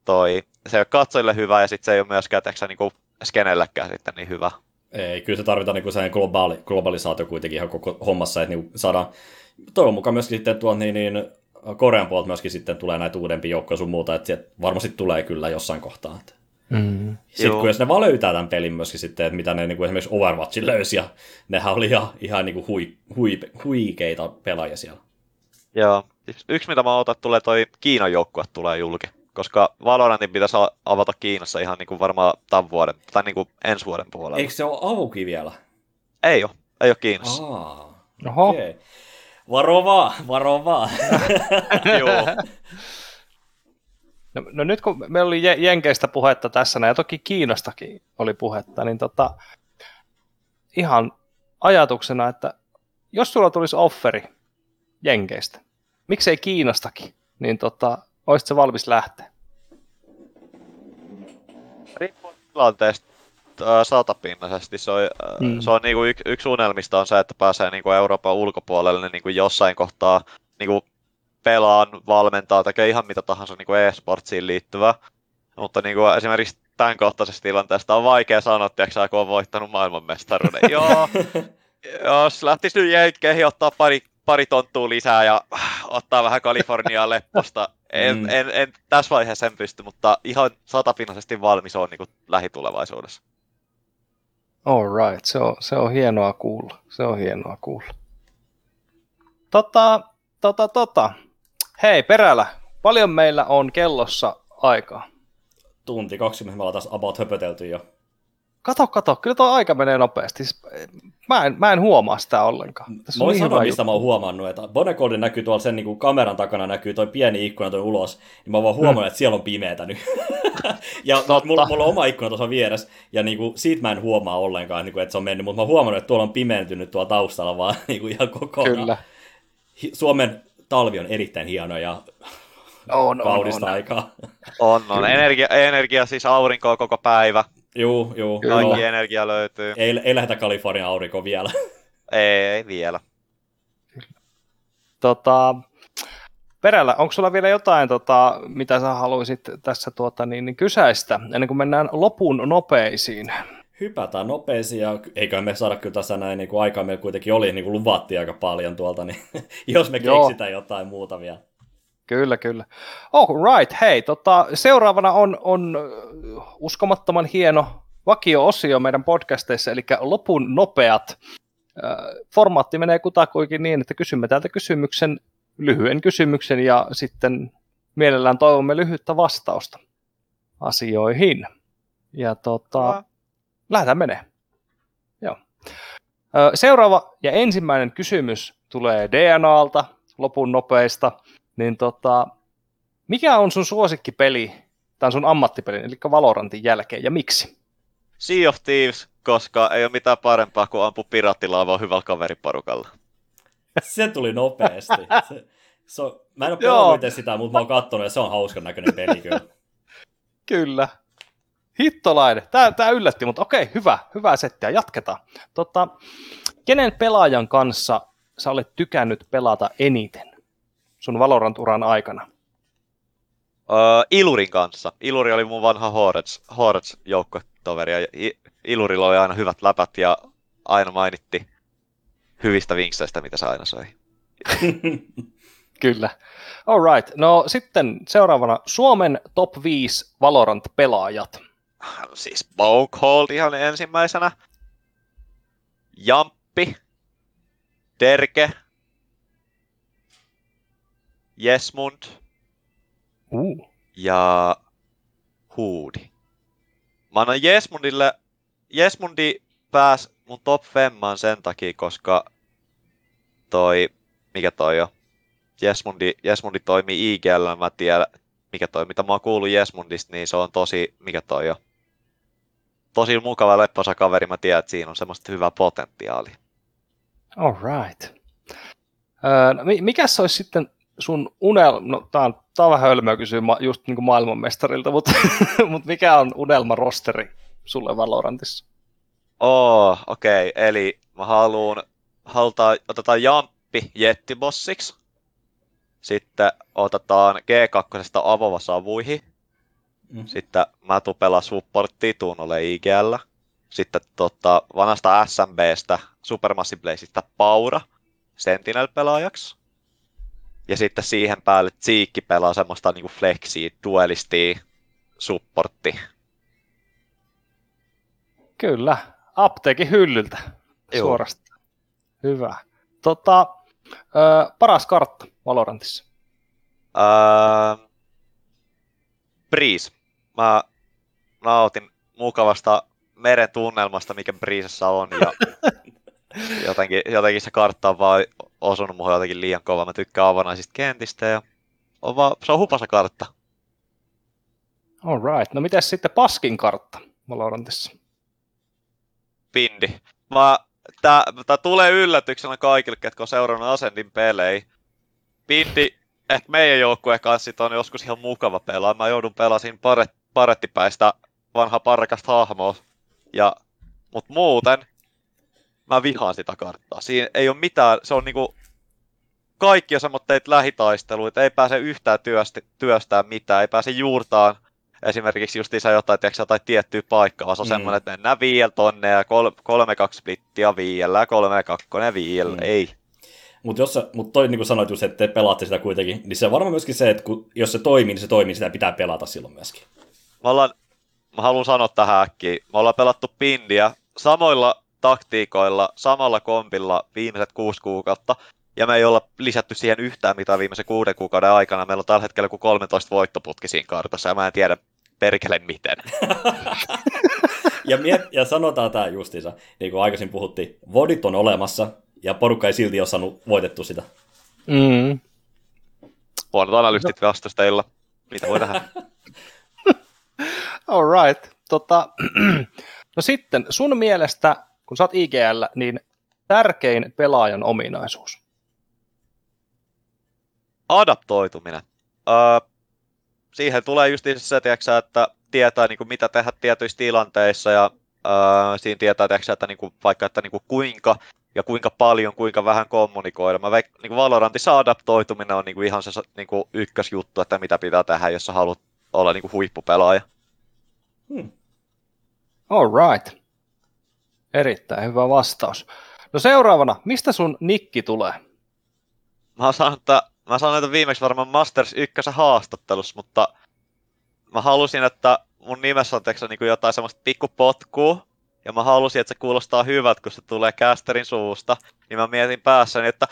[SPEAKER 5] toi, se ei ole katsojille hyvä ja sitten se ei ole myöskään teksä niinku skenellekään sitten niin hyvä.
[SPEAKER 4] Ei, kyllä se tarvitaan niin sellainen globaali, globalisaatio kuitenkin ihan koko hommassa, että niin saadaan toivon mukaan myöskin sitten tuon niin, niin Korean puolelta myöskin sitten tulee näitä uudempia joukkoja sun muuta, että varmasti tulee kyllä jossain kohtaa. Että.
[SPEAKER 3] Mm.
[SPEAKER 4] Sitten
[SPEAKER 5] Joo.
[SPEAKER 4] kun jos ne vaan löytää tämän pelin myöskin sitten, että mitä ne niin kuin esimerkiksi Overwatchin löysi, ja nehän oli ihan, ihan niin kuin hui, hui, huikeita pelaajia siellä.
[SPEAKER 5] Joo. Siis yksi mitä mä otan, että tulee toi Kiinan joukkue tulee julki. Koska Valorantin pitäisi avata Kiinassa ihan niinku varmaan tämän vuoden, tai niinku ensi vuoden puolella.
[SPEAKER 4] Eikö se ole auki vielä?
[SPEAKER 5] Ei ole, ei ole Kiinassa.
[SPEAKER 4] Aa,
[SPEAKER 3] Oho.
[SPEAKER 4] okei. Varo vaan, varo vaan.
[SPEAKER 5] Joo.
[SPEAKER 3] No, no nyt kun meillä oli Je- Jenkeistä puhetta tässä, ja toki Kiinastakin oli puhetta, niin tota, ihan ajatuksena, että jos sulla tulisi offeri Jenkeistä, miksei Kiinastakin, niin tota, se valmis lähteä?
[SPEAKER 5] Riippuu tilanteesta äh, satapinnaisesti. Se on, äh,
[SPEAKER 3] Mm.
[SPEAKER 5] se on niinku y- yksi unelmista on se, että pääsee niinku Euroopan ulkopuolelle niinku jossain kohtaa niinku pelaan, valmentaa, tekee ihan mitä tahansa niinku e-sportsiin liittyvää. Mutta niinku esimerkiksi tämän kohtaisesta tilanteesta on vaikea sanoa, tiiäksä, kun on voittanut maailmanmestaruuden. Joo, jos lähtisi nyt jenkkeihin ottaa pari, pari tonttua lisää ja ottaa vähän Kaliforniaa lepposta. En,
[SPEAKER 4] Mm.
[SPEAKER 5] en, en, tässä vaiheessa en pysty, mutta ihan satapinnaisesti valmis on niin lähitulevaisuudessa.
[SPEAKER 3] All right, se on, se on hienoa kuulla. Se on hienoa kuulla. Tota, tota, tota. Hei, Perälä, paljon meillä on kellossa aikaa?
[SPEAKER 4] Tunti 20 me ollaan taas about höpötelty jo.
[SPEAKER 3] Kato, kato, kyllä tuo aika menee nopeasti. Siis, Mä en, mä en huomaa sitä ollenkaan. Tässä
[SPEAKER 4] Mä voin
[SPEAKER 3] niin
[SPEAKER 4] sanoa, mistä
[SPEAKER 3] juttu.
[SPEAKER 4] mä oon huomannut, että Bonecold näkyy tuolla sen niin kuin kameran takana, näkyy toi pieni ikkuna toi ulos, niin mä vaan huomannut, että siellä on pimeätä nyt. ja
[SPEAKER 3] Totta.
[SPEAKER 4] mulla, mulla, on oma ikkuna tuossa vieressä, ja niin kuin, siitä mä en huomaa ollenkaan, niin kuin, että se on mennyt, mutta mä oon huomannut, että tuolla on pimentynyt tuolla taustalla vaan niin kuin ihan kokonaan.
[SPEAKER 3] Kyllä.
[SPEAKER 4] Suomen talvi on erittäin hieno ja
[SPEAKER 3] On, on,
[SPEAKER 4] kaudista
[SPEAKER 3] on.
[SPEAKER 4] aikaa.
[SPEAKER 5] On, on. Energia, energia, siis aurinkoa koko päivä.
[SPEAKER 4] juu, juu.
[SPEAKER 5] Kaikki
[SPEAKER 4] Joo.
[SPEAKER 5] energia löytyy.
[SPEAKER 4] Ei, ei lähdetä Kalifornian aurinkoon vielä.
[SPEAKER 5] Ei, ei vielä.
[SPEAKER 3] Tota, Perällä, onko sulla vielä jotain, tota, mitä sä haluaisit tässä tuota, niin, niin kysäistä, ennen kuin mennään lopun nopeisiin?
[SPEAKER 4] Hypätään nopeisiin ja eiköhän me saada kyllä tässä näin, niin kuin aikaa meillä kuitenkin oli, niin kuin luvattiin aika paljon tuolta, niin jos me
[SPEAKER 3] Joo.
[SPEAKER 4] keksitään jotain muuta vielä.
[SPEAKER 3] Kyllä, kyllä. Oh, right. Hei, tota, seuraavana on, on ö, uskomattoman hieno vakio-osio meidän podcasteissa, eli lopun nopeat. Ö, Formaatti menee kutakuinkin niin, että kysymme täältä kysymyksen, lyhyen kysymyksen, ja sitten mielellään toivomme lyhyttä vastausta asioihin. Ja tota, lähdetään menee. Joo. Seuraava ja ensimmäinen kysymys tulee DNAlta, lopun nopeista. Niin tota, mikä on sun suosikkipeli, tai sun ammattipeli, eli Valorantin jälkeen, ja miksi?
[SPEAKER 5] Sea of Thieves, koska ei ole mitään parempaa kuin ampua piraattilaivaa hyvällä kaveriporukalla.
[SPEAKER 4] Se tuli nopeasti. Se, se on, mä en ole pelannut sitä, mutta mä oon kattonut ja se on hauskan näköinen peli kyllä.
[SPEAKER 3] Kyllä. Hittolainen. Tää, tää yllätti, mutta okei, hyvä, hyvä settiä. Jatketaan. Tota, kenen pelaajan kanssa sä olet tykännyt pelata eniten sun Valorant-uran aikana?
[SPEAKER 5] Öö, Ilurin kanssa. Iluri oli mun vanha Horets, joukkotoveri ja Ilurilla oli aina hyvät läpät ja aina mainitti hyvistä vinkseistä, mitä se aina söi.
[SPEAKER 3] Kyllä. All right. No sitten seuraavana Suomen top 5 Valorant-pelaajat.
[SPEAKER 5] Siis Bowcold ihan ensimmäisenä. Jamppi. Derke. Jesmund.
[SPEAKER 3] Uh.
[SPEAKER 5] ja Huudi. Mä annan Jesmundille, Jesmundi pääs mun top femmaan sen takia, koska toi, mikä toi on, Jesmundi, Jesmundi toimii IGL, mä tiedän, mikä toi, mitä mä oon kuullut Jesmundista, niin se on tosi, mikä toi on, tosi mukava lepposa kaveri, mä tiedän, että siinä on semmoista hyvää potentiaalia.
[SPEAKER 3] All right. Öö, no, mi- mikäs olisi sitten sun unelma, no tää on, tää on vähän hölmöä kysyä ma- just niin kuin maailmanmestarilta, mutta, mutta mikä on unelmarosteri sulle Valorantissa?
[SPEAKER 5] Oh, okei, okay. eli mä haluun, halutaan, otetaan Jamppi jettibossiksi. Sitten otetaan G2 avova savuihin.
[SPEAKER 4] Mhm.
[SPEAKER 5] Sitten mä tuun pelaa supporttia, tuun ole IGL. Sitten tota, vanhasta SMBstä, Supermassive Blazeista Paura Sentinel-pelaajaksi. Ja sitten siihen päälle Tsiikki pelaa semmoista niinku flexia, duelistia, supportti.
[SPEAKER 3] Kyllä, apteekin hyllyltä
[SPEAKER 5] Joo.
[SPEAKER 3] suorastaan. Hyvä. Tota, öö, paras kartta Valorantissa.
[SPEAKER 5] Öö, Breeze. Mä nautin mukavasta meren tunnelmasta, mikä Breezessä on, ja jotenkin, jotenkin se kartta on vaan osunut mulle jotenkin liian kova. Mä tykkään avanaisista kentistä, ja on vaan, se on hupasa kartta.
[SPEAKER 3] All right. No mitäs sitten paskin kartta Valorantissa?
[SPEAKER 5] Pindi. Mä, tää, tää tulee yllätyksenä kaikille, ketkä on seurannut Ascendin pelejä. Pindi, ehkä meidän joukkueen kanssa on joskus ihan mukava pelaa. Mä joudun pelasin paret, parettipäistä vanha parkasta hahmoa. Ja, mut muuten, mä vihaan sitä karttaa. Siinä ei ole mitään, se on niinku, kaikki on semmoitteet lähitaisteluita, ei pääse yhtään työstä, työstään mitään, ei pääse juurtaan esimerkiksi justiinsa jotain, tiedätkö, jotain tiettyä paikkaa, vaan se on
[SPEAKER 4] Mm.
[SPEAKER 5] mm. semmoinen, että mennään viiel tonne ja kol, kolme kaksi splittiä viiellä ja kolme kakkonen viiellä,
[SPEAKER 4] Mm.
[SPEAKER 5] ei.
[SPEAKER 4] Mutta jos sä, mut toi niin kuin sanoit just, että te pelaatte sitä kuitenkin, niin se on varmaan myöskin se, että kun, jos se toimii, niin se toimii, sitä pitää pelata silloin myöskin.
[SPEAKER 5] Me ollaan, mä haluan sanoa tähän äkkiä, me ollaan pelattu pindiä samoilla taktiikoilla, samalla kompilla viimeiset kuusi kuukautta, ja me ei olla lisätty siihen yhtään mitään viimeisen kuuden kuukauden aikana. Meillä on tällä hetkellä joku 13 voittoputki siinä kartassa, ja mä en tiedä perkele miten.
[SPEAKER 4] Ja, miet, ja sanotaan tämä justiinsa, niin kuin aikaisin puhuttiin, vodit on olemassa, ja porukka ei silti ole saanut voitettu sitä.
[SPEAKER 3] Mm.
[SPEAKER 5] Huonot analystit vastustajilla. Mitä voi tehdä?
[SPEAKER 3] All right. Tota, no sitten, sun mielestä, kun sä oot IGL, niin tärkein pelaajan ominaisuus.
[SPEAKER 5] Adaptoituminen. Öö, siihen tulee just se, tiiäksä, että tietää niin kuin, mitä tehdä tietyissä tilanteissa ja öö, siinä tietää, tiiäksä, että niin kuin, vaikka että niin kuin, kuinka ja kuinka paljon, kuinka vähän kommunikoida. Mä veik- niin kuin Valorantissa adaptoituminen on niin kuin ihan se niin kuin ykkösjuttu, että mitä pitää tehdä, jos sä haluat olla niin kuin huippupelaaja.
[SPEAKER 4] Hmm.
[SPEAKER 3] All right. Erittäin hyvä vastaus. No seuraavana, mistä sun nikki tulee?
[SPEAKER 5] Mä sanon, että, mä sanon, että viimeksi varmaan Masters 1 haastattelussa, mutta mä halusin, että mun nimessä on teksä, niin jotain semmoista pikkupotkua, ja mä halusin, että se kuulostaa hyvältä, kun se tulee casterin suusta, niin mä mietin päässäni, että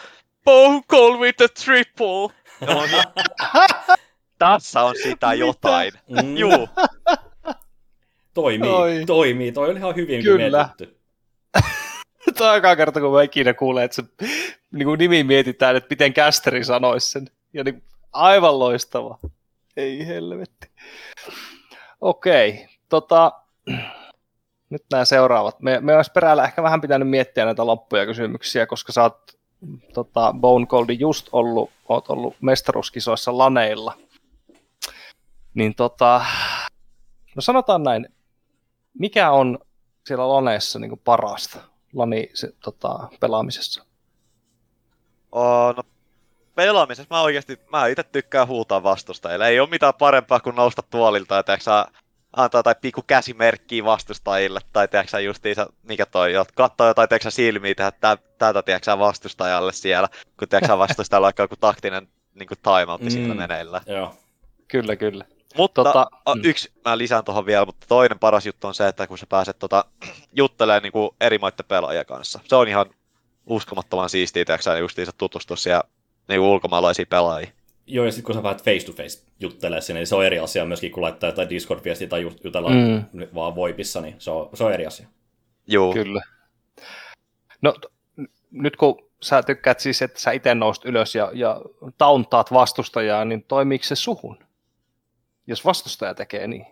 [SPEAKER 5] Bone call with a triple! Tässä on sitä jotain.
[SPEAKER 4] Mm.
[SPEAKER 5] Juu,
[SPEAKER 4] Toimii,
[SPEAKER 3] Oi.
[SPEAKER 4] toimii. Toi oli ihan hyvin
[SPEAKER 3] Kyllä.
[SPEAKER 4] mietitty.
[SPEAKER 3] Tämä on eka kerta, kun mä ikinä kuulen, että se niin kuin nimi mietitään, että miten kästeri sanoisi sen. Ja niin, aivan loistava. Ei helvetti. Okei, tota, nyt nämä seuraavat. Me, me olisi perällä ehkä vähän pitänyt miettiä näitä loppuja kysymyksiä, koska sä oot tota, Bone Coldi just ollut, oot ollut mestaruuskisoissa laneilla. Niin tota, no sanotaan näin, mikä on siellä laneissa niin parasta lani se, tota, pelaamisessa?
[SPEAKER 5] Oh, no, pelaamisessa mä oikeasti, mä itse tykkään huutaa vastustajille. Ei ole mitään parempaa kuin nousta tuolilta ja tiiäksä, antaa tai pikku käsimerkkiä vastustajille, tai tiiäksä justiinsa, mikä toi, jot- katsoo jotain tiiäksä silmiä, tehdä tä, tätä tiiäksä vastustajalle siellä, kun tiiäksä vastustajalla on joku taktinen niin kuin timeoutti mm. siellä meneillä.
[SPEAKER 4] Joo.
[SPEAKER 3] Kyllä, kyllä.
[SPEAKER 5] Mutta
[SPEAKER 3] Tota,
[SPEAKER 5] tota,
[SPEAKER 3] mm.
[SPEAKER 5] yksi, mä lisään tuohon vielä, mutta toinen paras juttu on se, että kun sä pääset tota, juttelemaan niin kuin eri maiden pelaajia kanssa. Se on ihan uskomattoman siistiä, tiiäksä, justiinsa tutustua siellä niin kuin ulkomaalaisiin pelaajiin.
[SPEAKER 4] Joo, ja sitten kun sä vähän face to face juttelee sinne, niin se on eri asia myöskin, kun laittaa jotain Discord-viestiä tai jut- jutellaan
[SPEAKER 3] Mm.
[SPEAKER 4] vaan Voipissa, niin se on, se on eri asia.
[SPEAKER 5] Juu.
[SPEAKER 3] Kyllä. No, nyt kun sä tykkäät siis, että sä itse noust ylös ja, ja tauntaat vastustajaa, niin toimiiko se suhun? Jos vastustaja tekee niin.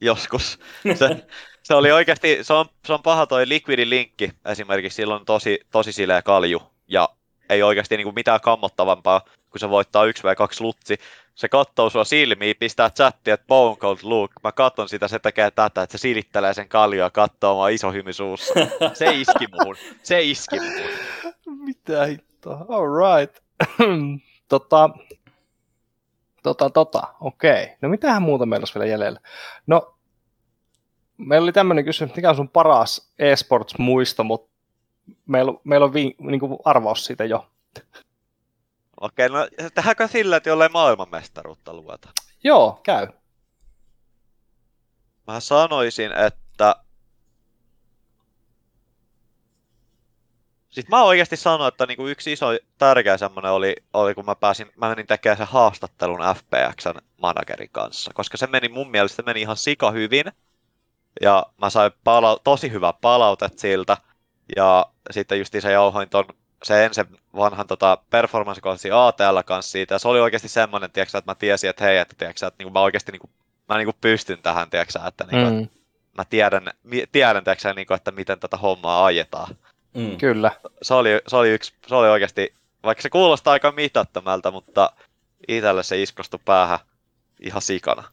[SPEAKER 5] joskus. Se, se oli oikeasti, se on, se on paha toi Liquidin linkki esimerkiksi, silloin tosi, tosi sileä kalju, ja ei oikeasti niinku mitään kammottavampaa, kun se voittaa 1v2 lutsi. Se katsoo sua silmiin, pistää chattia, että bone cold look. Mä katson sitä, se tekee tätä, että se silittelee sen kaljua ja katsoo mua iso hymy suussa. Se iski muhun. Se iski muhun.
[SPEAKER 3] Mitä hittoa? All right. tota, tota, tota, okei. No mitähän muuta meillä olisi vielä jäljellä? No, meillä oli tämmöinen kysymys, mikä on sun paras eSports-muisto, mutta meillä, meillä on vi, niin kuin arvaus siitä jo.
[SPEAKER 5] Okei, no tehdäänkö sillä, että jollei maailmanmestaruutta luota?
[SPEAKER 3] Joo, käy.
[SPEAKER 5] Mä sanoisin, että... Sitten mä oikeasti sanoin, että niinku yksi iso tärkeä semmonen oli, oli, kun mä pääsin, mä menin tekemään sen haastattelun FPXn managerin kanssa, koska se meni mun mielestä meni ihan sika hyvin. Ja mä sain palau- tosi hyvä palautet siltä. Ja sitten just se jauhoin ton se ensin vanhan tota, performance ATL kanssa siitä, ja se oli oikeasti semmoinen, tiiäksä, että mä tiesin, että hei, että, tiiäksä, että niinku, mä oikeasti niinku, mä niinku pystyn tähän, tiiäksä, että, niinku,
[SPEAKER 3] Mm,
[SPEAKER 5] mä tiedän, tiedän tiiäksä, niinku, että miten tätä hommaa ajetaan.
[SPEAKER 4] Mm.
[SPEAKER 3] kyllä.
[SPEAKER 5] Se oli, se oli, yksi, se oli oikeasti, vaikka se kuulostaa aika mitättömältä, mutta itselle se iskostui päähän ihan sikana.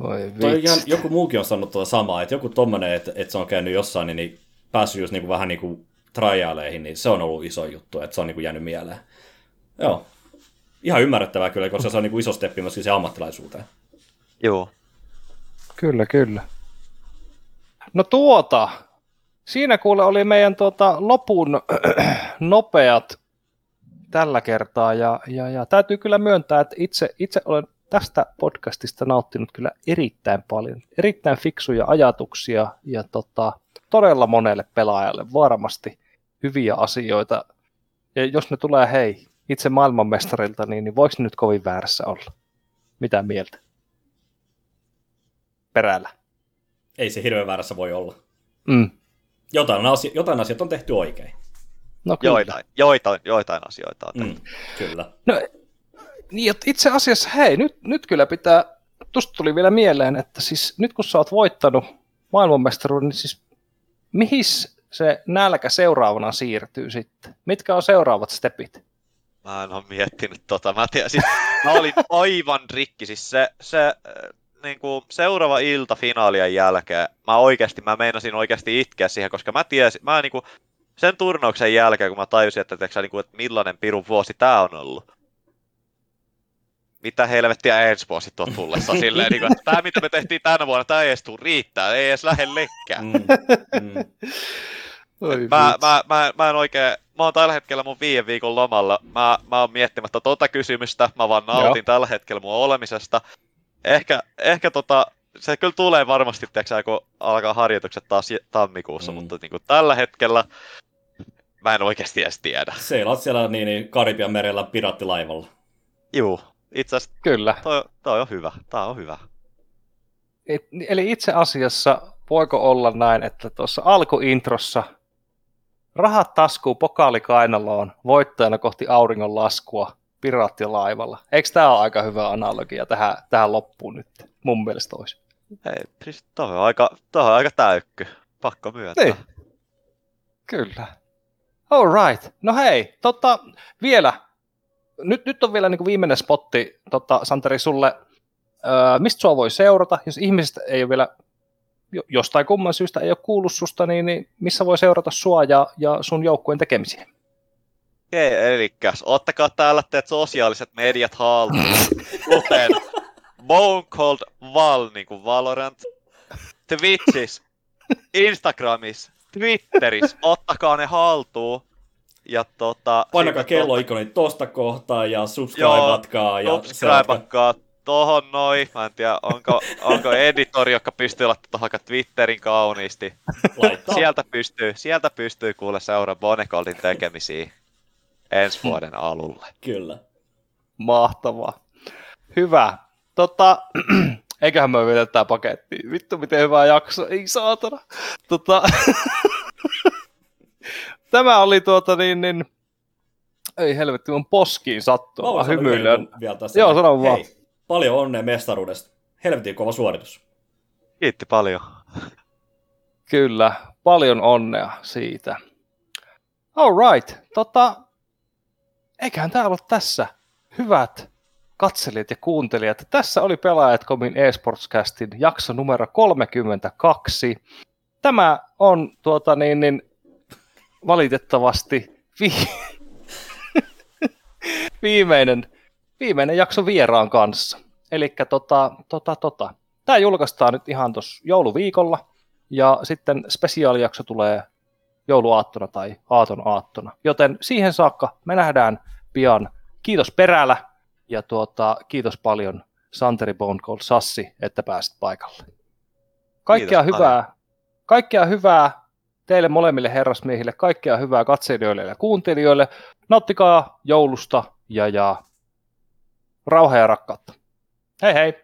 [SPEAKER 3] Voi
[SPEAKER 4] Toi
[SPEAKER 3] vitsi.
[SPEAKER 4] ihan, joku muukin on sanonut tuota samaa, että joku tommonen, että, että se on käynyt jossain, niin, niin päässyt just niinku vähän niinku trialeihin, niin se on ollut iso juttu, että se on niinku jäänyt mieleen. Joo. Ihan ymmärrettävää kyllä, koska se on niinku iso steppi myöskin se ammattilaisuuteen.
[SPEAKER 5] Joo.
[SPEAKER 3] Kyllä, kyllä. No tuota, siinä kuule oli meidän tuota lopun nopeat tällä kertaa ja, ja, ja täytyy kyllä myöntää, että itse, itse olen tästä podcastista nauttinut kyllä erittäin paljon. Erittäin fiksuja ajatuksia ja tota, todella monelle pelaajalle varmasti hyviä asioita. Ja jos ne tulee hei itse maailmanmestarilta, niin, niin voiko nyt kovin väärässä olla? Mitä mieltä? Perällä.
[SPEAKER 4] Ei se hirveän väärässä voi olla.
[SPEAKER 3] Mm.
[SPEAKER 4] Jotain, asia, jotain asiat on tehty oikein.
[SPEAKER 3] No kyllä.
[SPEAKER 5] Joitain, joitain, joitain asioita on
[SPEAKER 4] Mm, kyllä.
[SPEAKER 3] No, niin, itse asiassa, hei, nyt, nyt kyllä pitää, tuosta tuli vielä mieleen, että siis nyt kun sä oot voittanut maailmanmestaruuden, niin siis mihin se nälkä seuraavana siirtyy sitten? Mitkä on seuraavat stepit?
[SPEAKER 5] Mä en ole miettinyt tota. Mä, tiedän, siis, mä olin aivan rikki. Siis se, se niin kuin seuraava ilta finaalien jälkeen, mä oikeasti, mä meinasin oikeasti itkeä siihen, koska mä tiesin, mä niin kuin, sen turnauksen jälkeen, kun mä tajusin, että, niin kuin, että millainen pirun vuosi tää on ollut. Mitä helvettiä ensi vuosi on tullessa silleen, niin kuin, että tämä mitä me tehtiin tänä vuonna, tämä ei edes tuu riittää, ei edes lähellekään.
[SPEAKER 4] Mm, mm.
[SPEAKER 3] Oi
[SPEAKER 5] Mä, mä, mä, mä en oikein, mä oon tällä hetkellä mun viiden viikon lomalla, mä, mä oon miettimättä tota kysymystä, mä vaan nautin
[SPEAKER 3] Joo.
[SPEAKER 5] tällä hetkellä mun olemisesta. Ehkä, ehkä tota, se kyllä tulee varmasti, tiiäksä, kun alkaa harjoitukset taas tammikuussa,
[SPEAKER 4] Mm.
[SPEAKER 5] mm. mutta niin kuin tällä hetkellä mä en oikeasti edes tiedä.
[SPEAKER 4] Seilaat siellä niin, niin Karibian merellä piraattilaivalla.
[SPEAKER 5] Juu, itse asiassa
[SPEAKER 3] Kyllä.
[SPEAKER 5] toi, toi on hyvä, tää on hyvä.
[SPEAKER 3] Et, eli itse asiassa voiko olla näin, että tuossa alkuintrossa rahat taskuu pokaali kainaloon voittajana kohti auringon laskua piraattilaivalla. Eikö tämä ole aika hyvä analogia tähän, tähän loppuun nyt? Mun mielestä olisi.
[SPEAKER 5] Ei, siis toi on aika, toi on aika täykky, pakko myöntää.
[SPEAKER 3] Niin. Kyllä. All right. No hei, tota, vielä. Nyt, nyt on vielä niin kuin viimeinen spotti, tota, Santeri, sulle. Öö, mistä sua voi seurata, jos ihmiset ei ole vielä jo- jostain kumman syystä ei ole kuullut susta, niin, niin missä voi seurata sua ja, ja sun joukkueen tekemisiä?
[SPEAKER 5] Okei, elikäs, ottakaa täällä teet sosiaaliset mediat haltuun, kuten Bone Cold Val, niin kuin Valorant, Twitchis, Instagramis, Twitteris, ottakaa ne haltuun. Ja tota...
[SPEAKER 4] Painakaa kelloikoni tosta kohtaa ja subscribeatkaa. Ja selatkaa-
[SPEAKER 5] subscribeakkaa tohon noin. Mä en tiedä, onko, onko editori, joka pystyy laittamaan tohon Twitterin kauniisti.
[SPEAKER 4] laittaa.
[SPEAKER 5] Sieltä pystyy, sieltä pystyy kuule seuraa Bonecoldin tekemisiä ensi vuoden alulle.
[SPEAKER 4] Kyllä.
[SPEAKER 3] Mahtavaa. Hyvä. Tota, eiköhän me vielä tää paketti. Vittu, miten hyvä jakso. Ei saatana. Tota, tämä oli tuota niin, niin ei helvetti, mun poskiin sattuu.
[SPEAKER 4] Mä voin
[SPEAKER 3] hymyilen.
[SPEAKER 4] vielä tässä.
[SPEAKER 3] Joo, sano vaan.
[SPEAKER 4] Hei, paljon onnea mestaruudesta. Helvetin kova suoritus.
[SPEAKER 5] Kiitti paljon.
[SPEAKER 3] Kyllä, paljon onnea siitä. All right, tota, eiköhän tämä ollut tässä. Hyvät katselijat ja kuuntelijat, tässä oli Pelaajat.comin eSportscastin jakso numero 32. Tämä on tuota niin, niin valitettavasti vi- viimeinen, viimeinen jakso vieraan kanssa. Eli tota, tota, tota. Tämä julkaistaan nyt ihan tuossa jouluviikolla, ja sitten spesiaalijakso tulee jouluaattona tai aaton aattona. Joten siihen saakka me nähdään pian. Kiitos perälä ja tuota, kiitos paljon Santeri Bone Cold Sassi, että pääsit paikalle. Kaikkea
[SPEAKER 5] Kiitos
[SPEAKER 3] hyvää, kaikkea hyvää teille molemmille herrasmiehille, kaikkea hyvää katselijoille ja kuuntelijoille. Nauttikaa joulusta ja, ja rauhaa ja rakkautta. Hei hei!